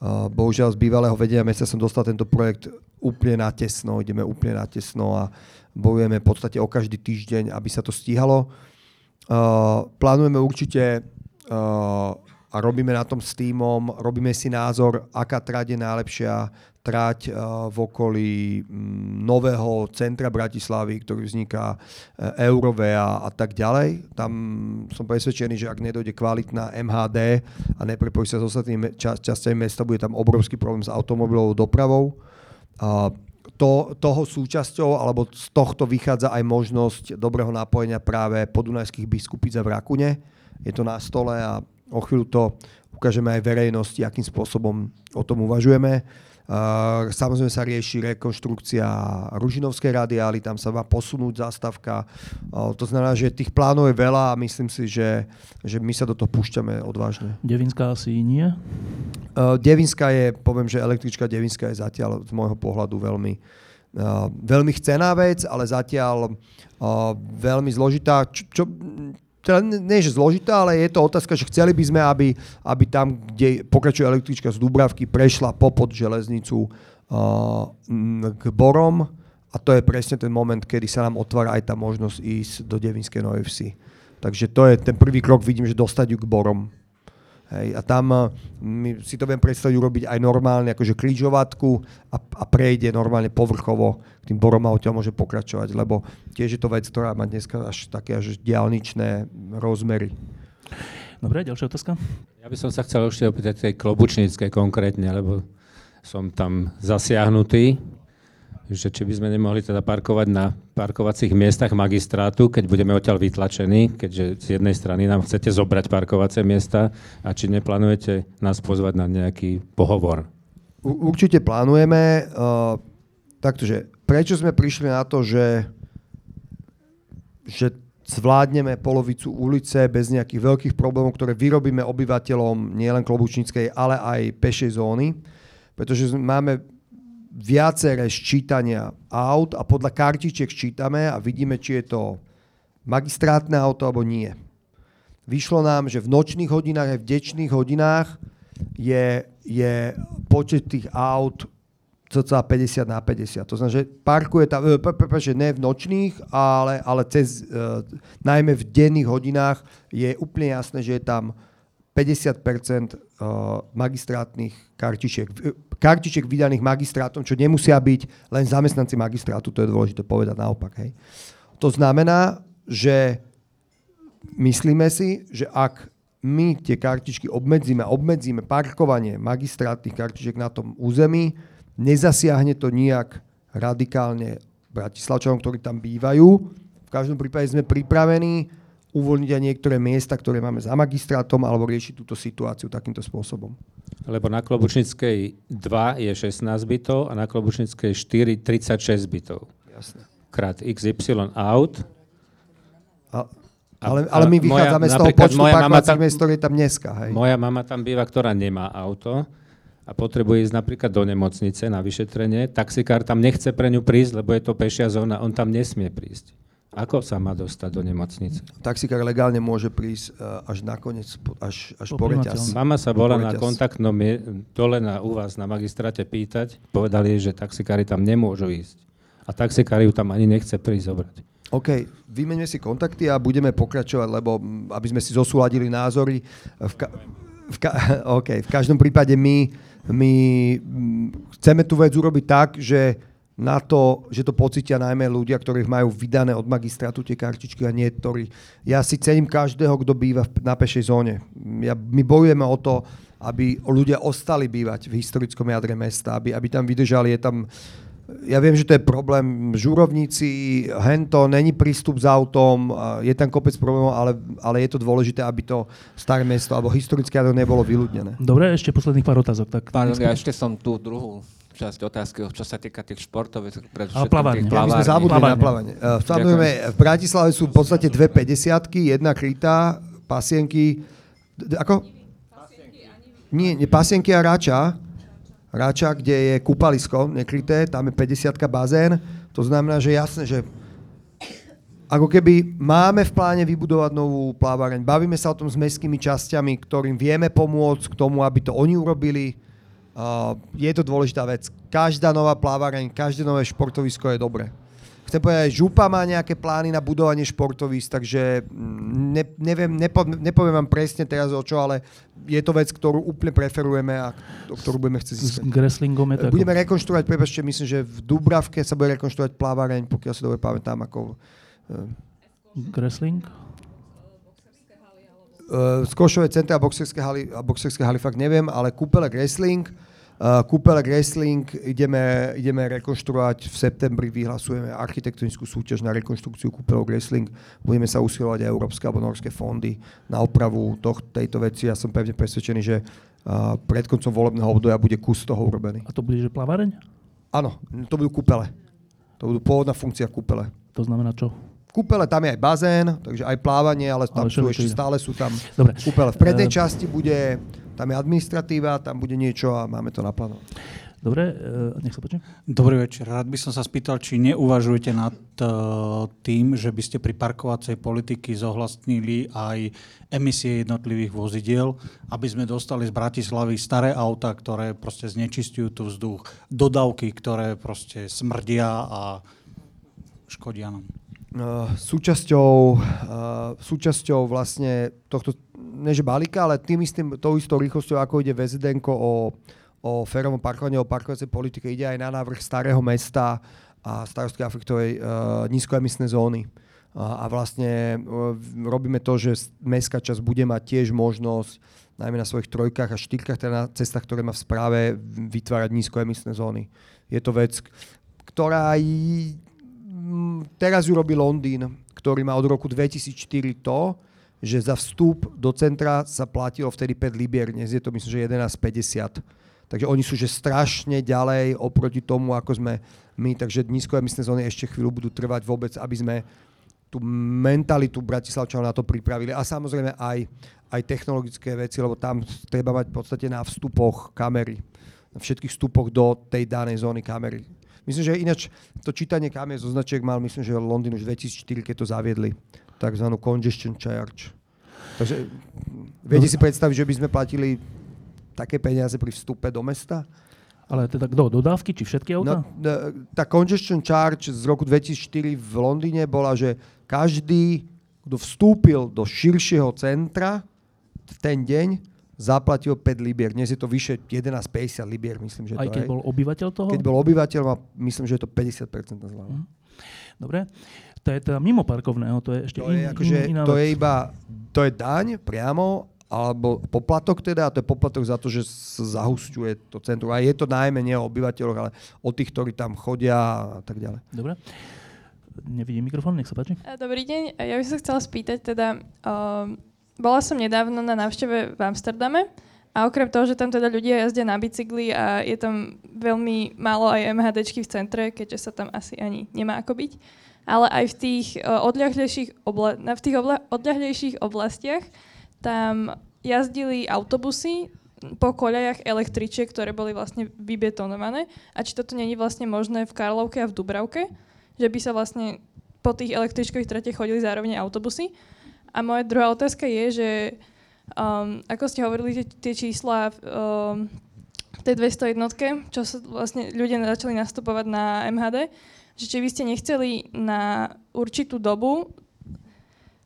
o, bohužiaľ z bývalého vedenia mesta som dostal tento projekt úplne natesno, ideme úplne natesno a bojujeme v podstate o každý týždeň, aby sa to stíhalo. Plánujeme určite a robíme na tom s týmom, robíme si názor, aká trať je najlepšia, trať uh, v okolí um, nového centra Bratislavy, ktorý vzniká uh, Eurovea a tak ďalej. Tam som presvedčený, že ak nedojde kvalitná MHD a neprepojí sa s ostatnými čas, časťami mesta, bude tam obrovský problém s automobilovou dopravou. To, toho súčasťou, alebo z tohto vychádza aj možnosť dobrého napojenia práve podunajských biskupíc v Rakune. Je to na stole a o chvíľu to ukážeme aj verejnosti, akým spôsobom o tom uvažujeme. Samozrejme sa rieši rekonštrukcia Ružinovskej radiály, tam sa má posunúť zástavka. To znamená, že tých plánov je veľa a myslím si, že, že my sa do toho púšťame odvážne. Devinská asi nie? Devinská je, poviem, že električka Devinská je zatiaľ z môjho pohľadu veľmi, veľmi chcená vec, ale zatiaľ veľmi zložitá. Čo, čo, teda nie že zložitá, ale je to otázka, že chceli by sme, aby, aby tam, kde pokračuje električka z Dubravky, prešla popod železnicu uh, k Borom a to je presne ten moment, kedy sa nám otvára aj tá možnosť ísť do Devinskej Novej Vsi. Takže to je ten prvý krok, vidím, že dostať ju k Borom. Hej, a tam uh, my si to viem predstaviť urobiť aj normálne, akože krížovatku a, a prejde normálne povrchovo k tým borom a odtiaľ môže pokračovať, lebo tiež je to vec, ktorá má dneska až také až diálničné rozmery. Dobre, ďalšia otázka? Ja by som sa chcel ešte opýtať tej klobučníckej konkrétne, lebo som tam zasiahnutý že či by sme nemohli teda parkovať na parkovacích miestach magistrátu, keď budeme odtiaľ vytlačení, keďže z jednej strany nám chcete zobrať parkovacie miesta a či neplánujete nás pozvať na nejaký pohovor? Určite plánujeme. Uh, taktože, prečo sme prišli na to, že, že zvládneme polovicu ulice bez nejakých veľkých problémov, ktoré vyrobíme obyvateľom nielen Klobučníckej, ale aj pešej zóny, pretože máme viaceré ščítania aut a podľa kartičiek ščítame a vidíme, či je to magistrátne auto alebo nie. Vyšlo nám, že v nočných hodinách aj v dečných hodinách je, je počet tých aut cca 50 na 50. To znamená, že parkuje tam, e, že ne v nočných, ale, ale cez, uh, najmä v denných hodinách je úplne jasné, že je tam 50% magistrátnych kartičiek. Kartičiek vydaných magistrátom, čo nemusia byť len zamestnanci magistrátu, to je dôležité povedať naopak. Hej. To znamená, že myslíme si, že ak my tie kartičky obmedzíme, obmedzíme parkovanie magistrátnych kartičiek na tom území, nezasiahne to nijak radikálne Bratislavčanom, ktorí tam bývajú. V každom prípade sme pripravení uvoľniť aj niektoré miesta, ktoré máme za magistrátom, alebo riešiť túto situáciu takýmto spôsobom. Lebo na Klobučnickej 2 je 16 bytov a na Klobučnickej 4 36 bytov. Jasne. Krát XY out. A, ale, ale my vychádzame moja, z toho počtu parkovacích miest, ktoré tam dneska. Hej. Moja mama tam býva, ktorá nemá auto a potrebuje ísť napríklad do nemocnice na vyšetrenie. Taxikár tam nechce pre ňu prísť, lebo je to pešia zóna, on tam nesmie prísť. Ako sa má dostať do nemocnice? Taxikár legálne môže prísť uh, až nakoniec, až, až po reťaz. Mama sa bola na kontaktnom dole na, u vás na magistráte pýtať, povedali, že taxikári tam nemôžu ísť. A taxikári ju tam ani nechce prísť zobrať. OK, vymeňme si kontakty a budeme pokračovať, lebo aby sme si zosúladili názory. V, ka- v, ka- OK, v každom prípade my, my chceme tú vec urobiť tak, že na to, že to pocitia najmä ľudia, ktorých majú vydané od magistrátu tie kartičky a nie ktorí. Ja si cením každého, kto býva na pešej zóne. Ja, my bojujeme o to, aby ľudia ostali bývať v historickom jadre mesta, aby, aby tam vydržali. Je tam, ja viem, že to je problém žurovníci, hento, není prístup s autom, je tam kopec problémov, ale, ale je to dôležité, aby to staré mesto alebo historické jadro nebolo vyľudnené. Dobre, ešte posledných pár otázok. Tak Pardon, ja ešte som tú druhú časť otázky, čo sa týka tých športov, Ale plávanie. Ja my sme zabudli na plávanie. Uh, samozrejme, v Bratislave sú v podstate dve 50 jedna krytá, pasienky, ako? Nie, nie, pasienky a ráča. Ráča, kde je kúpalisko nekryté, tam je 50 bazén. To znamená, že jasné, že ako keby máme v pláne vybudovať novú plávareň. Bavíme sa o tom s mestskými časťami, ktorým vieme pomôcť k tomu, aby to oni urobili Uh, je to dôležitá vec. Každá nová plávareň, každé nové športovisko je dobré. Chcem povedať, Župa má nejaké plány na budovanie športovísk, takže mm, ne, neviem, nepo, nepoviem vám presne teraz o čo, ale je to vec, ktorú úplne preferujeme a ktorú budeme chcieť získať. S Gresslingom je to Budeme ako... rekonštruovať, prepačte, myslím, že v Dubravke sa bude rekonštruovať plávareň, pokiaľ si dobre pamätám, ako... Uh, Gressling? Uh, skošové centra a boxerské haly, a boxerské haly fakt neviem, ale kúpele wrestling, uh, kúpele wrestling ideme, ideme rekonštruovať v septembri, vyhlasujeme architektonickú súťaž na rekonštrukciu kúpelok wrestling, budeme sa usilovať aj európske alebo norské fondy na opravu toh, tejto veci. Ja som pevne presvedčený, že uh, pred koncom volebného obdobia bude kus toho urobený. A to bude, že plavareň? Áno, to budú kúpele. To budú pôvodná funkcia kúpele. To znamená čo? Kúpele, tam je aj bazén, takže aj plávanie, ale tam ale sú ešte stále sú tam Dobre. kúpele. V prednej uh, časti bude, tam je administratíva, tam bude niečo a máme to naplánované. Dobre, uh, nech sa počne. Dobrý večer. Rád by som sa spýtal, či neuvažujete nad uh, tým, že by ste pri parkovacej politiky zohľastnili aj emisie jednotlivých vozidiel, aby sme dostali z Bratislavy staré auta, ktoré proste znečistujú tu vzduch, dodávky, ktoré proste smrdia a škodia nám. Uh, súčasťou, uh, súčasťou vlastne tohto, než balíka, ale tým istým, tou istou rýchlosťou, ako ide VZDN o, o férovom parkovaní, o parkovacej politike, ide aj na návrh starého mesta a starostky afektovej uh, nízkoemisné zóny. Uh, a vlastne uh, robíme to, že mestská časť bude mať tiež možnosť najmä na svojich trojkách a štyrkách, teda na cestách, ktoré má v správe, vytvárať nízkoemisné zóny. Je to vec, ktorá teraz ju robí Londýn, ktorý má od roku 2004 to, že za vstup do centra sa platilo vtedy 5 libier, dnes je to myslím, že 11,50. Takže oni sú že strašne ďalej oproti tomu, ako sme my, takže nízkoemisné zóny ešte chvíľu budú trvať vôbec, aby sme tú mentalitu Bratislavčanov na to pripravili. A samozrejme aj, aj technologické veci, lebo tam treba mať v podstate na vstupoch kamery, na všetkých vstupoch do tej danej zóny kamery Myslím, že ináč to čítanie kamie zo značiek mal, myslím, že Londýn už 2004, keď to zaviedli, takzvanú congestion charge. Takže viete si predstaviť, že by sme platili také peniaze pri vstupe do mesta? Ale teda kto? Dodávky či všetky auta? No, tá congestion charge z roku 2004 v Londýne bola, že každý, kto vstúpil do širšieho centra v ten deň, zaplatil 5 libier. Dnes je to vyše 11,50 libier, myslím, že Aj to keď je. bol obyvateľ toho? Keď bol obyvateľ, myslím, že je to 50% zľava. Mm. Dobre. To je teda mimo parkovného, to je ešte to in, je, akože, in, iná To vec. je iba, to je daň priamo, alebo poplatok teda, a to je poplatok za to, že sa zahusťuje to centrum. A je to najmä nie o obyvateľoch, ale o tých, ktorí tam chodia a tak ďalej. Dobre. Nevidím mikrofón, nech sa páči. Dobrý deň, ja by som chcela spýtať teda, um, bola som nedávno na návšteve v Amsterdame a okrem toho, že tam teda ľudia jazdia na bicykli a je tam veľmi málo aj MHDčky v centre, keďže sa tam asi ani nemá ako byť, ale aj v tých uh, odľahlejších, obla- v tých obla- odľahlejších oblastiach tam jazdili autobusy po koľajach električiek, ktoré boli vlastne vybetonované. A či toto není vlastne možné v Karlovke a v Dubravke, že by sa vlastne po tých električkových tratiach chodili zároveň autobusy. A moja druhá otázka je, že um, ako ste hovorili, tie, čísla um, v tej 201, čo sa vlastne ľudia začali nastupovať na MHD, že či by ste nechceli na určitú dobu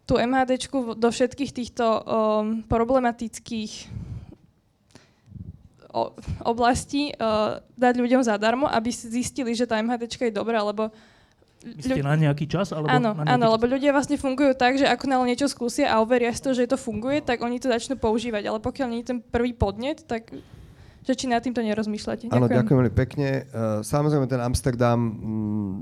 tú MHDčku do všetkých týchto um, problematických o, oblastí uh, dať ľuďom zadarmo, aby zistili, že tá MHDčka je dobrá, lebo Myslíte na nejaký čas? Alebo áno, na áno čas? lebo ľudia vlastne fungujú tak, že ako náhle niečo skúsia a overia si to, že to funguje, tak oni to začnú používať. Ale pokiaľ nie je ten prvý podnet, tak že či nad týmto nerozmýšľate. Áno, Ďakujem. ďakujem veľmi pekne. Uh, samozrejme, ten Amsterdam, mm,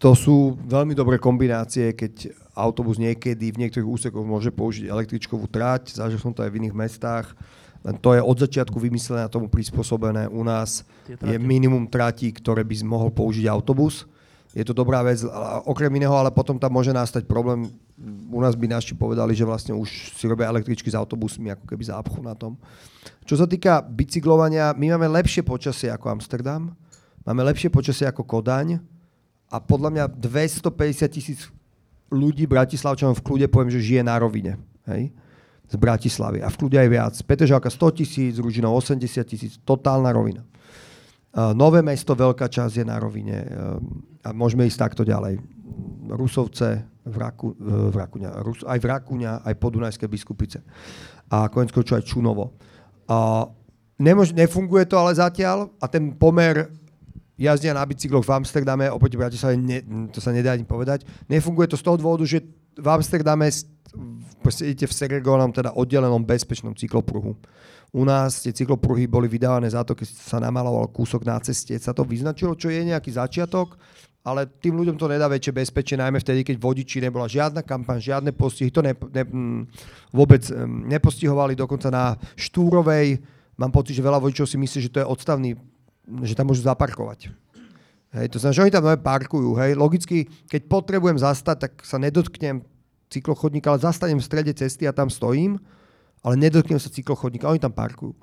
to sú veľmi dobré kombinácie, keď autobus niekedy v niektorých úsekoch môže použiť električkovú trať, zažil som to aj v iných mestách, len to je od začiatku vymyslené a tomu prispôsobené. U nás je minimum tratí, ktoré by mohol použiť autobus. Je to dobrá vec, okrem iného, ale potom tam môže nastať problém. U nás by naši povedali, že vlastne už si robia električky s autobusmi, ako keby zápchu na tom. Čo sa týka bicyklovania, my máme lepšie počasie ako Amsterdam, máme lepšie počasie ako Kodaň a podľa mňa 250 tisíc ľudí Bratislavčanom v kľude poviem, že žije na rovine. Hej? z Bratislavy. A v kľude aj viac. Petržalka 100 tisíc, Ružinov 80 tisíc, totálna rovina. Uh, Nové mesto, veľká časť je na rovine uh, a môžeme ísť takto ďalej. Rusovce, Vraku, uh, Vrakuňa, Rus, aj Vrakuňa, aj Podunajské biskupice. A konec čo aj Čunovo. Uh, nemož, nefunguje to ale zatiaľ a ten pomer jazdia na bicykloch v Amsterdame, oproti Bratislave, ne, to sa nedá ani povedať. Nefunguje to z toho dôvodu, že v Amsterdame idete v segregovanom, teda oddelenom bezpečnom cyklopruhu. U nás tie cyklopruhy boli vydávané za to, keď sa namaloval kúsok na ceste, sa to vyznačilo, čo je nejaký začiatok, ale tým ľuďom to nedá väčšie bezpečie, najmä vtedy, keď vodiči nebola žiadna kampaň, žiadne postihy, to ne, ne, vôbec nepostihovali, dokonca na Štúrovej, mám pocit, že veľa vodičov si myslí, že to je odstavný, že tam môžu zaparkovať. Hej, to znamená, že oni tam parkujú. Hej. Logicky, keď potrebujem zastať, tak sa nedotknem cyklochodníka, ale zastanem v strede cesty a tam stojím ale nedotknem sa cyklochodníka, oni tam parkujú.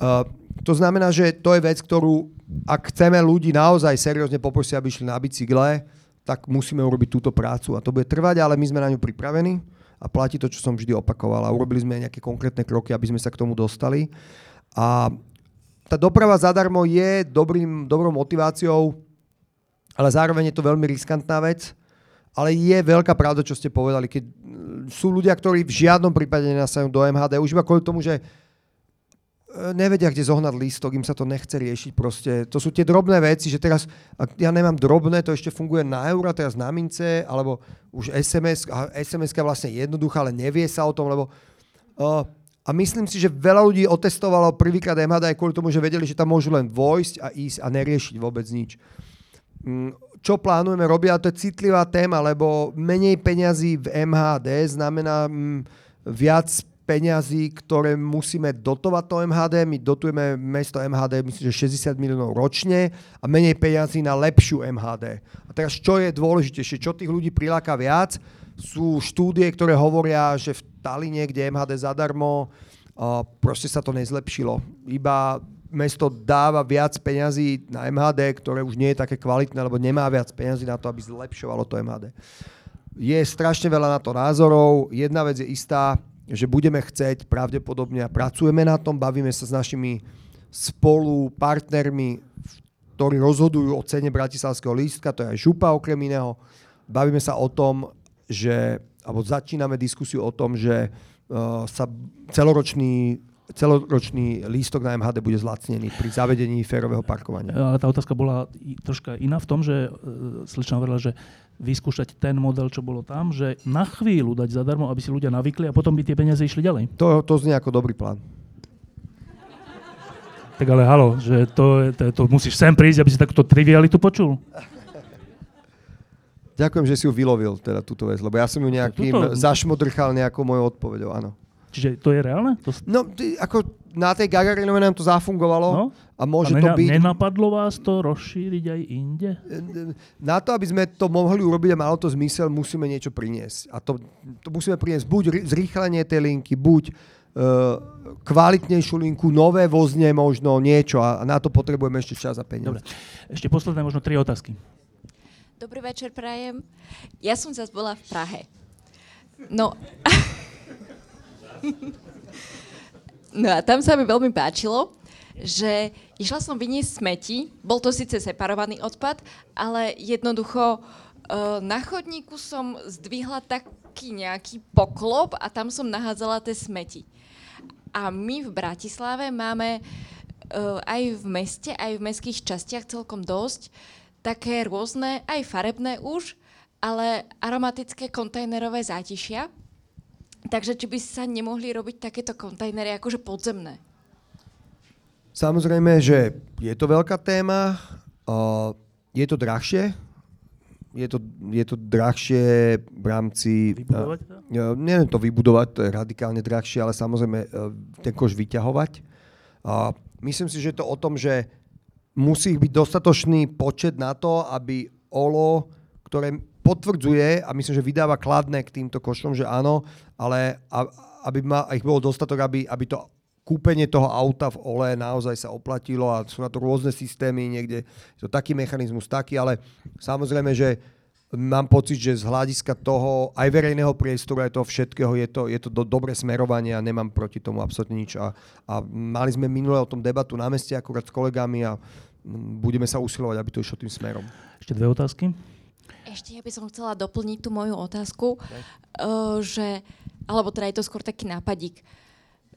Uh, to znamená, že to je vec, ktorú, ak chceme ľudí naozaj seriózne poprosiť, aby išli na bicykle, tak musíme urobiť túto prácu a to bude trvať, ale my sme na ňu pripravení a platí to, čo som vždy opakoval a urobili sme nejaké konkrétne kroky, aby sme sa k tomu dostali. A tá doprava zadarmo je dobrým, dobrou motiváciou, ale zároveň je to veľmi riskantná vec ale je veľká pravda, čo ste povedali, keď sú ľudia, ktorí v žiadnom prípade nenasajú do MHD, už iba kvôli tomu, že nevedia, kde zohnať lístok, im sa to nechce riešiť proste. To sú tie drobné veci, že teraz, ak ja nemám drobné, to ešte funguje na euro, teraz na mince, alebo už SMS, a SMS je vlastne jednoduchá, ale nevie sa o tom, lebo uh, a myslím si, že veľa ľudí otestovalo prvýkrát MHD aj kvôli tomu, že vedeli, že tam môžu len vojsť a ísť a neriešiť vôbec nič. Mm, čo plánujeme robiť, a to je citlivá téma, lebo menej peňazí v MHD znamená mm, viac peňazí, ktoré musíme dotovať to MHD. My dotujeme mesto MHD, myslím, že 60 miliónov ročne a menej peňazí na lepšiu MHD. A teraz čo je dôležitejšie, čo tých ľudí priláka viac, sú štúdie, ktoré hovoria, že v Taline, kde MHD zadarmo, proste sa to nezlepšilo. Iba mesto dáva viac peňazí na MHD, ktoré už nie je také kvalitné, lebo nemá viac peňazí na to, aby zlepšovalo to MHD. Je strašne veľa na to názorov. Jedna vec je istá, že budeme chceť pravdepodobne a pracujeme na tom, bavíme sa s našimi spolu partnermi, ktorí rozhodujú o cene Bratislavského lístka, to je aj župa okrem iného. Bavíme sa o tom, že, alebo začíname diskusiu o tom, že uh, sa celoročný celoročný lístok na MHD bude zlacnený pri zavedení férového parkovania. Ale tá otázka bola troška iná v tom, že uh, slečna hovorila, že vyskúšať ten model, čo bolo tam, že na chvíľu dať zadarmo, aby si ľudia navykli a potom by tie peniaze išli ďalej. To, to znie ako dobrý plán. Tak ale halo, že to, to, to musíš sem prísť, aby si takúto trivialitu počul. Ďakujem, že si ju vylovil, teda túto vec, lebo ja som ju nejakým Tuto... zašmodrchal nejakou mojou odpovedou, áno. Čiže to je reálne? To... No, ty, ako na tej Gagarinove nám to zafungovalo no? a môže a nena, to byť... Nenapadlo vás to rozšíriť aj inde? Na to, aby sme to mohli urobiť a malo to zmysel, musíme niečo priniesť. A to, to musíme priniesť buď zrýchlenie tej linky, buď uh, kvalitnejšiu linku, nové vozne možno, niečo a na to potrebujeme ešte čas a peniaze. Dobre. Ešte posledné možno tri otázky. Dobrý večer, prajem. Ja som zase bola v Prahe. No... No a tam sa mi veľmi páčilo, že išla som vyniesť smeti, bol to síce separovaný odpad, ale jednoducho uh, na chodníku som zdvihla taký nejaký poklop a tam som nahádzala tie smeti. A my v Bratislave máme uh, aj v meste, aj v mestských častiach celkom dosť také rôzne, aj farebné už, ale aromatické kontajnerové zátišia, Takže či by sa nemohli robiť takéto kontajnery akože podzemné? Samozrejme, že je to veľká téma, uh, je to drahšie, je to, je to drahšie v rámci... Vybudovať Uh, neviem to vybudovať, to je radikálne drahšie, ale samozrejme uh, ten koš vyťahovať. Uh, myslím si, že je to o tom, že musí byť dostatočný počet na to, aby olo, ktoré potvrdzuje a myslím, že vydáva kladné k týmto košom, že áno, ale aby ma, ich bolo dostatok, aby, aby to kúpenie toho auta v ole naozaj sa oplatilo a sú na to rôzne systémy, niekde je to taký mechanizmus, taký, ale samozrejme, že mám pocit, že z hľadiska toho aj verejného priestoru, aj toho všetkého je to, je to do, dobré smerovanie a nemám proti tomu absolútne nič. A, a mali sme minulé o tom debatu na meste akurát s kolegami a budeme sa usilovať, aby to išlo tým smerom. Ešte dve otázky. Ešte ja by som chcela doplniť tú moju otázku, uh, že, alebo teda je to skôr taký nápadík,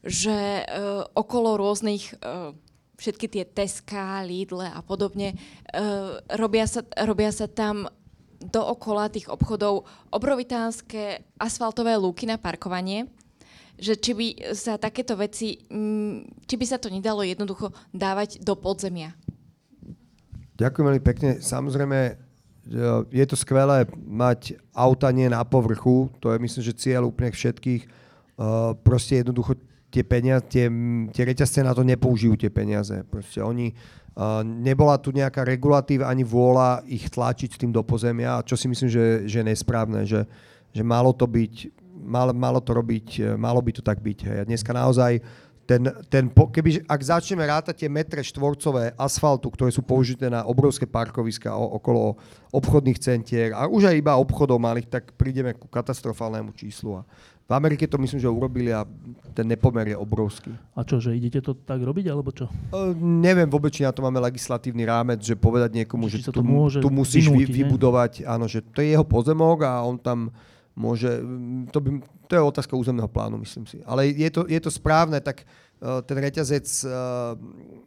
že uh, okolo rôznych uh, všetky tie Teska, Lidle a podobne, uh, robia, sa, robia sa tam dookola tých obchodov obrovitánske asfaltové lúky na parkovanie, že či by sa takéto veci, mm, či by sa to nedalo jednoducho dávať do podzemia. Ďakujem veľmi pekne. Samozrejme, je to skvelé mať auta nie na povrchu, to je myslím, že cieľ úplne všetkých. Proste jednoducho tie peniaze, tie, tie reťazce na to nepoužijú tie peniaze. Proste oni, nebola tu nejaká regulatíva ani vôľa ich tlačiť s tým do pozemia, čo si myslím, že, že je nesprávne, že, že malo to byť, mal, malo to robiť, malo by to tak byť. Hej. Dneska naozaj ten, ten, keby, ak začneme rátať tie metre štvorcové asfaltu, ktoré sú použité na obrovské parkoviska okolo obchodných centier a už aj iba obchodov malých, tak prídeme ku katastrofálnemu číslu. A v Amerike to myslím, že urobili a ten nepomer je obrovský. A čo, že idete to tak robiť, alebo čo? Uh, neviem vôbec, či na to máme legislatívny rámec, že povedať niekomu, či že tu, tu musíš vynútiť, vy, vybudovať, áno, že to je jeho pozemok a on tam môže, to, by, to je otázka územného plánu, myslím si. Ale je to, je to správne, tak uh, ten reťazec uh,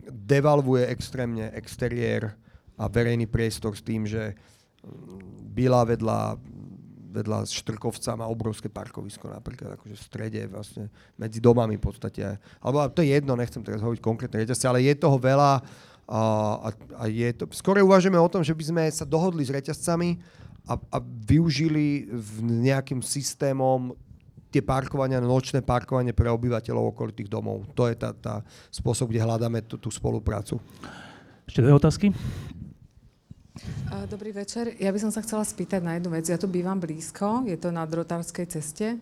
devalvuje extrémne exteriér a verejný priestor s tým, že byla vedľa vedľa Štrkovca má obrovské parkovisko napríklad, akože v strede, vlastne medzi domami v podstate. Alebo to je jedno, nechcem teraz hovoriť konkrétne reťazce, ale je toho veľa a, a, a je to... Skôr uvažujeme o tom, že by sme sa dohodli s reťazcami a, a využili v nejakým systémom tie parkovania, nočné parkovanie pre obyvateľov okolitých domov. To je tá, tá spôsob, kde hľadáme tú, tú spoluprácu. Ešte dve otázky. Dobrý večer. Ja by som sa chcela spýtať na jednu vec. Ja tu bývam blízko, je to na Drotárskej ceste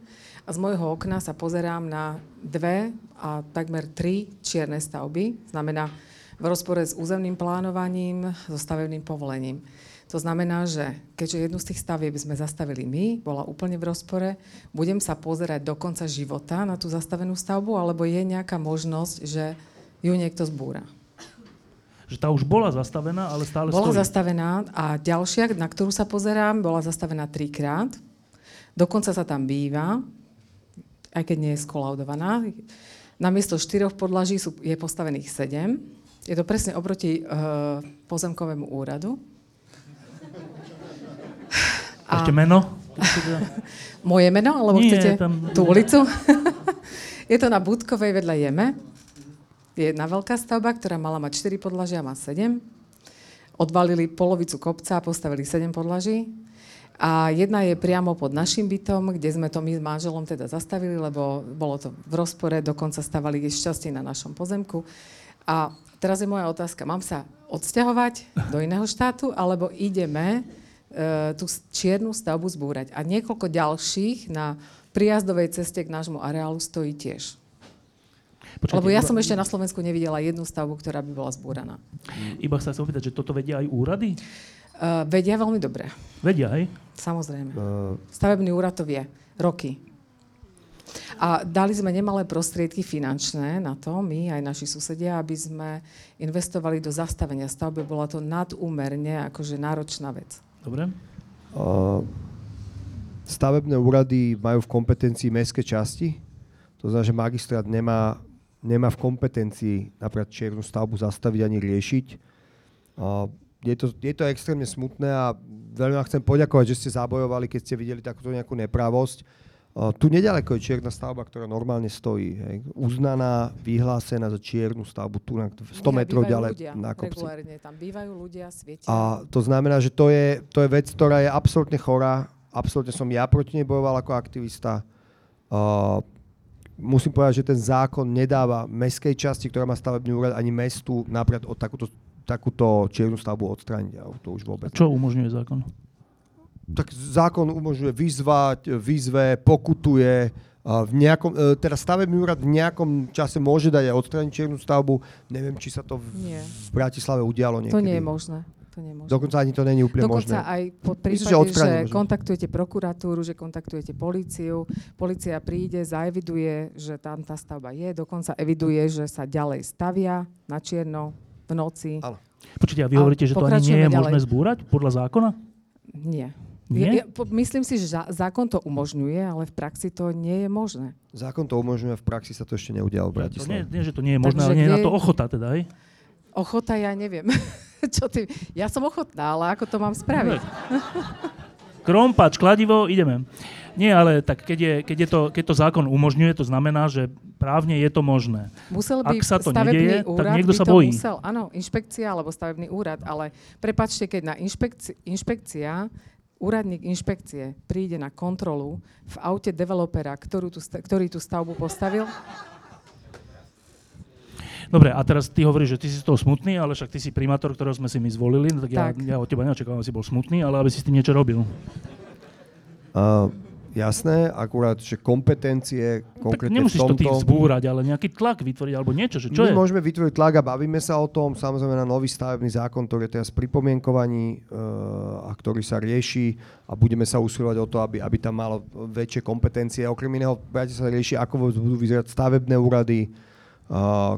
a z môjho okna sa pozerám na dve a takmer tri čierne stavby. Znamená v rozpore s územným plánovaním, so stavebným povolením. To znamená, že keďže jednu z tých stavieb sme zastavili my, bola úplne v rozpore, budem sa pozerať do konca života na tú zastavenú stavbu, alebo je nejaká možnosť, že ju niekto zbúra? že tá už bola zastavená, ale stále bola stojí. zastavená a ďalšia, na ktorú sa pozerám, bola zastavená trikrát. Dokonca sa tam býva, aj keď nie je skolaudovaná. Namiesto štyroch podlaží sú, je postavených sedem. Je to presne oproti uh, pozemkovému úradu. A... Ešte meno? Moje meno, alebo Nie, chcete tam... tú ulicu? je to na Budkovej vedľa Jeme je jedna veľká stavba, ktorá mala mať 4 podlažia, má 7. Odvalili polovicu kopca a postavili 7 podlaží. A jedna je priamo pod našim bytom, kde sme to my s manželom teda zastavili, lebo bolo to v rozpore, dokonca stavali šťastie na našom pozemku. A teraz je moja otázka, mám sa odsťahovať do iného štátu, alebo ideme tú čiernu stavbu zbúrať. A niekoľko ďalších na prijazdovej ceste k nášmu areálu stojí tiež. Počkajte, Lebo ja iba, som ešte na Slovensku nevidela jednu stavbu, ktorá by bola zbúraná. Iba sa chcem opýtať, že toto vedia aj úrady? Uh, vedia veľmi dobre. Vedia, aj? Samozrejme. Uh... Stavebný úrad to vie. Roky. A dali sme nemalé prostriedky finančné na to, my aj naši susedia, aby sme investovali do zastavenia stavby. Bola to nadúmerne akože náročná vec. Dobre. Stavebné úrady majú v kompetencii mestské časti. To znamená, že magistrát nemá nemá v kompetencii napríklad čiernu stavbu zastaviť ani riešiť. Je to, je to extrémne smutné a veľmi vám chcem poďakovať, že ste zabojovali, keď ste videli takúto nejakú nepravosť. Tu nedaleko je čierna stavba, ktorá normálne stojí. Hej. Uznaná, vyhlásená za čiernu stavbu, tu na 100 Nie, metrov ďalej ľudia, na kopci. Regulárne, tam bývajú ľudia, svietia. A to znamená, že to je, to je vec, ktorá je absolútne chorá. Absolútne som ja proti nej bojoval ako aktivista. Uh, musím povedať, že ten zákon nedáva mestskej časti, ktorá má stavebný úrad, ani mestu napríklad od takúto, takúto čiernu stavbu odstrániť. To už vôbec. Čo umožňuje zákon? Tak zákon umožňuje vyzvať, vyzve, pokutuje, v nejakom, e, teda stavebný úrad v nejakom čase môže dať aj odstrániť čiernu stavbu. Neviem, či sa to v, v Bratislave udialo niekedy. To nie je možné. To nie je možné. Dokonca ani to není úplne Dokonca možné. aj po Myslím, prípade, že že, že kontaktujete prokuratúru, že kontaktujete políciu, policia príde, zaeviduje, že tam tá stavba je, dokonca eviduje, že sa ďalej stavia na čierno v noci. Áno. Počujte, a vy hovoríte, že to ani nie je ďalej. možné zbúrať podľa zákona? Nie. Nie? Ja, ja, po- myslím si, že zákon to umožňuje, ale v praxi to nie je možné. Zákon to umožňuje, v praxi sa to ešte neudialo v To nie, Bratislave. nie, že to nie je možné, Takže ale nie je na to ochota teda, hej? Ochota ja neviem. Čo ty? Ja som ochotná, ale ako to mám spraviť? Krompač, kladivo, ideme. Nie, ale tak keď, je, keď, je to, keď to zákon umožňuje, to znamená, že právne je to možné. Musel by Ak sa to stavebný nedieje, tak úrad niekto by sa to bojí. Musel, áno, inšpekcia alebo stavebný úrad, ale prepačte, keď na inšpekci, inšpekcia, úradník inšpekcie príde na kontrolu v aute developera, ktorú sta- ktorý tú stavbu postavil, Dobre, a teraz ty hovoríš, že ty si z toho smutný, ale však ty si primátor, ktorého sme si my zvolili, no tak, Tak. Ja, ja od teba neočakávam, aby si bol smutný, ale aby si s tým niečo robil. Uh, jasné, akurát, že kompetencie Tak konkrétne nemusíš v to tomto... tých zbúrať, ale nejaký tlak vytvoriť, alebo niečo, že čo My je? môžeme vytvoriť tlak a bavíme sa o tom, samozrejme na nový stavebný zákon, ktorý je teraz pri pomienkovaní uh, a ktorý sa rieši a budeme sa usilovať o to, aby, aby tam malo väčšie kompetencie. Okrem iného, brate sa rieši, ako budú vyzerať stavebné úrady. Uh,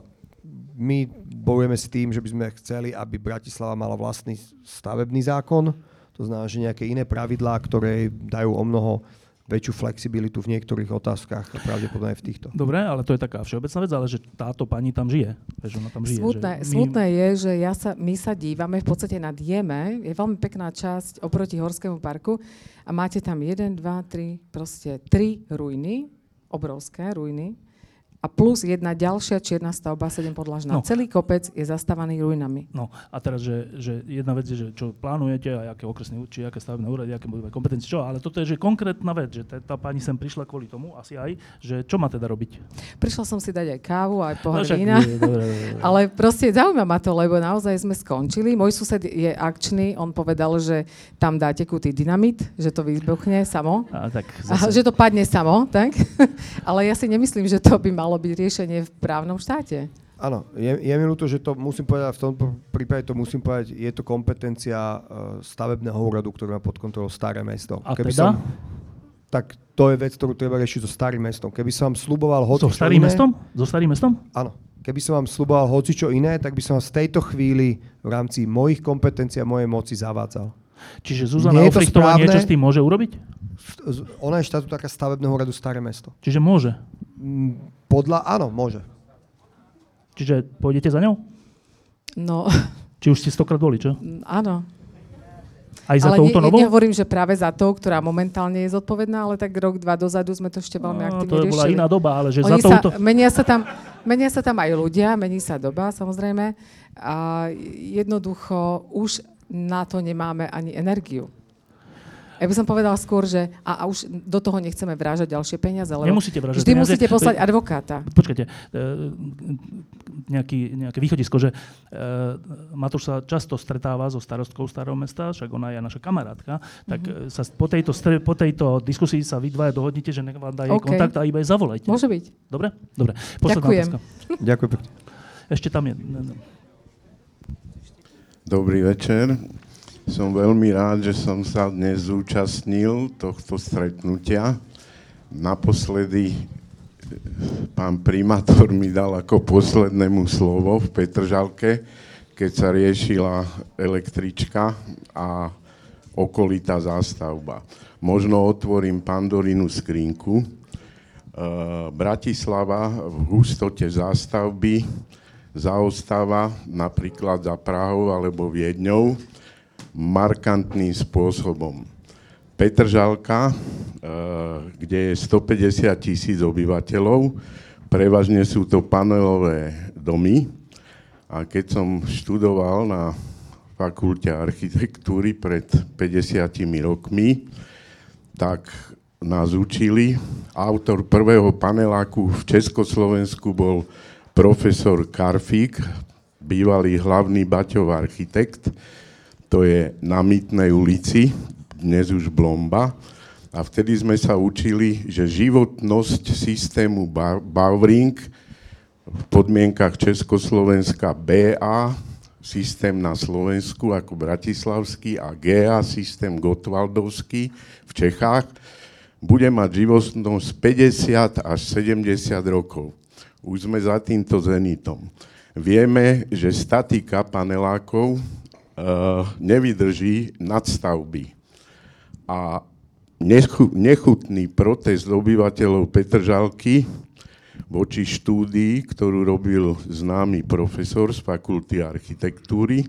my bojujeme s tým, že by sme chceli, aby Bratislava mala vlastný stavebný zákon. To znamená, že nejaké iné pravidlá, ktoré dajú o mnoho väčšiu flexibilitu v niektorých otázkach pravdepodobne aj v týchto. Dobre, ale to je taká všeobecná vec, ale že táto pani tam žije. Vieš, ona tam žije. Smutné, že my- smutné je, že ja sa, my sa dívame v podstate na Dieme, je veľmi pekná časť oproti Horskému parku a máte tam 1, 2, 3, proste 3 ruiny, obrovské ruiny a plus jedna ďalšia čierna stavba 7 podlažná. No. Celý kopec je zastavaný ruinami. No a teraz, že, že jedna vec je, že čo plánujete a aké okresné či aké stavebné úrady, aké budú kompetencie, čo, ale toto je že konkrétna vec, že tá, pani sem prišla kvôli tomu, asi aj, že čo má teda robiť? Prišla som si dať aj kávu, aj pohár No však, vína. Ale proste zaujíma ma to, lebo naozaj sme skončili. Môj sused je akčný, on povedal, že tam dá tekutý dynamit, že to vybuchne samo. A tak A, zase. že to padne samo, tak? Ale ja si nemyslím, že to by malo byť riešenie v právnom štáte. Áno, je, je mi ľúto, že to musím povedať, v tomto prípade to musím povedať, je to kompetencia uh, stavebného úradu, ktorý má pod kontrolou staré mesto. A teda? Som, tak to je vec, ktorú treba riešiť so starým mestom. Keby som vám sluboval hoci So čo starým iné, mestom? So starým mestom? Áno. Keby som vám sluboval hoci čo iné, tak by som vás v tejto chvíli v rámci mojich kompetencií a mojej moci zavádzal. Čiže Zuzana Nie je to Ofrichtová niečo s tým môže urobiť? Ona je štatutárka stavebného úradu Staré mesto. Čiže môže. Podľa, áno, môže. Čiže pôjdete za ňou? No, Či už ste stokrát boli, čo? áno. Aj za ale touto ne, novou? nehovorím, že práve za tou, ktorá momentálne je zodpovedná, ale tak rok, dva dozadu sme to ešte veľmi No, aktívne to bola riešili. iná doba, ale že Oni za touto... Sa, menia, sa tam, menia sa tam aj ľudia, mení sa doba samozrejme a jednoducho už na to nemáme ani energiu. Ja by som povedala skôr, že a, a už do toho nechceme vrážať ďalšie peniaze, lebo Nemusíte vždy peniaze. musíte poslať To je- advokáta. Počkajte, e, nejaký, nejaké východisko, že e, Matúš sa často stretáva so starostkou starého mesta, však ona je naša kamarátka, tak Mhm. mm-hmm. sa po tejto, stre, po tejto diskusii sa vy dvaja dohodnite, že nech vám dá jej OK. kontakt a iba jej zavolajte. Môže byť. Dobre? Dobre. Posledná Ďakujem. otázka. Ďakujem. Ešte tam je. Dobrý večer. Som veľmi rád, že som sa dnes zúčastnil tohto stretnutia. Naposledy eh, pán primátor mi dal ako poslednému slovo v Petržalke, keď sa riešila električka a okolitá zástavba. Možno otvorím Pandorinu skrinku. Eh, Bratislava v hustote zástavby zaostáva napríklad za Prahou alebo Viedňou markantným spôsobom. Petržalka, eh, kde je 150 tisíc obyvateľov, prevažne sú to panelové domy. A keď som študoval na fakulte architektúry pred 50 rokmi, tak nás učili. Autor prvého paneláku v Československu bol profesor Karfík, bývalý hlavný Baťov architekt. To je na Mytnej ulici, dnes už Blomba. A vtedy sme sa učili, že životnosť systému Ba- Bauring v podmienkach Československa BA systém na Slovensku ako bratislavský a GEA systém Gotwaldovský v Čechách bude mať životnosť 50 až 70 rokov. Už sme za týmto zenitom. Vieme, že statika panelákov nevydrží nadstavby. A nechutný protest obyvateľov Petržalky voči štúdii, ktorú robil známy profesor z fakulty architektúry,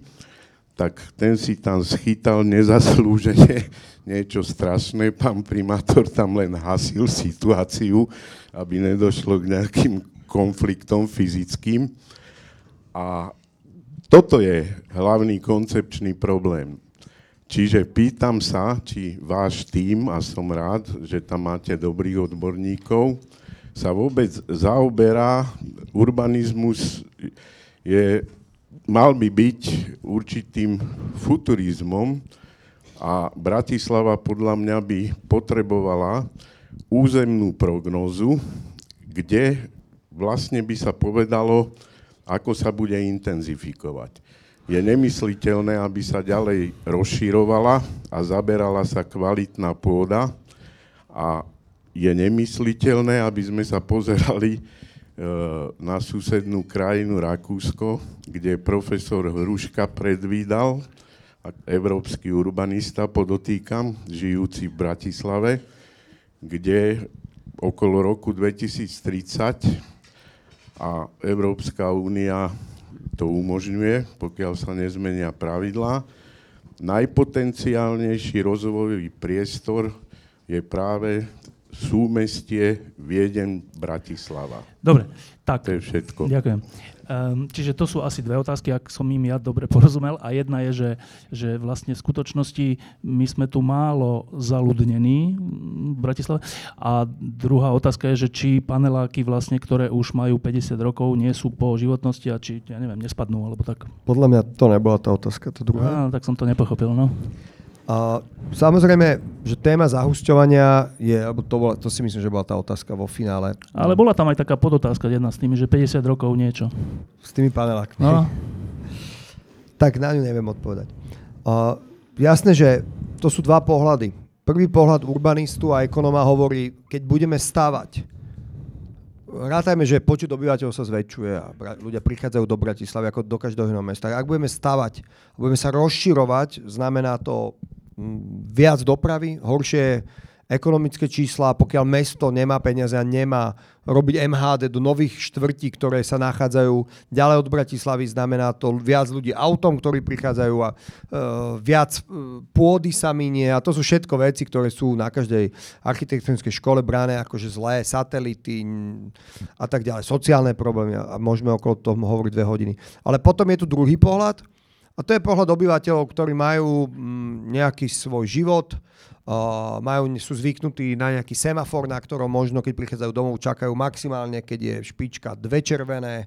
tak ten si tam schytal nezaslúžene niečo strašné. Pán primátor tam len hasil situáciu, aby nedošlo k nejakým konfliktom fyzickým. A toto je hlavný koncepčný problém. Čiže pýtam sa, či váš tým, a som rád, že tam máte dobrých odborníkov, sa vôbec zaoberá, urbanizmus je, mal by byť určitým futurizmom a Bratislava podľa mňa by potrebovala územnú prognózu, kde vlastne by sa povedalo, ako sa bude intenzifikovať? Je nemysliteľné, aby sa ďalej rozširovala a zaberala sa kvalitná pôda a je nemysliteľné, aby sme sa pozerali e, na susednú krajinu Rakúsko, kde profesor Hruška predvídal, európsky urbanista, podotýkam, žijúci v Bratislave, kde okolo roku 2030 a Európska únia to umožňuje, pokiaľ sa nezmenia pravidlá. Najpotenciálnejší rozvojový priestor je práve súmestie Vieden-Bratislava. Dobre, tak. To je všetko. Ďakujem. Um, čiže to sú asi dve otázky, ak som im ja dobre porozumel. A jedna je, že, že vlastne v skutočnosti my sme tu málo zaludnení v Bratislave. A druhá otázka je, že či paneláky vlastne, ktoré už majú 50 rokov, nie sú po životnosti a či, ja neviem, nespadnú alebo tak. Podľa mňa to nebola tá otázka, to druhá. Á, tak som to nepochopil, no. A samozrejme, že téma zahusťovania je, alebo to, bola, to si myslím, že bola tá otázka vo finále. Ale bola tam aj taká podotázka jedna s tými, že 50 rokov niečo. S tými panelákmi. No. tak na ňu neviem odpovedať. Uh, jasné, že to sú dva pohľady. Prvý pohľad urbanistu a ekonóma hovorí, keď budeme stavať, rátajme, že počet obyvateľov sa zväčšuje a ľudia prichádzajú do Bratislavy ako do každého iného mesta. Ak budeme stavať, budeme sa rozširovať, znamená to viac dopravy, horšie ekonomické čísla, pokiaľ mesto nemá peniaze a nemá robiť MHD do nových štvrtí, ktoré sa nachádzajú ďalej od Bratislavy, znamená to viac ľudí autom, ktorí prichádzajú a uh, viac uh, pôdy sa minie a to sú všetko veci, ktoré sú na každej architektonickej škole bráne akože zlé, satelity a tak ďalej, sociálne problémy a môžeme okolo toho hovoriť dve hodiny. Ale potom je tu druhý pohľad, a to je pohľad obyvateľov, ktorí majú mm, nejaký svoj život, majú, sú zvyknutí na nejaký semafor, na ktorom možno, keď prichádzajú domov, čakajú maximálne, keď je špička dve červené,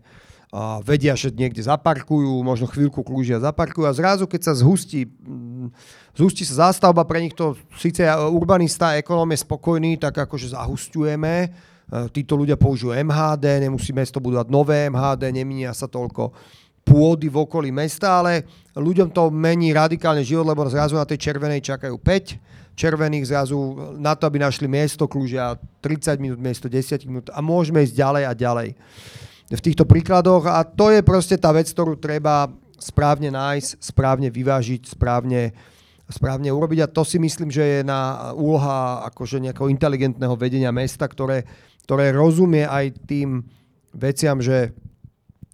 vedia, že niekde zaparkujú, možno chvíľku kľúžia zaparkujú a zrazu, keď sa zhustí, mm, zhustí sa zástavba, pre nich to síce urbanista ekonóm je spokojný, tak akože zahustujeme, uh, títo ľudia použijú MHD, nemusí mesto budovať nové MHD, neminia sa toľko pôdy v okolí mesta, ale ľuďom to mení radikálne život, lebo zrazu na tej červenej čakajú 5 červených zrazu na to, aby našli miesto, kľúžia 30 minút, miesto 10 minút a môžeme ísť ďalej a ďalej. V týchto príkladoch a to je proste tá vec, ktorú treba správne nájsť, správne vyvážiť, správne, správne urobiť. A to si myslím, že je na úloha akože nejakého inteligentného vedenia mesta, ktoré, ktoré rozumie aj tým veciam, že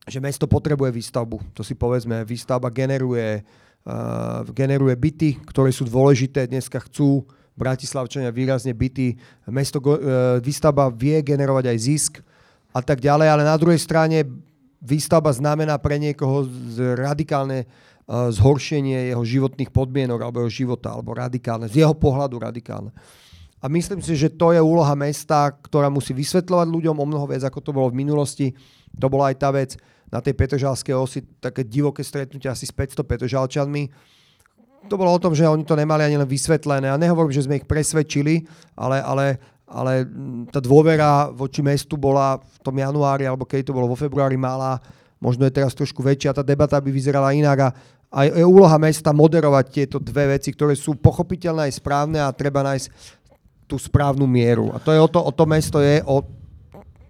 že mesto potrebuje výstavbu. To si povedzme, výstavba generuje, uh, generuje byty, ktoré sú dôležité. Dneska chcú Bratislavčania výrazne byty. Mesto, uh, výstavba vie generovať aj zisk a tak ďalej, ale na druhej strane výstavba znamená pre niekoho radikálne uh, zhoršenie jeho životných podmienok alebo jeho života, alebo radikálne, z jeho pohľadu radikálne. A myslím si, že to je úloha mesta, ktorá musí vysvetľovať ľuďom o mnoho viac, ako to bolo v minulosti. To bola aj tá vec, na tej Petržalskej osi také divoké stretnutie asi s 500 Petržalčanmi. To bolo o tom, že oni to nemali ani len vysvetlené. A nehovorím, že sme ich presvedčili, ale, ale, ale tá dôvera voči mestu bola v tom januári, alebo keď to bolo vo februári, malá možno je teraz trošku väčšia, tá debata by vyzerala inak a a je úloha mesta moderovať tieto dve veci, ktoré sú pochopiteľné aj správne a treba nájsť tú správnu mieru. A to je o to, o to mesto je o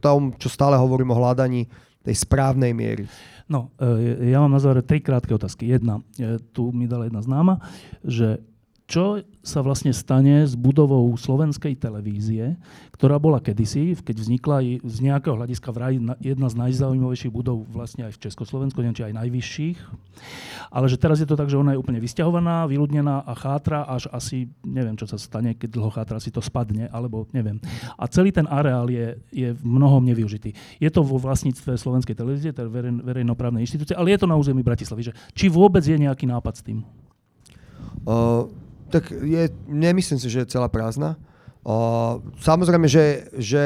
tom, čo stále hovorím o hľadaní tej správnej miery. No, e, ja mám na záver tri krátke otázky. Jedna, e, tu mi dala jedna známa, že čo sa vlastne stane s budovou slovenskej televízie, ktorá bola kedysi, keď vznikla z nejakého hľadiska vraj jedna z najzaujímavejších budov vlastne aj v Československu, neviem, či aj najvyšších. Ale že teraz je to tak, že ona je úplne vysťahovaná, vyľudnená a chátra až asi, neviem, čo sa stane, keď dlho chátra, si to spadne, alebo neviem. A celý ten areál je, je v mnohom nevyužitý. Je to vo vlastníctve slovenskej televízie, teda verej, verejnoprávnej inštitúcie, ale je to na území Bratislavy. Že či vôbec je nejaký nápad s tým? Uh, tak je, nemyslím si, že je celá prázdna. Uh, samozrejme, že, že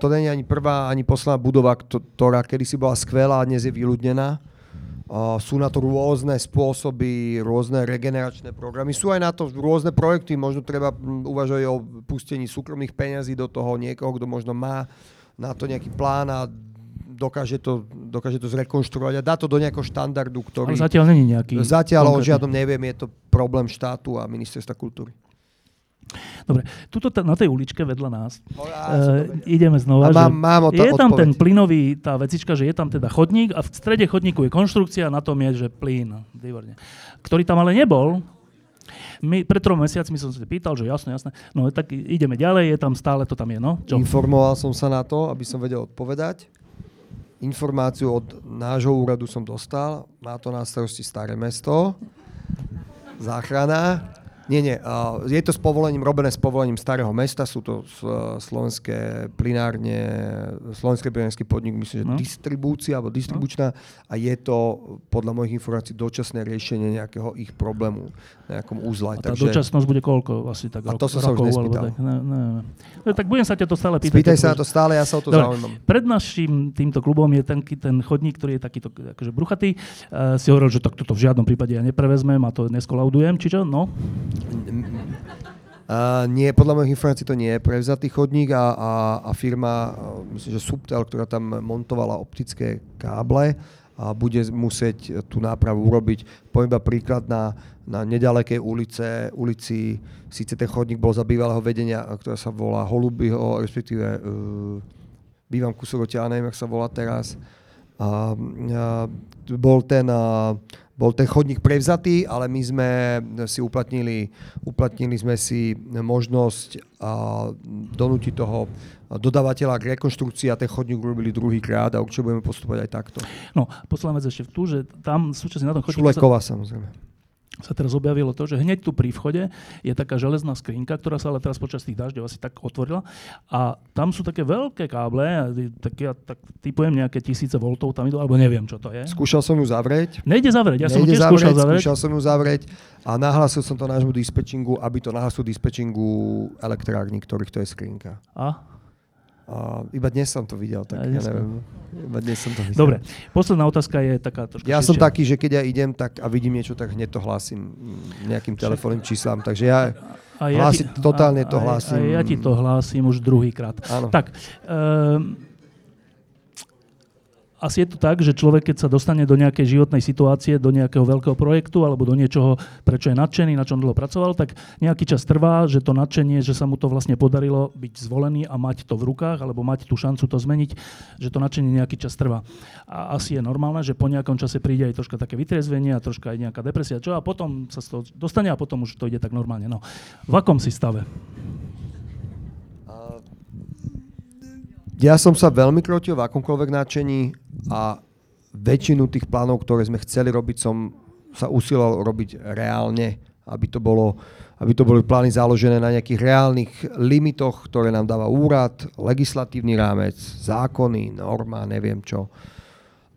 to nie je ani prvá, ani posledná budova, ktorá kedysi bola skvelá a dnes je vyľudnená. Uh, sú na to rôzne spôsoby, rôzne regeneračné programy. Sú aj na to rôzne projekty, možno treba uvažovať o pustení súkromných peňazí do toho niekoho, kto možno má na to nejaký plán a dokáže to, dokáže to zrekonštruovať a dá to do nejakého štandardu, ktorý... Ale zatiaľ není nejaký... Zatiaľ o žiadnom neviem, je to problém štátu a ministerstva kultúry. Dobre, tuto t- na tej uličke vedľa nás no, ja, uh, ideme znova. mám, mám je tam ten plynový, tá vecička, že je tam teda chodník a v strede chodníku je konštrukcia, na tom je, že plyn, výborne. Ktorý tam ale nebol, my, pred trom mesiacmi som sa pýtal, že jasné, jasné. No tak ideme ďalej, je tam stále to tam je, no. Čo? Informoval som sa na to, aby som vedel odpovedať informáciu od nášho úradu som dostal, má to na starosti Staré mesto, záchrana. Nie, nie, je to s povolením, robené s povolením starého mesta, sú to slovenské plinárne, slovenský plinárny podnik, myslím, že no. distribúcia alebo distribučná a je to podľa mojich informácií dočasné riešenie nejakého ich problému, nejakom úzle. A tá Takže... dočasnosť bude koľko? Asi tak a to som sa už nespýtal. Tak, ne, ne, ne. No, tak budem sa ťa to stále pýtať. Spýtaj sa na to stále, ja sa o to Dobre, zaujímam. Pred našim týmto klubom je ten, ten chodník, ktorý je takýto akože bruchatý. Uh, si hovoril, že tak toto v žiadnom prípade ja neprevezmem a to neskolaudujem, či čo? No. Uh, nie, podľa mojich informácií to nie je prevzatý chodník a, a, a firma, myslím, že Subtel, ktorá tam montovala optické káble a bude musieť tú nápravu urobiť. Poviem iba príklad na, na nedalekej ulice, ulici, síce ten chodník bol za bývalého vedenia, ktorá sa volá Holubyho, respektíve uh, bývam a neviem, ak sa volá teraz. Uh, uh, bol ten uh, bol ten chodník prevzatý, ale my sme si uplatnili, uplatnili sme si možnosť donútiť toho dodávateľa k rekonštrukcii a ten chodník urobili druhý krát a určite budeme postupovať aj takto. No, posledná vec ešte v tu, že tam súčasne na tom chodníku... Šuleková sa... samozrejme sa teraz objavilo to, že hneď tu pri vchode je taká železná skrinka, ktorá sa ale teraz počas tých dažďov asi tak otvorila a tam sú také veľké káble, tak ja tak typujem nejaké tisíce voltov tam idú, alebo neviem, čo to je. Skúšal som ju zavrieť. Nejde zavrieť, ja Nejde som tiež zavrieť, skúšal zavrieť. Skúšal som ju zavrieť a nahlásil som to nášmu dispečingu, aby to nahlásil dispečingu elektrárny, ktorých to je skrinka. A? A iba dnes som to videl, tak ja, ja neviem. Iba dnes som to videl. Dobre, posledná otázka je taká trošku Ja som taký, že keď ja idem tak a vidím niečo, tak hneď to hlásim nejakým telefónnym číslám. Takže ja, a ja hlásim, ti, totálne to hlásim. A, a ja ti to hlásim už druhýkrát. Tak, um, asi je to tak, že človek, keď sa dostane do nejakej životnej situácie, do nejakého veľkého projektu alebo do niečoho, prečo je nadšený, na čom dlho pracoval, tak nejaký čas trvá, že to nadšenie, že sa mu to vlastne podarilo byť zvolený a mať to v rukách, alebo mať tú šancu to zmeniť, že to nadšenie nejaký čas trvá. A asi je normálne, že po nejakom čase príde aj troška také vytriezvenie a troška aj nejaká depresia, čo a potom sa to dostane a potom už to ide tak normálne. No. V akom si stave? Ja som sa veľmi krotil v akomkoľvek nadšení a väčšinu tých plánov, ktoré sme chceli robiť, som sa usiloval robiť reálne, aby to, bolo, aby to boli plány založené na nejakých reálnych limitoch, ktoré nám dáva úrad, legislatívny rámec, zákony, norma, neviem čo.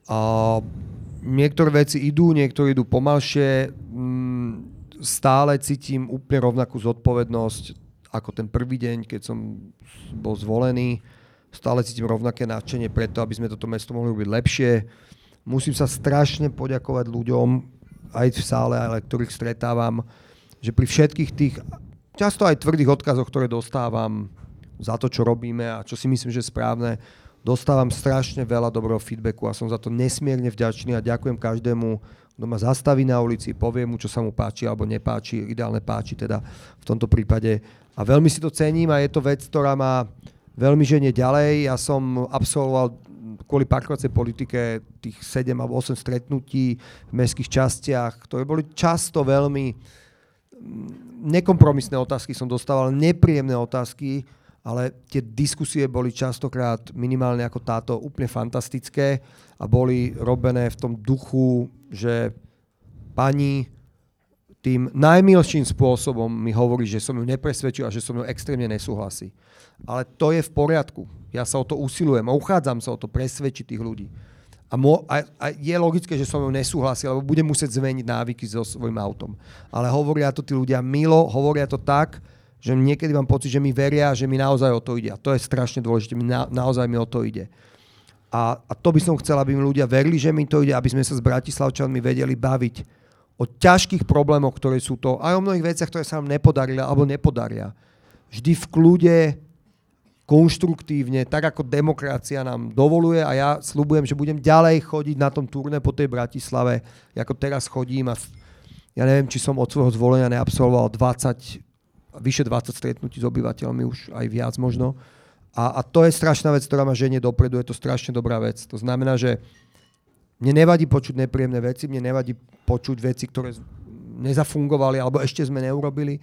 A niektoré veci idú, niektoré idú pomalšie. Mm, stále cítim úplne rovnakú zodpovednosť ako ten prvý deň, keď som bol zvolený stále cítim rovnaké nadšenie preto, aby sme toto mesto mohli robiť lepšie. Musím sa strašne poďakovať ľuďom, aj v sále, ale ktorých stretávam, že pri všetkých tých, často aj tvrdých odkazoch, ktoré dostávam za to, čo robíme a čo si myslím, že je správne, dostávam strašne veľa dobrého feedbacku a som za to nesmierne vďačný a ďakujem každému, kto ma zastaví na ulici, povie mu, čo sa mu páči alebo nepáči, ideálne páči teda v tomto prípade. A veľmi si to cením a je to vec, ktorá ma veľmi ženie ďalej. Ja som absolvoval kvôli parkovacej politike tých 7 alebo 8 stretnutí v mestských častiach, ktoré boli často veľmi mm, nekompromisné otázky som dostával, nepríjemné otázky, ale tie diskusie boli častokrát minimálne ako táto úplne fantastické a boli robené v tom duchu, že pani tým najmilším spôsobom mi hovorí, že som ju nepresvedčil a že som ju extrémne nesúhlasí. Ale to je v poriadku. Ja sa o to usilujem a uchádzam sa o to presvedčiť tých ľudí. A, mo, a, a je logické, že som ju nesúhlasil, lebo budem musieť zmeniť návyky so svojím autom. Ale hovoria to tí ľudia milo, hovoria to tak, že niekedy mám pocit, že mi veria, že mi naozaj o to ide. A to je strašne dôležité, mi na, naozaj mi o to ide. A, a to by som chcel, aby mi ľudia verili, že mi to ide, aby sme sa s Bratislavčanmi vedeli baviť o ťažkých problémoch, ktoré sú to, aj o mnohých veciach, ktoré sa nám nepodarili alebo nepodaria. Vždy v kľude, konštruktívne, tak ako demokracia nám dovoluje a ja slúbujem, že budem ďalej chodiť na tom turné po tej Bratislave, ako teraz chodím a ja neviem, či som od svojho zvolenia neabsolvoval 20 vyše 20 stretnutí s obyvateľmi, už aj viac možno. A, a to je strašná vec, ktorá ma ženie dopredu, je to strašne dobrá vec. To znamená, že mne nevadí počuť nepríjemné veci, mne nevadí počuť veci, ktoré nezafungovali alebo ešte sme neurobili.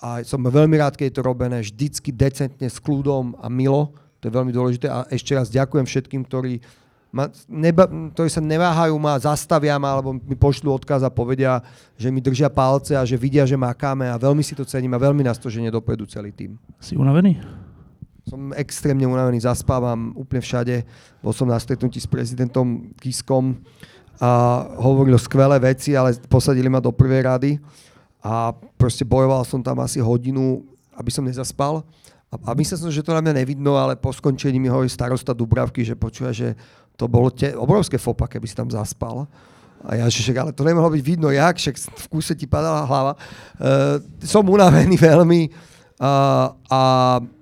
A som veľmi rád, keď je to robené vždycky decentne, s kľudom a milo. To je veľmi dôležité. A ešte raz ďakujem všetkým, ktorí ma, neba, ktorí sa neváhajú ma, zastavia ma, alebo mi pošlú odkaz a povedia, že mi držia palce a že vidia, že makáme a veľmi si to cením a veľmi nás to ženie dopredu celý tým. Si unavený? Som extrémne unavený, zaspávam úplne všade. Bol som na stretnutí s prezidentom Kiskom a hovoril skvelé veci, ale posadili ma do prvej rady a proste bojoval som tam asi hodinu, aby som nezaspal. A, a myslel som, že to na mňa nevidno, ale po skončení mi hovorí starosta Dubravky, že počuje, že to bolo te, obrovské fopa, keby si tam zaspal. A ja, že ale to nemohlo byť vidno, jak, však v kúse ti padala hlava. Uh, som unavený veľmi a Uh,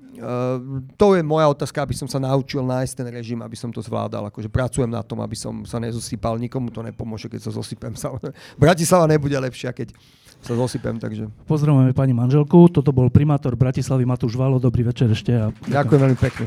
to je moja otázka, aby som sa naučil nájsť ten režim, aby som to zvládal. Akože pracujem na tom, aby som sa nezosypal. Nikomu to nepomôže, keď sa zosypem. Bratislava nebude lepšia, keď sa zosypem. Takže. Pozdravujeme pani manželku. Toto bol primátor Bratislavy Matúš Valo. Dobrý večer ešte. A... Ďakujem veľmi pekne.